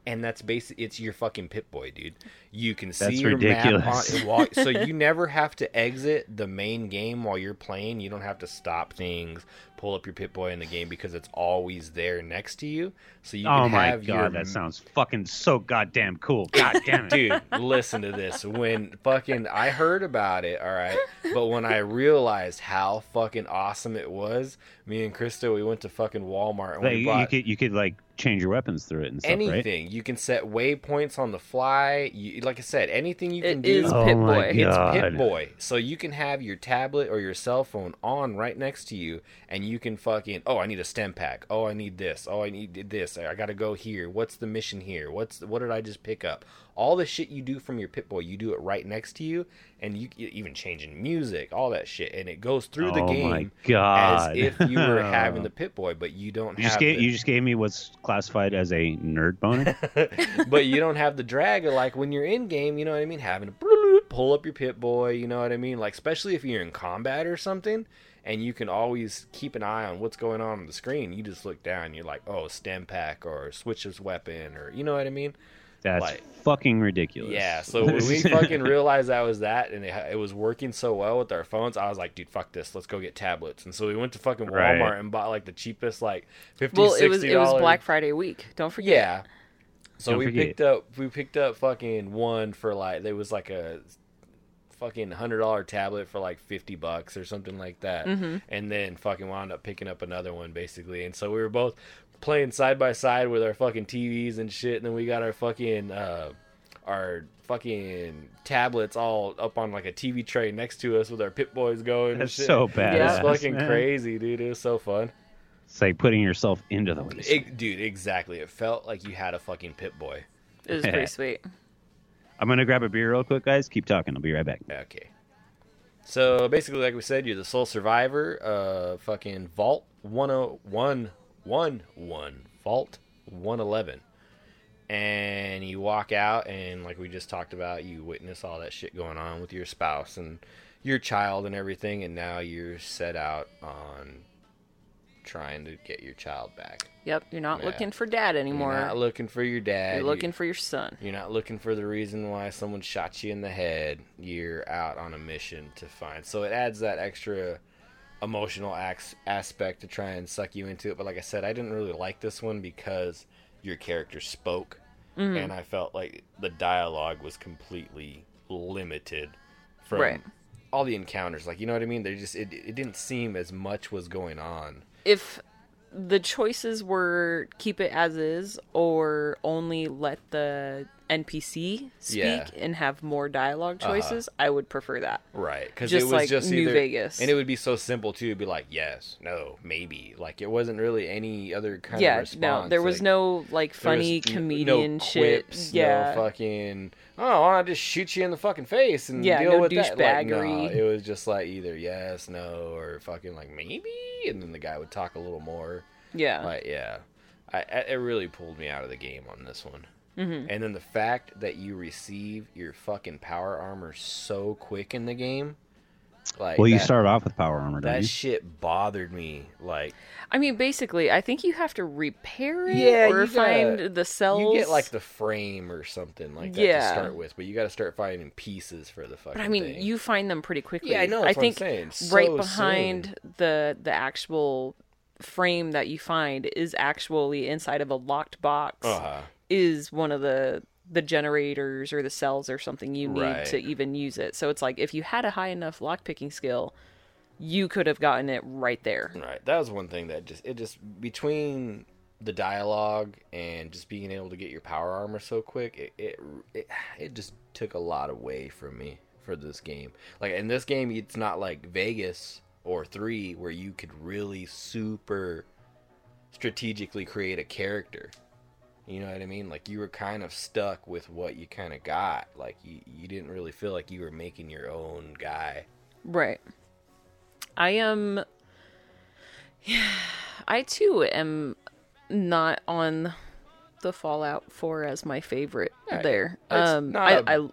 and that's basically it's your fucking pip boy dude you can see That's your ridiculous. map on so you never have to exit the main game while you're playing you don't have to stop things pull up your Pip Boy in the game because it's always there next to you so you oh can my have god, your that sounds fucking so goddamn cool. God damn it. dude listen to this when fucking i heard about it all right but when i realized how fucking awesome it was me and krista we went to fucking walmart and Like, we you, bought you could you could like change your weapons through it and stuff, right? anything you can set waypoints on the fly you, like i said anything you can It do is Oh Pip Boy. it's God. Pip Boy. So you can have your tablet or your cell phone on right next to you, and you can fucking, oh, I need a stim pack. Oh, I need this. Oh, I need this. I gotta go here. What's the mission here? What's what did I just pick up? All the shit you do from your Pip Boy, you do it right next to you, and you even changing music, all that shit, and it goes through the Oh game my God. as if you were having the Pip Boy, but you don't You have just gave the- you just gave me what's classified as a nerd boner. but you don't have the drag of like when you're in game, you know what I mean, having to pull up your Pip Boy, you know what I mean? Like especially if you're in combat or something and you can always keep an eye on what's going on on the screen. You just look down, you're like, "Oh, stim pack or switch this weapon or you know what I mean?" That's Like- fucking ridiculous. Yeah, so when we fucking realized that was that and it, it was working so well with our phones, I was like, dude, fuck this. Let's go get tablets. And so we went to fucking Right. Walmart and bought like the cheapest like 50 Well, it was it was Black Friday week. Don't forget. yeah. So Don't we forget. picked up we picked up fucking one for like there was like a fucking hundred dollar tablet for like fifty bucks or something like that, Mm-hmm. and then fucking wound up picking up another one basically. And so we were both playing side by side with our fucking TVs and shit, and then we got our fucking uh, our fucking tablets all up on like a TV tray next to us with our Pip Boys going. and That's shit. so bad. It was Yeah. fucking man. crazy, dude. It was so fun. It's like putting yourself into the race. It, dude, exactly. It felt like you had a fucking Pip Boy. It was pretty sweet. I'm gonna grab a beer real quick, guys. Keep talking. I'll be right back. Okay. So basically, like we said, you're the sole survivor. Uh, fucking Vault 101, 111, Vault 111. And you walk out, and like we just talked about, you witness all that shit going on with your spouse and your child and everything, and now you're set out on trying to get your child back. Yep, you're not Yeah. looking for dad anymore. You're not looking for your dad. You're you- looking for your son. You're not looking for the reason why someone shot you in the head. You're out on a mission to find. So it adds that extra emotional ax- aspect to try and suck you into it. But like I said, I didn't really like this one because your character spoke, mm-hmm. and I felt like the dialogue was completely limited from Right. all the encounters. Like you know what I mean? They just it, it didn't seem as much was going on. If the choices were keep it as is or only let the NPC speak Yeah. and have more dialogue uh-huh. choices, I would prefer that. Right, because it was like just New either, Vegas. and it would be so simple too. Be like yes, no, maybe. Like it wasn't really any other kind of yeah, response. no, there was like, no like funny comedian no shit. yeah, no fucking. Oh, not just shoot you in the fucking face and Yeah, deal no with that? Like, it was just like either yes, no, or fucking like maybe, and then the guy would talk a little more. yeah, Like yeah, I, I it really pulled me out of the game on this one. Mm-hmm. And then the fact that you receive your fucking power armor so quick in the game, like Well, you that- start off with power armor, don't that you? shit bothered me. Like I mean, basically, I think you have to repair it Yeah, or you find gotta- the cells. you get like the frame or something like that to start with, but you got to start finding pieces for the fucking. But I mean, thing. you find them pretty quickly. Yeah, I know, I that's what I'm think saying. right So behind the the actual frame that you find is actually inside of a locked box. Uh-huh. Is one of the the generators or the cells or something you need Right. to even use it. So it's like if you had a high enough lockpicking skill, you could have gotten it right there. Right. That was one thing that just it just between the dialogue and just being able to get your power armor so quick, it it it, it just took a lot away from me for this game. Like in this game, it's not like Vegas or 3 where you could really super strategically create a character. You know what I mean? Like you were kind of stuck with what you kind of got. Like you, you didn't really feel like you were making your own guy. Right. I am. Yeah, I too am not on the Fallout 4 as my favorite there. it's Um, I, a- I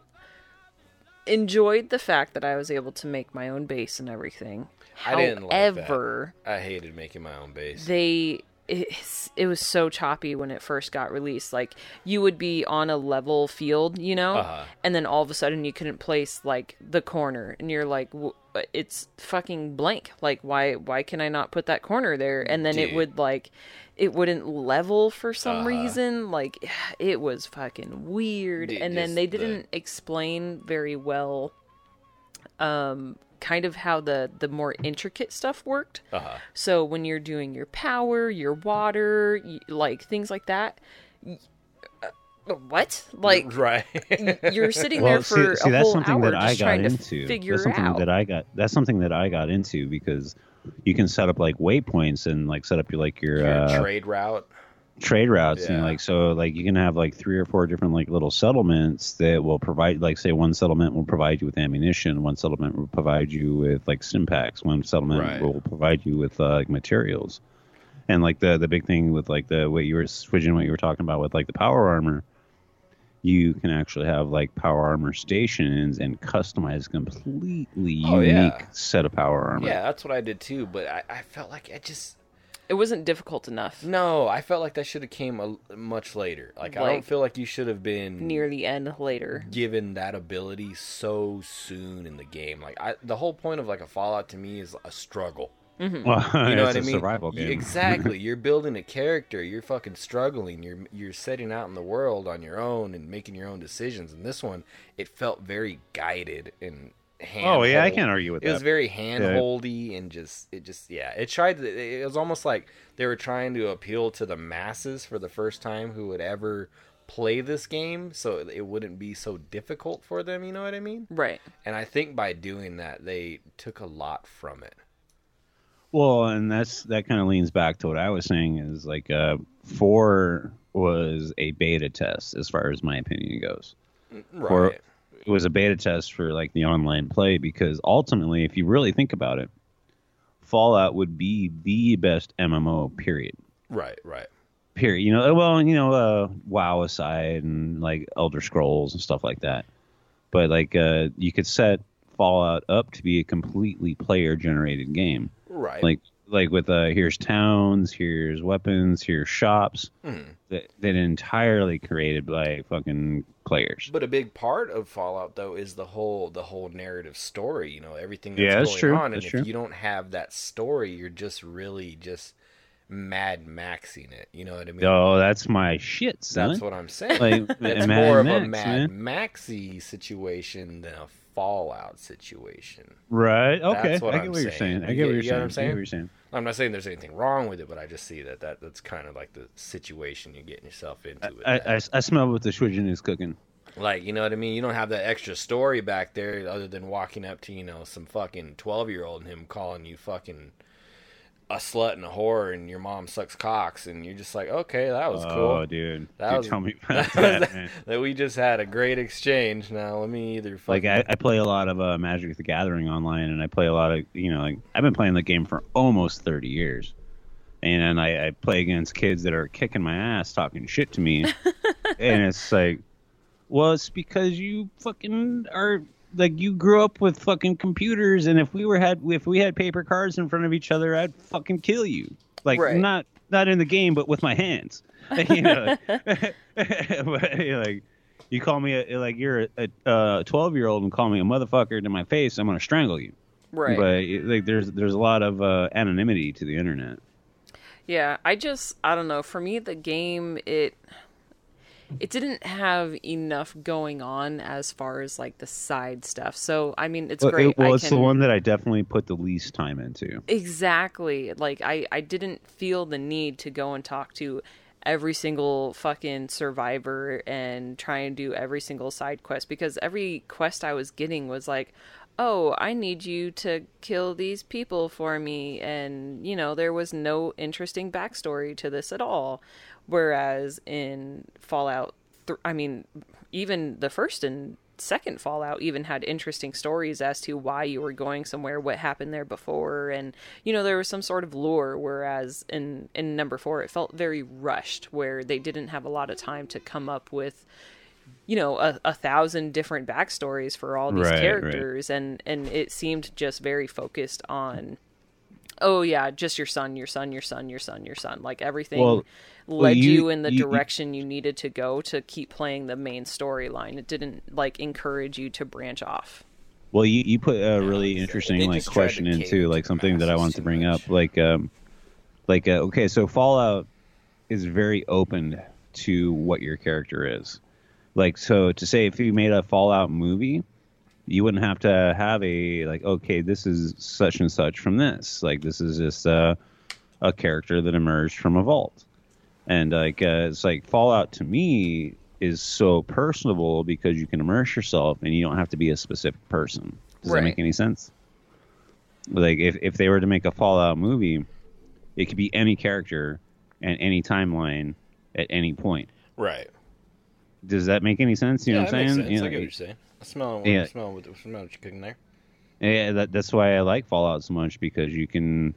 enjoyed the fact that I was able to make my own base and everything. I didn't like that. I hated making my own base. they it's, it was so choppy when it first got released. Like you would be on a level field you know? Uh-huh. and then all of a sudden you couldn't place like the corner. And you're like "W- it's fucking blank. Like why why can i not put that corner there? And then it would like it wouldn't level for some Uh-huh. reason. Like it was fucking weird. Dude, and then they didn't explain very well um kind of how the the more intricate stuff worked Uh-huh. so when you're doing your power, your water, y- like things like that, y- uh, what? Like right. you're sitting Well, there for see a that's whole something hour that I just got trying to into. figure That's something out. that I got. That's something that I got into because you can set up like waypoints and like set up your like your, Your uh, trade route. Trade routes and like so like you can have like three or four different like little settlements that will provide like say one settlement will provide you with ammunition one settlement will provide you with like stimpaks one settlement Right. will provide you with uh, like materials and like the the big thing with like the what you were switching what you were talking about with like the power armor you can actually have like power armor stations and customize completely Oh, unique yeah. set of power armor Yeah, that's what I did too. But I, I felt like I just it wasn't difficult enough no. I felt like that should have came a, much later. Like, I don't feel like you should have been near the end later. given that ability so soon in the game. Like, I the whole point of like a Fallout to me is a struggle. Mm-hmm. well, You know it's what I a mean? survival game Exactly. You're building a character. You're fucking struggling. You're you're setting out in the world on your own and making your own decisions. And this one, it felt very guided and hand. Oh, yeah, I can't argue with that. It was that. very handholdy and just it just yeah. It tried. To, it was almost like they were trying to appeal to the masses for the first time who would ever play this game, so it wouldn't be so difficult for them. You know what I mean? Right. And I think by doing that, they took a lot from it. Well, and that's that kind of leans back to what I was saying is like uh, four was a beta test as far as my opinion goes. Right. Or it was a beta test for like the online play because ultimately, if you really think about it, Fallout would be the best MMO. Period. right. Right. Period. You know, well, you know, uh, WoW aside and like Elder Scrolls and stuff like that. But like, uh, you could set Fallout up to be a completely player-generated game Right. like like with uh here's towns here's weapons here's shops Hmm. that, that entirely created by fucking players But a big part of Fallout though is the whole the whole narrative story, you know, everything that's Yeah, that's going true. on. And That's if true. you don't have that story, you're just really just mad maxing it. You know what I mean? oh that's my shit son That's what I'm saying. like it's Mad more of Max, a Mad man. Maxy situation than a Fallout situation. right okay That's what i get I'm what you're saying. saying i get what you're you get what saying I'm I get saying? what you're saying I'm not saying there's anything wrong with it, but I just see that, that that's kind of like the situation you're getting yourself into. With I. I, I smell what the Shujin is cooking Like, you know what I mean? You don't have that extra story back there other than walking up to, you know, some fucking 12 year old and him calling you fucking a slut and a whore and your mom sucks cocks. And you're just like, okay, that was oh cool. dude That Dude, was- tell me about That, that, man. that we just had a great exchange. Now, let me either like. I, I play a lot of uh, Magic the Gathering online, and I play a lot of you know like I've been playing the game for almost thirty years, and I, I play against kids that are kicking my ass, talking shit to me, and it's like, well, it's because you fucking are like you grew up with fucking computers, and if we were had if we had paper cards in front of each other, I'd fucking kill you, like Right. not not in the game, but with my hands, you know, but, like you call me a, like you're a 12 year old and call me a motherfucker to my face, I'm gonna strangle you. Right. But like there's there's a lot of uh, anonymity to the internet. Yeah, I just I don't know. For me, the game it it didn't have enough going on as far as like the side stuff. So I mean, it's Well, great. it- well, I it's can, the one that I definitely put the least time into. exactly like I I didn't feel the need to go and talk to every single fucking survivor and try and do every single side quest because every quest I was getting was like oh, I need you to kill these people for me. And, you know, there was no interesting backstory to this at all. Whereas in Fallout, th- I mean, even the first and second Fallout even had interesting stories as to why you were going somewhere, what happened there before, and you know there was some sort of lore. Whereas in in number four, it felt very rushed, where they didn't have a lot of time to come up with you know a, a thousand different backstories for all these Right, right. characters and and it seemed just very focused on oh yeah just your son your son your son your son your son like everything Well- led well, you, you- in the you- you- direction you needed to go to keep playing the main storyline it didn't like encourage you to branch off Well, you, you put a really they interesting like just tried to question cater into like something that I masses wanted to bring much. up. Like, um, like uh, okay, so Fallout is very open to what your character is. Like, so to say if you made a Fallout movie, you wouldn't have to have a like, okay, this is such and such from this. Like, this is just uh, a character that emerged from a vault. And like, uh, it's like Fallout to me is so personable because you can immerse yourself and you don't have to be a specific person. Does that make any sense? Like, if if they were to make a Fallout movie, it could be any character and any timeline at any point. Right. Does that make any sense? You know what I'm saying? You know, get what you're saying. I smell, Yeah. I smell, what, I smell what you're cooking there. Yeah, that, that's why I like Fallout so much because you can,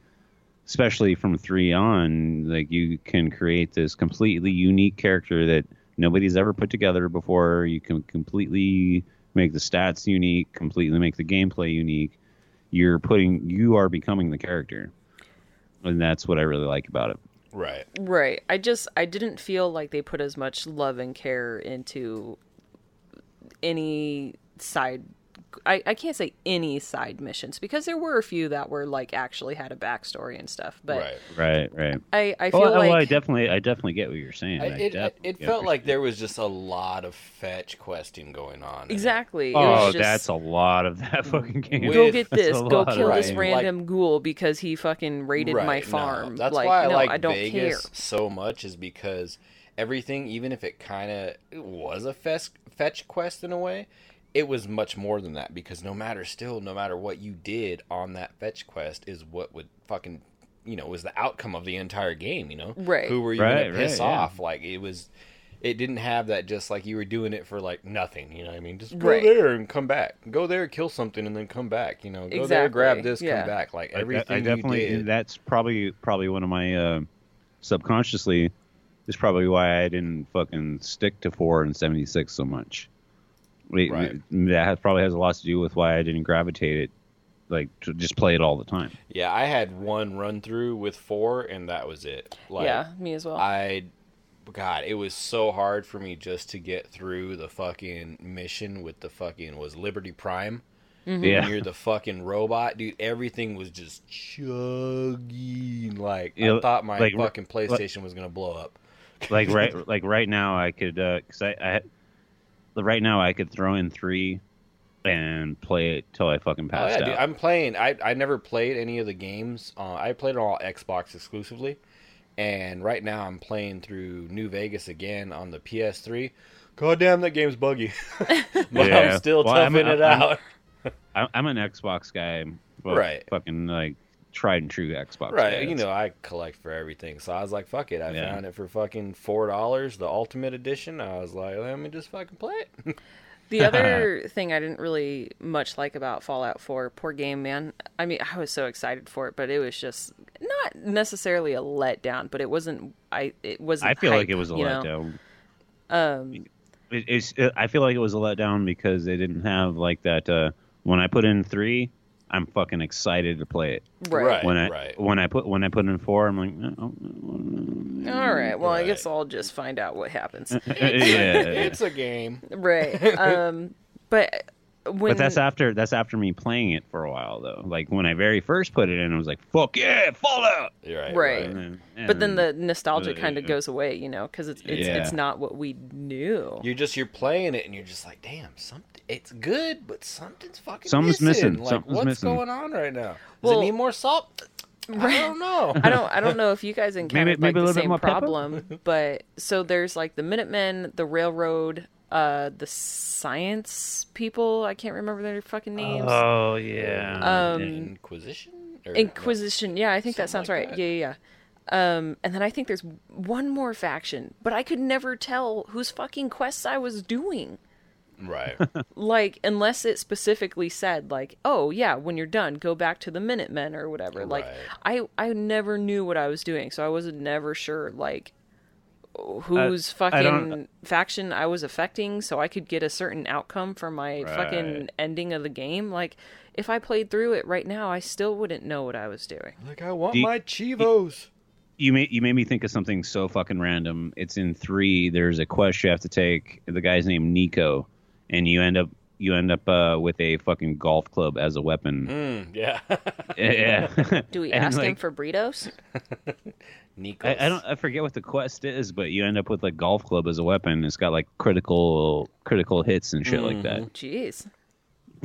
especially from three on, like you can create this completely unique character that nobody's ever put together before. You can completely make the stats unique, completely make the gameplay unique. You're putting, you are becoming the character, and that's what I really like about it. Right. right i just i didn't feel like they put as much love and care into any side I, I can't say any side missions because there were a few that were like actually had a backstory and stuff but right. Right, right. I, I feel Well, like well, I definitely, I definitely get what you're saying. I, I it it, it felt like there was just a lot of fetch questing going on. in it. exactly it. Oh, was just, that's a lot of that fucking game. go get That's this a go kill this Right. random ghoul because he fucking raided my Right, no, farm That's like why I no like i don't Vegas care so much is because everything, even if it kind of was a fetch, fetch quest in a way, it was much more than that because no matter still, no matter what you did on that fetch quest is what would fucking, you know, was the outcome of the entire game. You know, Right. Who were you Right, gonna piss right, yeah. off? Like it was. It didn't have that just like you were doing it for like nothing, you know what I mean? Just go Right. there and come back. Go there, kill something, and then come back. You know, go there, grab this, yeah. come back. Like I- I- everything I, definitely you did. that's probably probably one of my uh, subconsciously is probably why I didn't fucking stick to four and seventy six so much. It- Right. That has, probably has a lot to do with why I didn't gravitate it, like to just play it all the time. Yeah, I had one run through with four, and that was it. Like, yeah me as well I, God, it was so hard for me just to get through the fucking mission with the fucking was Liberty Prime. Mm-hmm. Yeah, When you're the fucking robot, dude. Everything was just chugging. Like Yeah, I thought my like- fucking PlayStation was gonna blow up. Like right like right now I could uh 'cause I, I right now I could throw in three and play it till I fucking Oh, passed yeah, dude, out. I'm playing. I I never played any of the games. Uh, I played it all Xbox exclusively, and right now I'm playing through New Vegas again on the PS3. God damn, that game's buggy. but Yeah. I'm still Well, I'm- it I'm- out. I, I'm an Xbox guy, but Right. Fucking like tried and true Xbox. Right, guy. you know I collect for everything, so I was like, "Fuck it!" I Yeah. found it for fucking four dollars, the Ultimate Edition. I was like, "Let me just fucking play it." The other thing I didn't really much like about Fallout 4, poor game, man. I mean, I was so excited for it, but it was just not necessarily a letdown, but it wasn't. I it wasn't. I feel like it was a you know? letdown. Um, It, it's. It, I feel like it was a letdown because they didn't have like that. Uh, when I put in three, I'm fucking excited to play it. right. Right. When I when I put when I put in four, I'm like, oh, All right. Well, I guess I'll just find out what happens. yeah. it's a game. right. Um, but when But that's after that's after me playing it for a while though. Like when I very first put it in, I was like, "Fuck yeah, Fallout!" You're right. Right. And then, yeah, but then and the nostalgia Uh, kind of goes away, you know, because it's it's Yeah. it's not what we knew. You're just you're playing it and you're just like, damn, something. It's good, but something's fucking Something's missing. missing. Like, Something's what's missing. going on right now? Does Well- it need more salt? I don't know. I don't I don't know if you guys encountered maybe a like little the bit same more pepper? problem, but so there's like the Minutemen, the Railroad, uh, the Science people. I can't remember their fucking names. Oh yeah. Um, Inquisition. Or, Inquisition. Yeah, I think that sounds Something right. like Yeah, yeah, yeah. Um, and then I think there's one more faction, but I could never tell whose fucking quests I was doing. Right. like unless it specifically said like oh yeah when you're done go back to the minutemen or whatever like i i never knew what i was doing so i was never sure like whose I don't- fucking faction i was affecting so i could get a certain outcome for my fucking ending of the game like if i played through it right now i still wouldn't know what i was doing like I want you- my Chivos. You made you made me think of something so fucking random. It's in three. There's a quest you have to take. The guy's named Nico, and you end up you end up uh, with a fucking golf club as a weapon. Mm, yeah. Yeah. do we And, ask him for burritos Nikos. I, I don't. I forget what the quest is, but you end up with like golf club as a weapon. It's got like critical critical hits and shit like that. jeez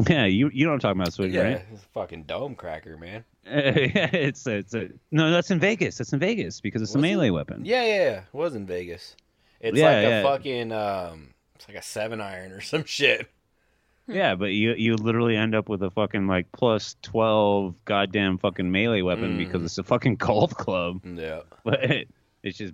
Yeah, you you know what I'm talking about, Swig, Yeah, right? it's a fucking dome cracker, man. yeah, it's a, it's a no. That's in Vegas. That's in Vegas because it's a Was it? melee weapon. Yeah, yeah, yeah. It was in Vegas. It's Yeah, like yeah. a fucking um it's like a seven iron or some shit. Yeah, but you you literally end up with a fucking like plus twelve goddamn fucking melee weapon Mm. because it's a fucking golf club. Yeah. But it, it's just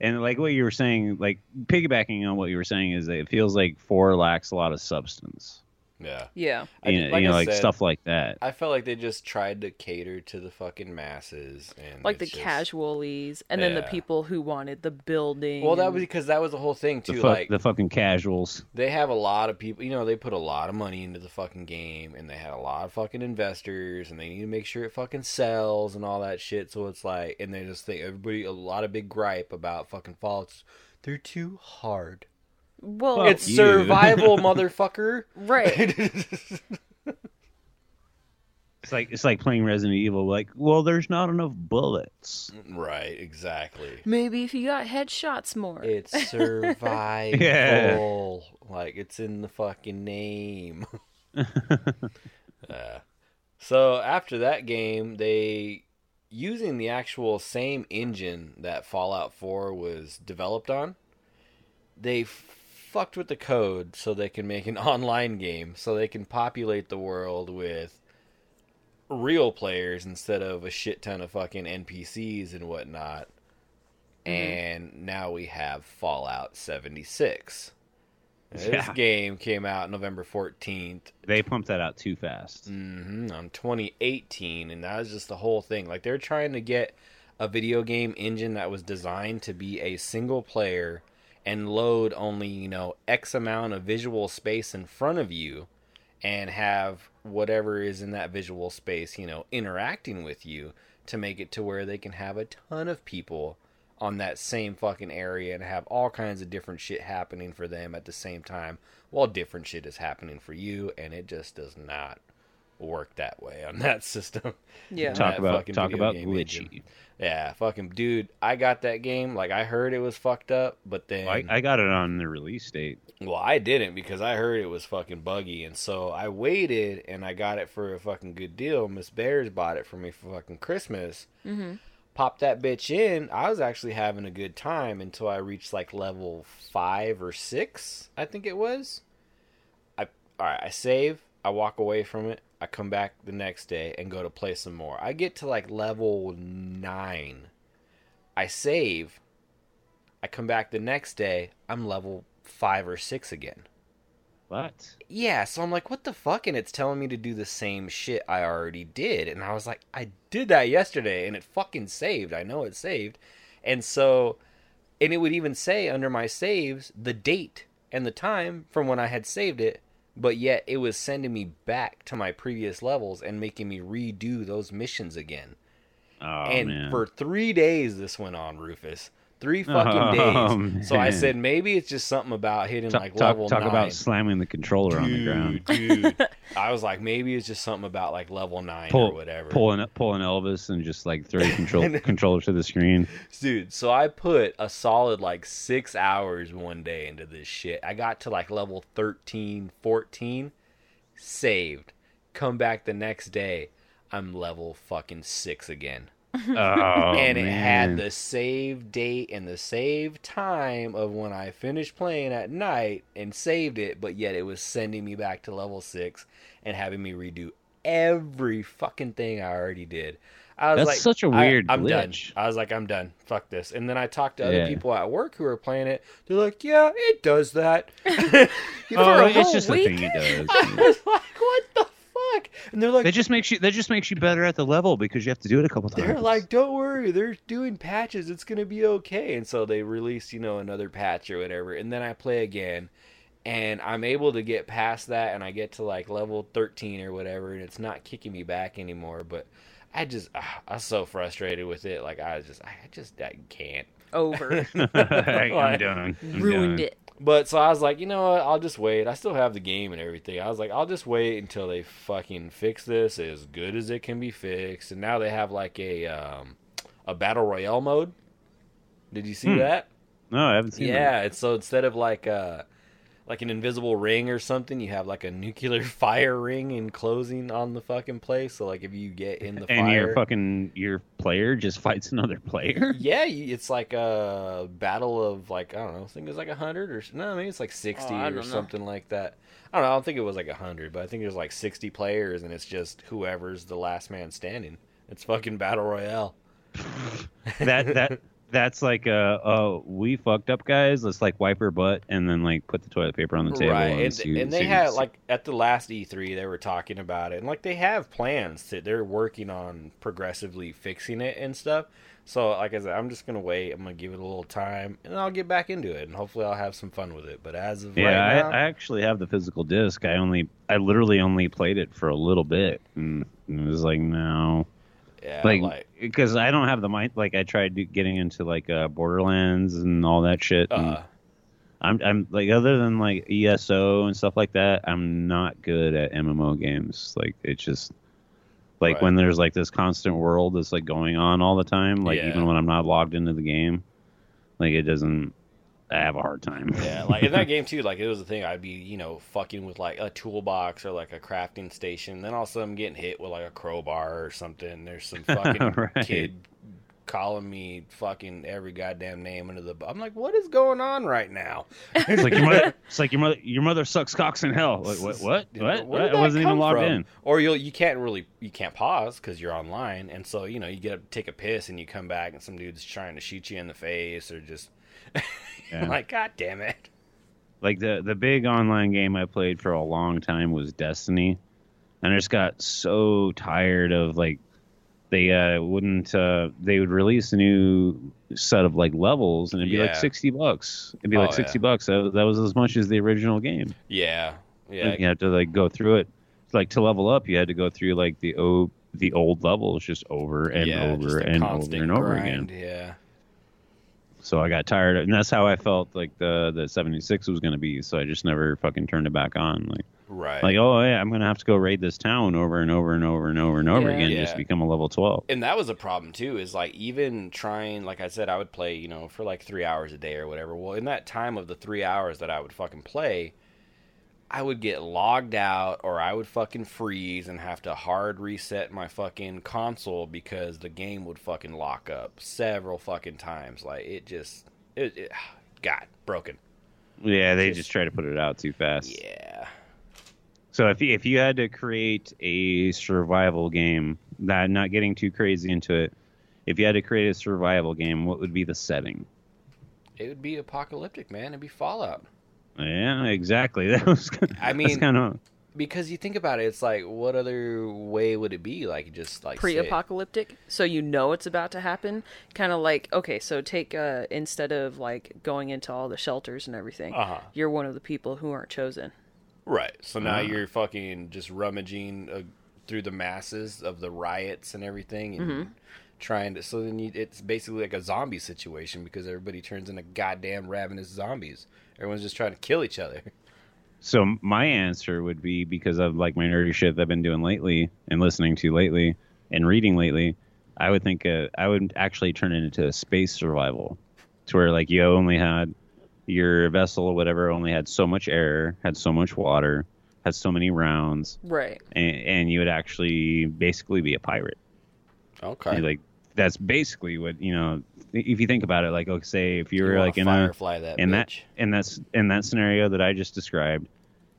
and like what you were saying, like piggybacking on what you were saying is that it feels like four lacks a lot of substance. Yeah. yeah I You did- know, like you know, I like said, stuff like that. I felt like they just tried to cater to the fucking masses and like the it's just- casualies and then the people who wanted the building Well, that was because that was the whole thing The, too. like the fucking casuals. they have a lot of people you know they put a lot of money into the fucking game and they had a lot of fucking investors and they need to make sure it fucking sells and all that shit so it's like and they just think everybody a lot of big gripe about fucking fallouts they're too hard well it's you. survival motherfucker right It's like it's like playing Resident Evil. Like, well, there's not enough bullets. right exactly maybe if you got headshots more it's survival Yeah. like it's in the fucking name Uh, so after that game, they using the actual same engine that Fallout 4 was developed on. They fucked with the code so they can make an online game, so they can populate the world with real players instead of a shit ton of fucking NPCs and whatnot. And now we have Fallout 76. This Yeah. game came out November 14th. They pumped that out too fast. Mm hmm on 2018, and that was just the whole thing. Like they're trying to get a video game engine that was designed to be a single player and load only you know X amount of visual space in front of you, and have whatever is in that visual space you know interacting with you to make it to where they can have a ton of people on that same fucking area and have all kinds of different shit happening for them at the same time while different shit is happening for you and it just does not work that way on that system. Yeah. Talk That about talk about glitchy. engine. Yeah, fucking dude, I got that game like I heard it was fucked up, but then I, I got it on the release date. well, I didn't because I heard it was fucking buggy, and so I waited and I got it for a fucking good deal. Miss Bears bought it for me for fucking Christmas. Mm-hmm. Popped that bitch in. I was actually having a good time until I reached like level five or six, I think it was. I all right, I save. I walk away from it. I come back the next day and go to play some more. I get to like level nine. I save. I come back the next day. I'm level five or six again. What? Yeah, so I'm like, what the fuck? And it's telling me to do the same shit I already did. And I was like, I did that yesterday and it fucking saved. I know it saved. And so, and it would even say under my saves the date and the time from when I had saved it. But yet it was sending me back to my previous levels and making me redo those missions again. Oh and man. for three days this went on, Rufus. Three oh, fucking Oh, days. So I said maybe it's just something about hitting talk like talk, level talk nine. about slamming the controller on the ground. Dude, I was like, maybe it's just something about like level nine Pull, or whatever. Pulling pulling Elvis and just like throwing the control controller to the screen. Dude, so I put a solid like six hours one day into this shit. I got to like level 13, 14, saved. Come back the next day, I'm level fucking six again. Oh, and it man. had the save date and the save time of when I finished playing at night and saved it, but yet it was sending me back to level six and having me redo every fucking thing I already did. I was That's like, such a weird I'm done. glitch. I was like, I'm done. Fuck this. And then I talked to other Yeah. people at work who are playing it. They're like, yeah, it does that. Oh, it's just week? the thing he does. I was like, what the fuck? And they're like, that just makes you that just makes you better at the level because you have to do it a couple times. They're like, don't worry, they're doing patches. It's gonna be okay. And so they release, you know, another patch or whatever. And then I play again, and I'm able to get past that, and I get to like level 13 or whatever, and it's not kicking me back anymore. But I just, ah, I'm so frustrated with it. Like I was just, I just, I can't. Over. I'm done. I'm Ruined done. it. But so I was like, you know what? I'll just wait. I still have the game and everything. I was like, I'll just wait until they fucking fix this as good as it can be fixed. And now they have like a um, a battle royale mode. Did you see Hmm. that? No, I haven't seen Yeah. It's so instead of like uh like an invisible ring or something, you have like a nuclear fire ring enclosing on the fucking place. So like if you get in the that. And fire, your fucking your player just fights another player. yeah, it's like a battle of like I don't know. I think it's like a hundred or no, maybe it's like oh, sixty Oh, or don't know. something like that. I don't know. I don't think it was like a hundred, but I think there's like sixty players, and it's just whoever's the last man standing. It's fucking battle royale. that that that's like uh oh we fucked up guys. Let's like wipe her butt and then like put the toilet paper on the table. right, And, and, see- and they see- had see- like at the last E3 they were talking about it, and like they have plans that they're working on progressively fixing it and stuff. So like I said, I'm just gonna wait. I'm gonna give it a little time, and I'll get back into it, and hopefully I'll have some fun with it. But as of Yeah, right now, I, I actually have the physical disc. I only, I literally only played it for a little bit, and it was like, no, yeah, like, like because I don't have the mind. Like, I tried getting into like uh, Borderlands and all that shit. uh, I'm, I'm like, other than like ESO and stuff like that, I'm not good at MMO games. Like, it's just like Right. when there's like this constant world that's like going on all the time. Like, Yeah. even when I'm not logged into the game, like it doesn't. I have a hard time. Yeah, like in that game too, like it was the thing. I'd be, you know, fucking with like a toolbox or like a crafting station. Then all of a sudden, I'm getting hit with like a crowbar or something. There's some fucking Right. kid calling me fucking every goddamn name under the. I'm like, what is going on right now? It's like your mother. It's like your mother. Your mother sucks cocks in hell. Like what? What? What? Where what? did I that wasn't even logged from? in. Or you'll you can't really you can't pause because you're online, and so you know you get up, take a piss, and you come back, and some dude's trying to shoot you in the face, or just Yeah. I'm like, god damn it. Like the the big online game I played for a long time was Destiny, and I just got so tired of like they uh, wouldn't uh, they would release a new set of like levels and it'd be like sixty bucks. It'd be Oh, like sixty bucks. That, was- that was as much as the original game. Yeah, yeah, And you had to like go through it. Like to level up, you had to go through like the o the old levels just over and yeah, over and over and over grind, again. Yeah. So I got tired, of, and that's how I felt like the the seventy six was going to be. So I just never fucking turned it back on. Like Right. like oh yeah, I'm going to have to go raid this town over and over and over and over and over Yeah. again Yeah. just to become a level twelve. and that was a problem too is like even trying like i said i would play you know for like three hours a day or whatever well in that time of the three hours that i would fucking play i would get logged out or i would fucking freeze and have to hard reset my fucking console because the game would fucking lock up several fucking times. Like it just it, it god broken. Yeah, they Just- just try to put it out too fast. yeah. So if you, if you had to create a survival game, that not getting too crazy into it, if you had to create a survival game, what would be the setting? it would be apocalyptic man. It'd be fallout Yeah, exactly. That was. I mean, kind of. because you think about it it's like what other way would it be like just like pre-apocalyptic so you know it's about to happen kind of like okay so take uh instead of like going into all the shelters and everything Uh-huh. you're one of the people who aren't chosen Right. So now Ah. you're fucking just rummaging uh, through the masses of the riots and everything, and Mm-hmm. trying to. So then you, it's basically like a zombie situation because everybody turns into goddamn ravenous zombies. Everyone's just trying to kill each other. So my answer would be because of like my nerdy shit that I've been doing lately and listening to lately and reading lately. I would think uh, I would actually turn it into a space survival, to where like you only had your vessel or whatever only had so much air, had so much water, had so many rounds, right and, and you would actually basically be a pirate. Okay. Like that's basically what you know. If you think about it, like okay, say if you You were wanna like in a that in that bitch. in that in that scenario that I just described,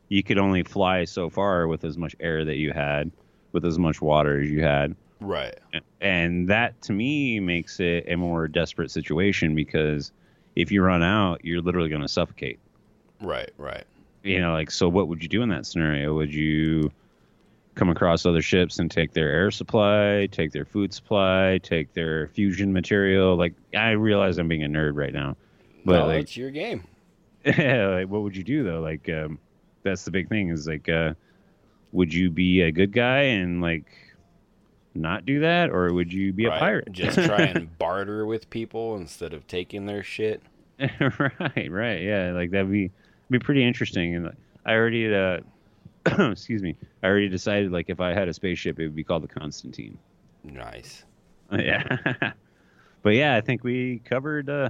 you could only fly so far with as much air that you had. with as much water as you had. Right. And that to me makes it a more desperate situation because if you run out, you're literally going to suffocate. Right. Right. You know, like, so what would you do in that scenario? Would you come across other ships and take their air supply, take their food supply, take their fusion material? Like, I realize I'm being a nerd right now, but no, like, it's your game. like, what would you do though? Like, um, that's the big thing is like, uh, would you be a good guy and like not do that, or would you be a pirate? Just try and barter with people instead of taking their shit. right, right, yeah, like that'd be be pretty interesting. And I already, uh, excuse me, I already decided like if I had a spaceship, it would be called the Constantine. Nice. Yeah, but yeah, I think we covered uh,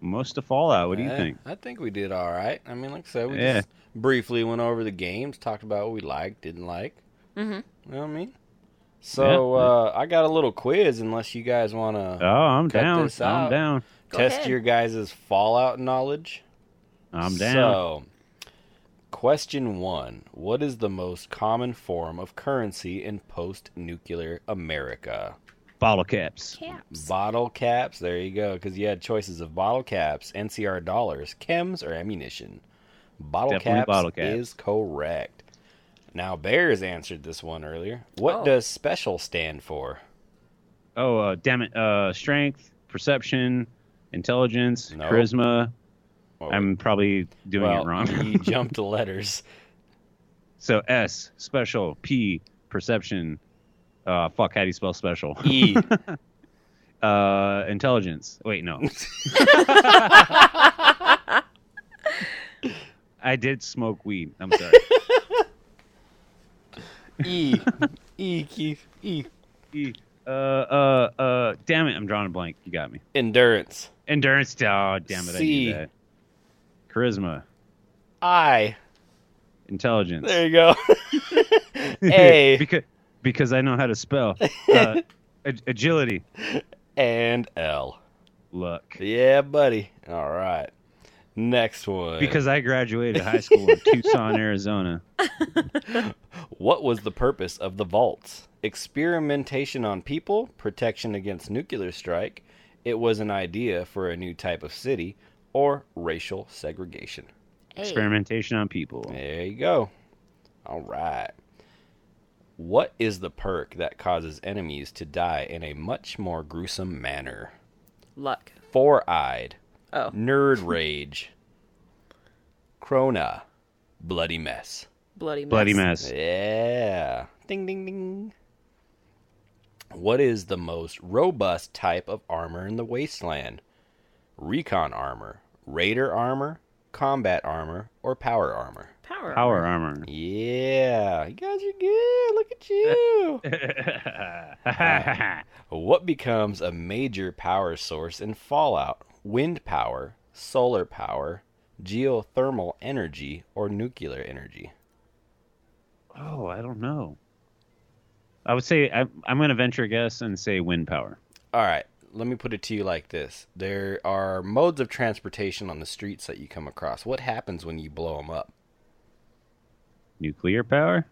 most of Fallout. What do you Yeah, think? I think we did all right. I mean, like I said, we Yeah. just briefly went over the games, talked about what we liked, didn't like. Mm-hmm. You know what I mean? So Yeah. uh, I got a little quiz, unless you guys want to. Oh, I'm Cut down. this I'm down. Go test ahead. your guys' Fallout knowledge. I'm down. So, question one: What is the most common form of currency in post-nuclear America? Bottle caps. Caps. Bottle caps. There you go. Because you had choices of bottle caps, NCR dollars, chems, or ammunition. Bottle Definitely caps, bottle caps. is correct. Now Bears answered this one earlier. What Oh. does special stand for? Oh, uh, damn it. Uh, strength, perception, intelligence, No. charisma. Oh, I'm probably doing well, it wrong. you jumped letters. so S, special, P, perception. Uh, fuck, how do you spell special? E. uh, intelligence. Wait, no. I did smoke weed. I'm sorry. E. E. Keith. E. E, uh, uh, uh, damn it. I'm drawing a blank. You got me. Endurance. Endurance. Oh, damn it. I C. knew that. Charisma. I. Intelligence. There you go. A. because because I know how to spell. Uh, ag- agility, and L. luck. Yeah, buddy. All right. Next one. Because I graduated high school in Tucson, Arizona. What was the purpose of the vaults? Experimentation on people, protection against nuclear strike, it was an idea for a new type of city, or racial segregation. Experimentation on people. There you go. All right. What is the perk that causes enemies to die in a much more gruesome manner? Luck. Four eyed, Oh. nerd rage, Krona, bloody mess. Bloody mess. Bloody mess. Yeah. Ding, ding, ding. What is the most robust type of armor in the wasteland? Recon armor, raider armor, combat armor, or power armor? Power. Power armor. Yeah, you guys are good. Look at you. what becomes a major power source in Fallout? Wind power, solar power, geothermal energy, or nuclear energy? oh, I don't know. I would say I, I'm going to venture a guess and say wind power. All right, let me put it to you like this: there are modes of transportation on the streets that you come across. What happens when you blow them up? Nuclear power?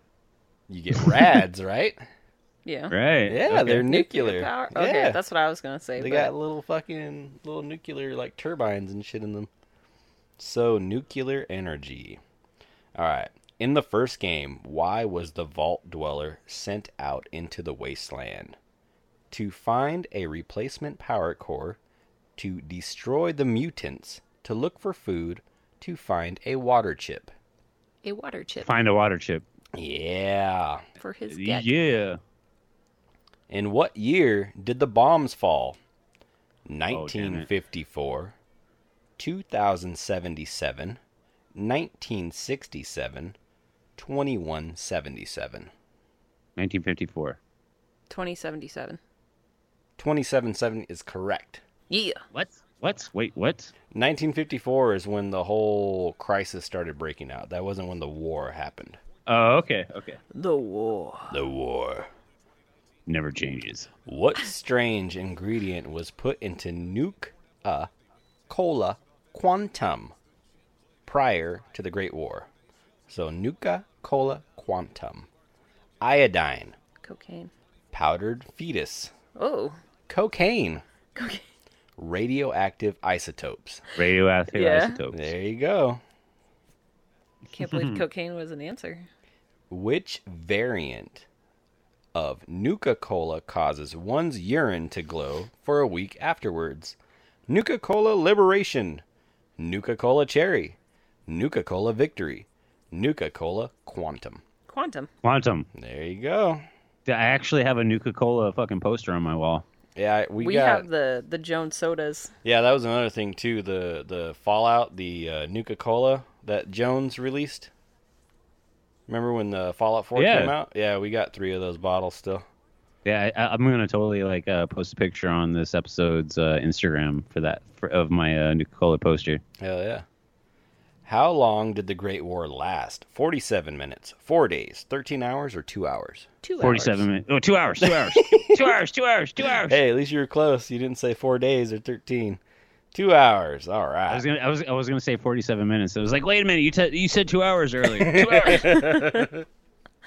You get rads, right? Yeah. Right. Yeah, Okay. they're nuclear. Power. Okay, yeah. that's what I was gonna say. They but got little fucking little nuclear like turbines and shit in them. So nuclear energy. All right. In the first game, why was the Vault Dweller sent out into the wasteland? To find a replacement power core, to destroy the mutants, to look for food, to find a water chip. a water chip Find a water chip. Yeah. for his get. Yeah. In what year did the bombs fall? Oh, 1954, 2077, 1967, 2177. 1954. 2077. 2770 is correct. Yeah. What? What? Wait, what? 1954 is when the whole crisis started breaking out. That wasn't when the war happened. Oh, okay. Okay. The war. The war. Never changes. What strange ingredient was put into nuke a cola quantum prior to the Great War? So nuka cola quantum. iodine, Cocaine. powdered fetus, Oh. Cocaine, Cocaine. radioactive isotopes. Radioactive Yeah. isotopes. There you go. I can't believe cocaine was an answer. Which variant of Nuka Cola causes one's urine to glow for a week afterwards? Nuka Cola Liberation, Nuka Cola Cherry, Nuka Cola Victory, Nuka Cola Quantum. Quantum. Quantum. There you go. I actually have a Nuka Cola fucking poster on my wall. Yeah, we, We, got. have the the Jones sodas. Yeah, that was another thing too. The the Fallout, the uh, Nuka Cola that Jones released. Remember when the Fallout Four Yeah. came out? Yeah, we got three of those bottles still. Yeah, I, I'm gonna totally like uh, post a picture on this episode's uh, Instagram for that for, of my uh, Nuka Cola poster. Hell yeah. How long did the Great War last? 47 minutes, 4 days, 13 hours, or 2 hours? Two Forty-seven hours. minutes. Oh, two hours. Two hours. two hours. Two hours. Two hours. Hey, at least you were close. You didn't say 4 days or 13. 2 hours. All right. I was gonna. I was. I was gonna say forty-seven minutes. I was like, wait a minute. You te- you said two hours earlier. Two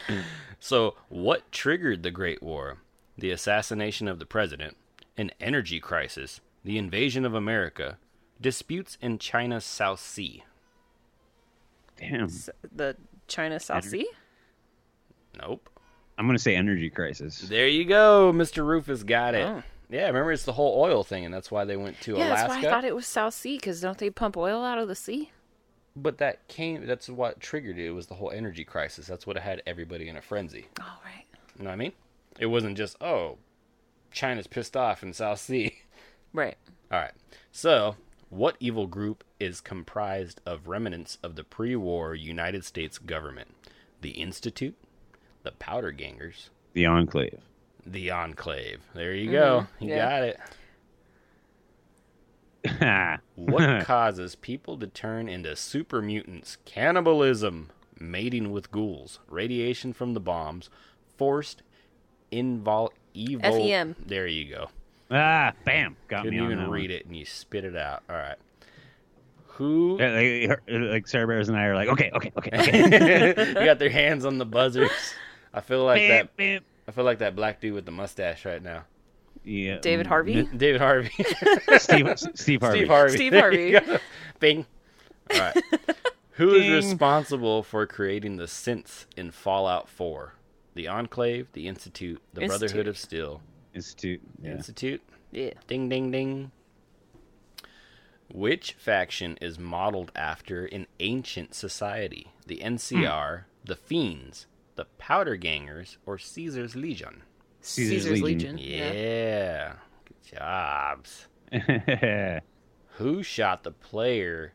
hours. So, what triggered the Great War? The assassination of the president, an energy crisis, the invasion of America, disputes in China's South Sea. Damn. S- The China South Sea? Nope. I'm gonna say energy crisis. There you go. Mr. Rufus got it. Oh. Yeah, remember it's the whole oil thing, and that's why they went to Yeah, Alaska. that's why I thought it was South Sea, because don't they pump oil out of the sea? But that came. That's what triggered it. It was the whole energy crisis. That's what had everybody in a frenzy. Oh, right. You know what I mean? It wasn't just oh, China's pissed off in South Sea. Right. All right. So, what evil group is comprised of remnants of the pre-war United States government? The Institute, the Powder Gangers, The Enclave. the Enclave. There you go. You yeah. got it. What causes people to turn into super mutants? Cannibalism, mating with ghouls, radiation from the bombs, forced invol evo. FEV. There you go. ah, bam. Got Couldn't me on even that read one. it, and you spit it out. All right. Who? Yeah, like, like Sarah Bears and I are like, okay, okay, okay, okay. you got their hands on the buzzers. I feel like Bam, that. bam. I feel like that black dude with the mustache right now. Yeah. David Harvey? David Harvey. Steve, Steve Harvey. Steve Harvey. Steve Harvey. Bing. All right. Who is Ding. responsible for creating the synths in Fallout 4? The Enclave, the Institute, the Institute. Brotherhood of Steel. Institute. Yeah. Institute. Yeah. Ding, ding, ding. Which faction is modeled after an ancient society? The NCR, hmm. the Fiends, the Powder Gangers, or Caesar's Legion? Caesar's Legion. Yeah. Good jobs. Who shot the player?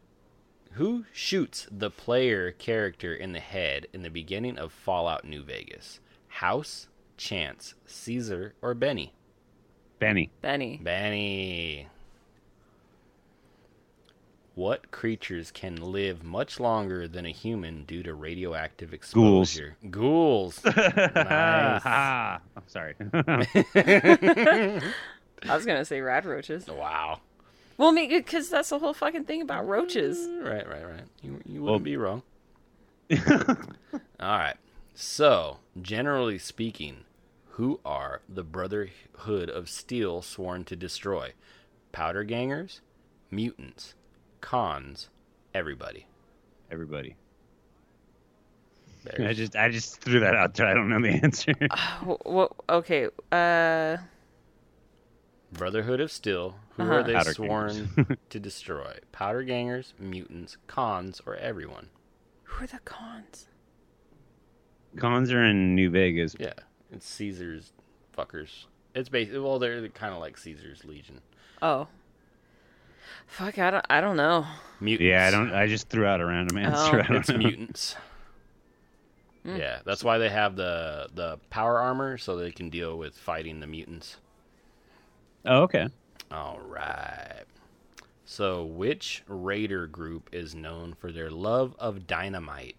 Who shoots the player character in the head in the beginning of Fallout New Vegas? House, Chance, Caesar, or Benny? Benny. Benny. Benny. What creatures can live much longer than a human due to radioactive exposure? Ghouls. nice. Ah, I'm sorry. I was gonna say rad roaches. Wow. Well, because that's the whole fucking thing about roaches. Right, right, right. You, you wouldn't Well- be wrong. All right. So, generally speaking, who are the Brotherhood of Steel sworn to destroy? Powder gangers, mutants, cons, everybody. Everybody. I just I just threw that out there. I don't know the answer. Well, okay. Uh, Brotherhood of Steel, who Uh-huh. are they Powder sworn to destroy? Powder gangers, mutants, cons, or everyone? who are the cons? Cons are in New Vegas. Yeah, it's Caesar's fuckers. It's basically well, they're kind of like Caesar's Legion. Oh. Fuck, I don't, I don't know. Mutants. Yeah, I don't. I just threw out a random answer. Oh. It's know. mutants. Hmm. Yeah, that's why they have the the power armor so they can deal with fighting the mutants. Oh, okay. All right. So, which raider group is known for their love of dynamite?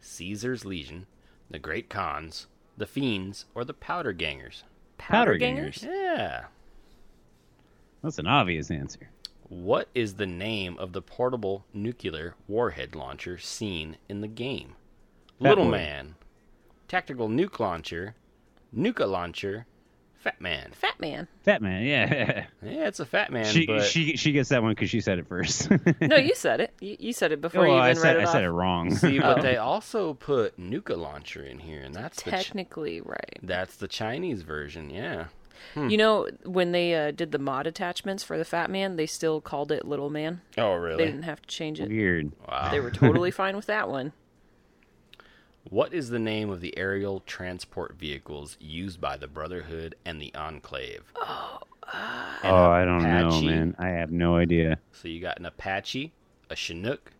Caesar's Legion, the Great Khans, the Fiends, or the Powder Gangers? Powder gangers? gangers. Yeah. That's an obvious answer. What is the name of the portable nuclear warhead launcher seen in the game? Fat Little Boy. Man, tactical nuke launcher, nuka launcher, Fat Man. Fat Man. Fat man, yeah. Yeah, it's a Fat Man, she but she she gets that one because she said it first. No, you said it. You, you said it before well, you I said read it I said it wrong. see, but Oh. they also put nuka launcher in here, and that's the Ch- Technically, right. that's the Chinese version. Yeah. You know, when they uh, did the mod attachments for the Fat Man, they still called it Little Man. Oh, really? They didn't have to change it. Weird. Wow. They were totally fine with that one. What is the name of the aerial transport vehicles used by the Brotherhood and the Enclave? Uh, oh, I don't know, Apache. man. I have no idea. So you got an Apache, a Chinook,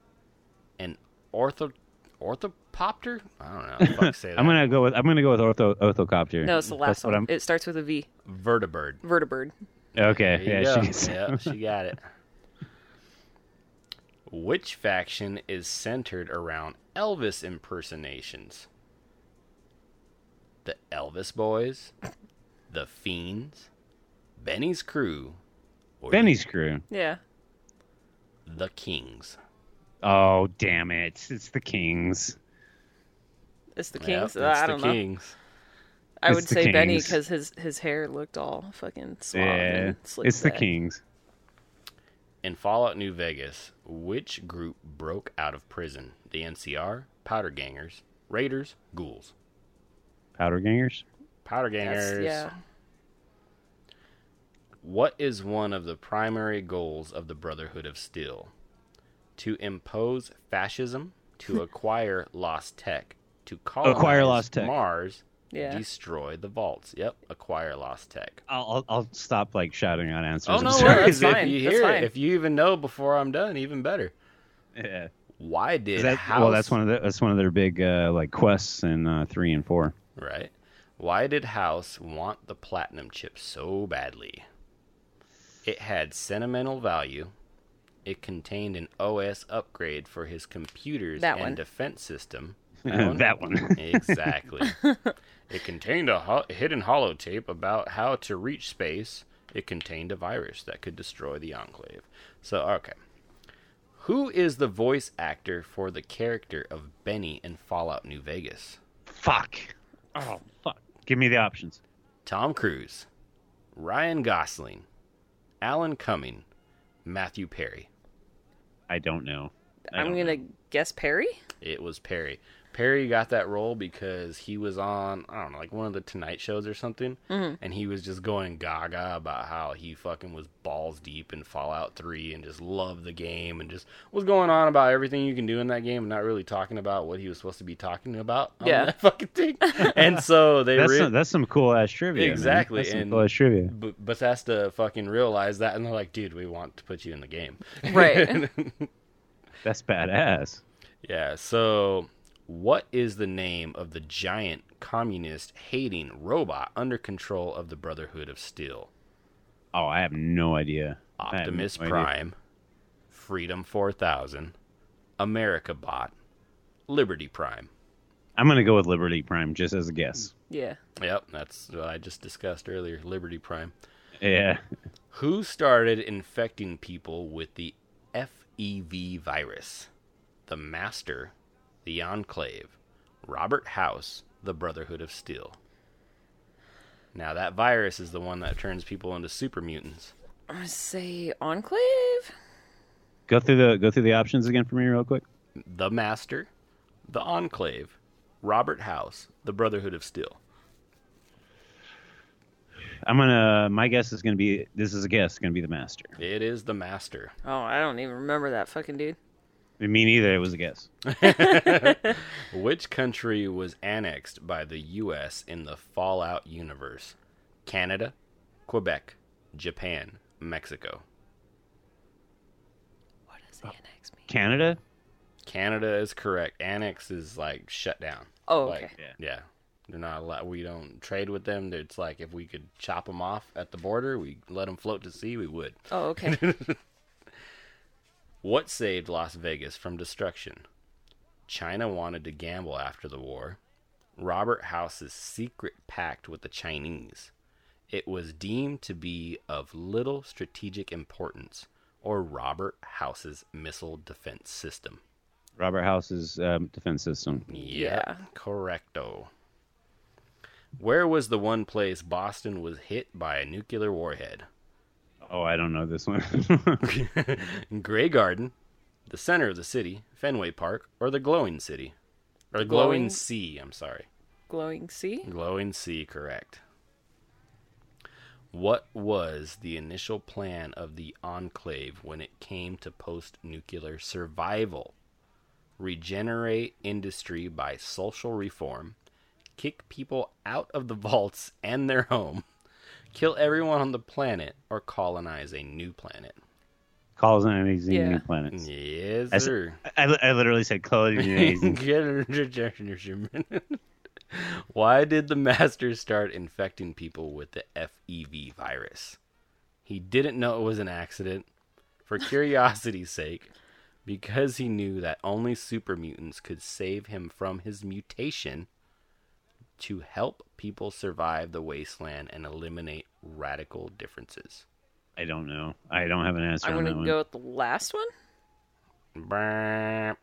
an ortho orthopopter. I don't know. How the fuck say that. I'm gonna go with I'm gonna go with ortho orthocopter. No, it's the last That's what one. I'm. It starts with a V. vertibird. Vertibird. Okay, There you yeah, go. she's yeah, she got it. Which faction is centered around Elvis impersonations? The Elvis Boys, the Fiends, Benny's Crew, or Benny's crew. Yeah. the Kings. Oh, damn it! It's the Kings. It's the Yep, Kings. it's Uh, I don't know. Kings. I It's would the say Benny because his his hair looked all fucking suave Yeah, and slicked it's the. Kings. In Fallout New Vegas, which group broke out of prison? The NCR, Powder Gangers, Raiders, Ghouls. Powder Gangers. Powder That's- Gangers. yeah. What is one of the primary goals of the Brotherhood of Steel? To impose fascism, to acquire lost tech, to colonize Acquire lost tech. Mars, Yeah. destroy the vaults. Yep, acquire lost tech. I'll, I'll I'll stop like shouting out answers. Oh no, sorry. that's if fine, you that's hear it, fine. if you even know before I'm done, even better. Yeah. Why did that, House well, that's one of the, that's one of their big uh, like quests in uh, three and four. right? Why did House want the platinum chip so badly? It had sentimental value. It contained an OS upgrade for his computers That and one. defense system. that one. Exactly. it contained a ho- hidden holotape about how to reach space. It contained a virus that could destroy the Enclave. So, okay. Who is the voice actor for the character of Benny in Fallout New Vegas? fuck. Oh fuck. Give me the options. Tom Cruise, Ryan Gosling, Alan Cumming, Matthew Perry. I don't know. I I'm don't gonna know. guess Perry. It was Perry. Perry got that role because he was on I don't know like one of the Tonight shows or something, mm-hmm. and he was just going gaga about how he fucking was balls deep in Fallout Three and just loved the game and just was going on about everything you can do in that game and not really talking about what he was supposed to be talking about. On Yeah. that fucking thing. and so they That's re- some, that's some cool ass trivia. man. Exactly, That's some and- cool ass trivia. B- Bethesda fucking realized that and they're like, dude, we want to put you in the game. Right. That's badass. Yeah, so what is the name of the giant communist hating robot under control of the Brotherhood of Steel? Oh, I have no idea. Optimus no idea. Prime, Freedom 4000, America Bot, Liberty Prime. I'm gonna go with Liberty Prime just as a guess. yeah. Yep, that's what I just discussed earlier, Liberty Prime. Yeah. Who started infecting people with the FEV virus? The Master, the Enclave, Robert House, the Brotherhood of Steel. Now that virus is the one that turns people into super mutants. I'm say Enclave. Go through the go through the options again for me real quick. The Master, the Enclave, Robert House, the Brotherhood of Steel. I'm gonna. My guess is gonna be. This is a guess. Gonna be the master. It is the Master. Oh, I don't even remember that fucking dude. Me neither. It was a guess. Which country was annexed by the U.S. in the Fallout universe? Canada, Quebec, Japan, Mexico. What does oh. annex mean? Canada. Canada is correct. Annex is like shut down. Oh, Like, okay. yeah. They're not allowed. We don't trade with them. It's like if we could chop them off at the border, we let them float to sea. We would. Oh, okay. What saved Las Vegas from destruction? China wanted to gamble after the war. Robert House's secret pact with the Chinese. It was deemed to be of little strategic importance, or Robert House's missile defense system. Robert House's um, defense system. Yeah, correcto. Where was the one place Boston was hit by a nuclear warhead? Oh, I don't know this one. Grey Garden, the center of the city, Fenway Park, or the Glowing City? Or Glowing, Glowing- Sea, I'm sorry. Glowing sea? Glowing Sea, correct. What was the initial plan of the Enclave when it came to post nuclear survival? Regenerate industry by social reform, kick people out of the vaults and their home, kill everyone on the planet, or colonize a new planet? Colonizing Yeah. new planets. Yes, I s- sir. I, I literally said colonizing. Why did the master start infecting people with the FEV virus? He didn't know it was an accident. For curiosity's sake, because he knew that only super mutants could save him from his mutation to help people survive the wasteland and eliminate radical differences. I don't know. I don't have an answer I'm gonna go with the last one.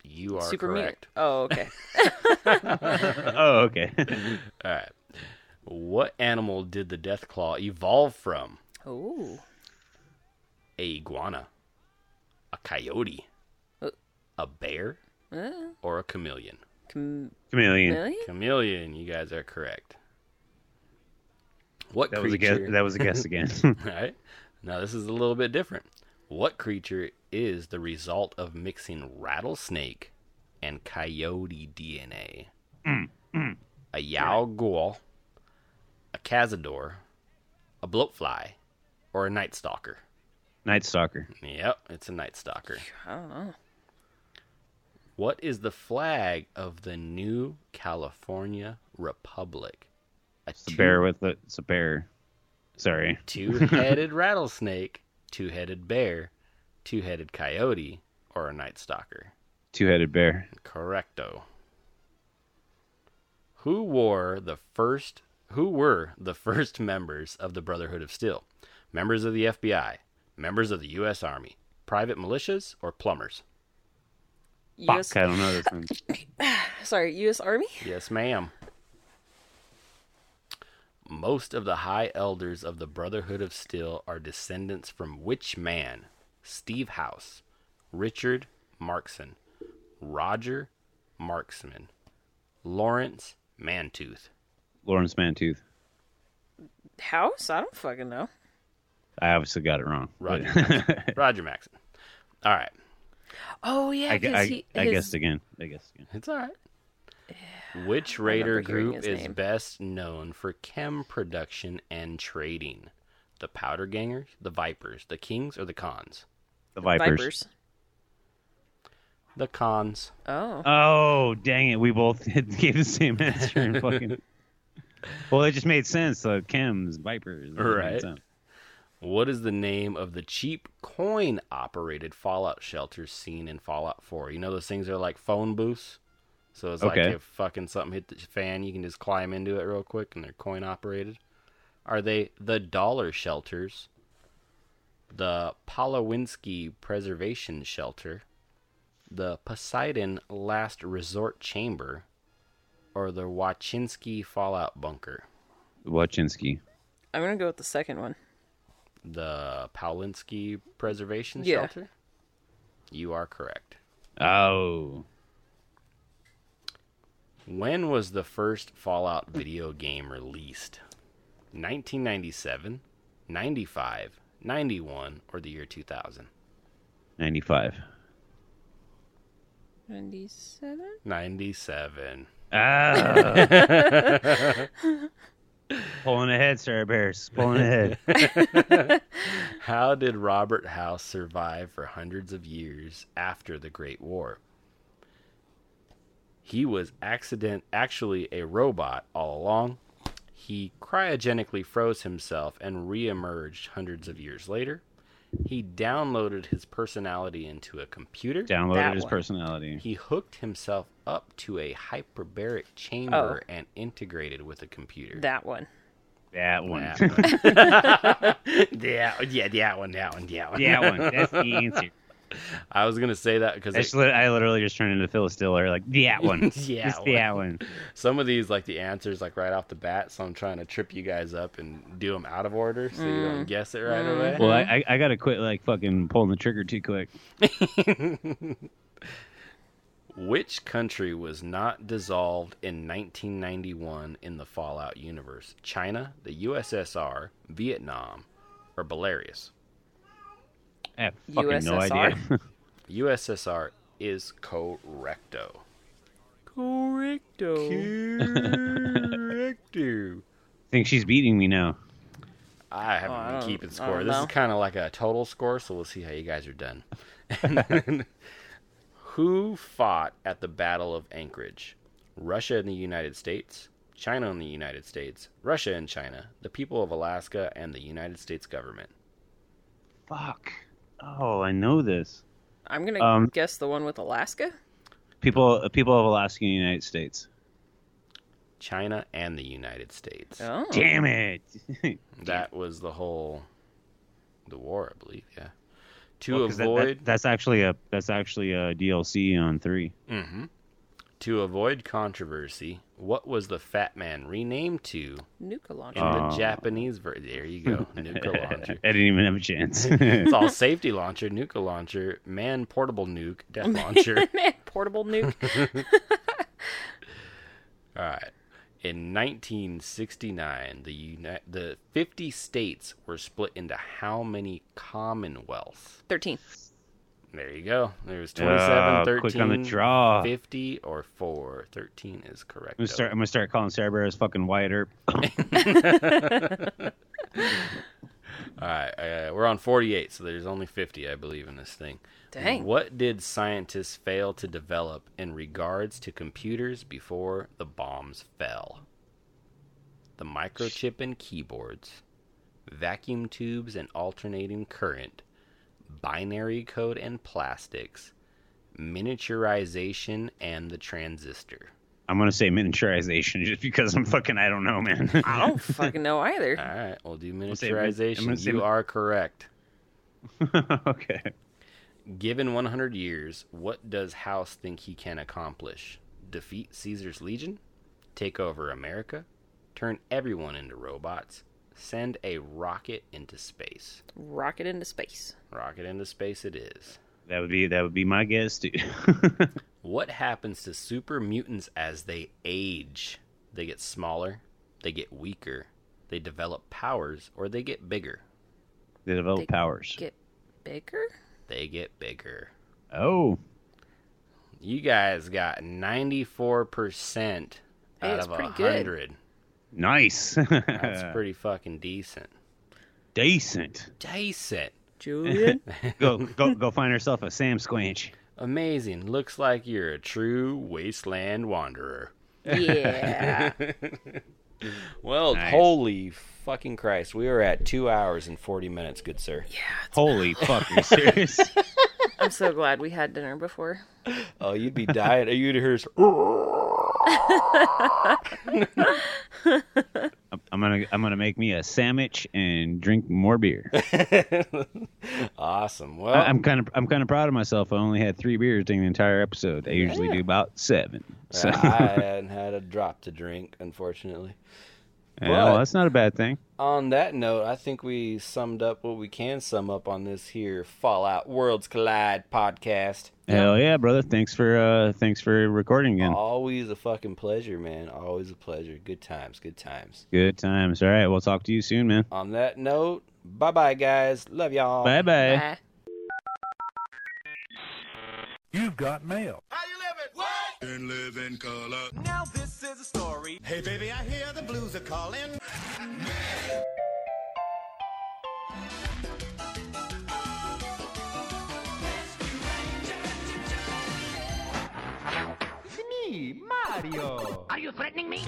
You are Super correct. mutant. Oh, okay. oh, okay. All right. What animal did the death claw evolve from? oh, A iguana, a coyote, Uh. a bear, uh, or a chameleon? Com- Chameleon. really? Chameleon. You guys are correct. What That was a guess. That was a guess again. All right. Now this is a little bit different. What creature is the result of mixing rattlesnake and coyote DNA? Mm, mm. A Yao Guai, a Cazador, a bloatfly, or a night stalker? Night Stalker. Yep, it's a night stalker. I don't know. What is the flag of the new California Republic? A It's a bear with. It's a bear. Sorry. two-headed rattlesnake, two-headed bear, two-headed coyote, or a night stalker? Two-headed bear. Correcto. Who wore the first who were the first members of the Brotherhood of Steel? Members of the FBI, members of the US Army, private militias, or plumbers? U.S. Fuck, I don't know this one. Sorry, U.S. Army. Yes, ma'am. Most of the high elders of the Brotherhood of Steel are descendants from which man? Steve House, Richard Markson, Roger Marksman, Lawrence Mantooth. Lawrence Mantooth. House? I don't fucking know. I obviously got it wrong. Roger Roger Maxson. All right. Oh yeah, I, 'cause I, he, I his- guessed again. I guessed again. It's all right. Which raider group is name. best known for chem production and trading? The Powder Gangers, the Vipers, the Kings, or the Cons? The Vipers. Vipers. The Cons. Oh, Oh, dang it. We both gave the same answer. And fucking... well, it just made sense. Uh, chems, Vipers. it made Right. Sense. What is the name of the cheap coin operated Fallout shelters seen in Fallout 4? You know those things are like phone booths? So it's like if fucking something hit the fan, you can just climb into it real quick and they're coin operated. Are they the dollar shelters, the Polowinski Preservation Shelter, the Poseidon Last Resort Chamber, or the Wachinski Fallout Bunker? Wachinski. I'm gonna go with the second one. The Paulinski Preservation Yeah. Shelter? You are correct. Oh. When was the first Fallout video game released? 1997, 95, 91, or the year 2000? 95. Ninety-seven. 97. Ah. Pulling ahead, Sarah Bears. Pulling ahead. How did Robert House survive for hundreds of years after the Great War? He was accident actually a robot all along. He cryogenically froze himself and reemerged hundreds of years later. He downloaded his personality into a computer. Downloaded That his one. personality. He hooked himself up to a hyperbaric chamber oh. and integrated with a computer. That one. That one. That one. yeah, yeah, that one, that one, that one. that one. That's the answer. I was gonna say that because I, just, I literally just turned into Phyllis Diller, like that one, Yeah, just that one. some of these like the answers like right off the bat, so I'm trying to trip you guys up and do them out of order so you don't mm. guess it right away. Well, I, I I gotta quit like fucking pulling the trigger too quick. Which country was not dissolved in 1991 in the Fallout universe? China, the USSR, Vietnam, or Belarus? I have fucking no USSR? idea. USSR is correcto. Correcto. Correcto. think she's beating me now. I haven't Oh, been don't- keeping score. don't This is kind of like a total score, so we'll see how you guys are done. Who fought at the Battle of Anchorage? Russia and the United States, China and the United States, Russia and China, the people of Alaska, and the United States government. Fuck. Oh, I know this. I'm gonna Um, guess the one with Alaska. People, people of Alaska and the United States. China and the United States. Oh, Damn it! That was the whole the war, I believe. Yeah. To Well, 'cause that- that- avoid that's actually a that's actually a DLC on three. hmm To avoid controversy, what was the Fat Man renamed to Nuka launcher. in the Oh. Japanese version? There you go, Nuka launcher. I didn't even have a chance. It's all safety launcher, Nuka launcher, man portable nuke, death launcher. man Portable nuke. all right. In 1969, the uni- the 50 states were split into how many commonwealths? Thirteen. There you go. There was 27, Ah, 13, quick on the draw. 50, or 4. 13 is correct. I'm gonna start. Start calling Sarah Bear as fucking Wyatt Earp. All right, uh, we're on 48, so there's only 50, I believe, in this thing. Dang. What did scientists fail to develop in regards to computers before the bombs fell? The microchip and keyboards, vacuum tubes and alternating current, binary code and plastics, miniaturization, and the transistor. I'm gonna say miniaturization just because I'm fucking. I don't know, man. I don't fucking know either. All right, we'll do say min- I'm miniaturization. gonna say You min- are correct. okay. Given 100 years, what does House think he can accomplish? Defeat Caesar's legion? Take over America? Turn everyone into robots? Send a rocket into space? Rocket into space. Rocket into space it is. That would be that would be my guess too. What happens to super mutants as they age? They get smaller, they get weaker, they develop powers, or they get bigger? they develop They powers. Get bigger. They get bigger. Oh, You guys got 94% out that's of pretty a good. 100. Nice. That's pretty fucking decent. decent. Decent. Julian. Go go go find herself a Sam Squanch. Amazing. Looks like you're a true wasteland wanderer. yeah. Well, Nice. holy fucking Christ. We are at two hours and 40 minutes, good sir. Yeah. Holy fuck, are you serious? I'm so glad we had dinner before. Oh, you'd be dying. You'd hear. I'm, gonna I'm gonna make me a sandwich and drink more beer. Awesome. Well, I, I'm kind of I'm kind of proud of myself. I only had three beers during the entire episode. I usually do about seven. So I hadn't had a drop to drink, unfortunately. Yeah, well, that's not a bad thing. On that note, I think we summed up what we can sum up on this here Fallout Worlds Collide podcast. Hell yeah, brother! Thanks for uh thanks for recording again. Always a fucking pleasure, man. Always a pleasure. Good times, good times. Good times. All right, we'll talk to you soon, man. On that note, bye bye, guys. Love y'all. Bye bye. Bye. You've got mail. How you and live in color. Now this is a story. Hey baby, I hear the blues are calling. Me, Mario. Are you threatening me?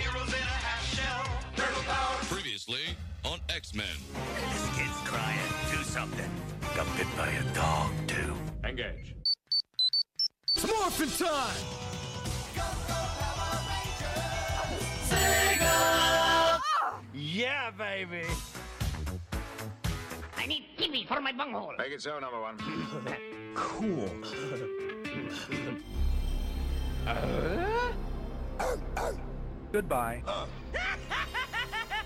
Previously on X Men. This kid's crying. Do something. Got bit by a dog too. Engage. It's morphin' time. Yeah, baby. I need gravy for my bunghole. Make it so, number one. Cool. Goodbye.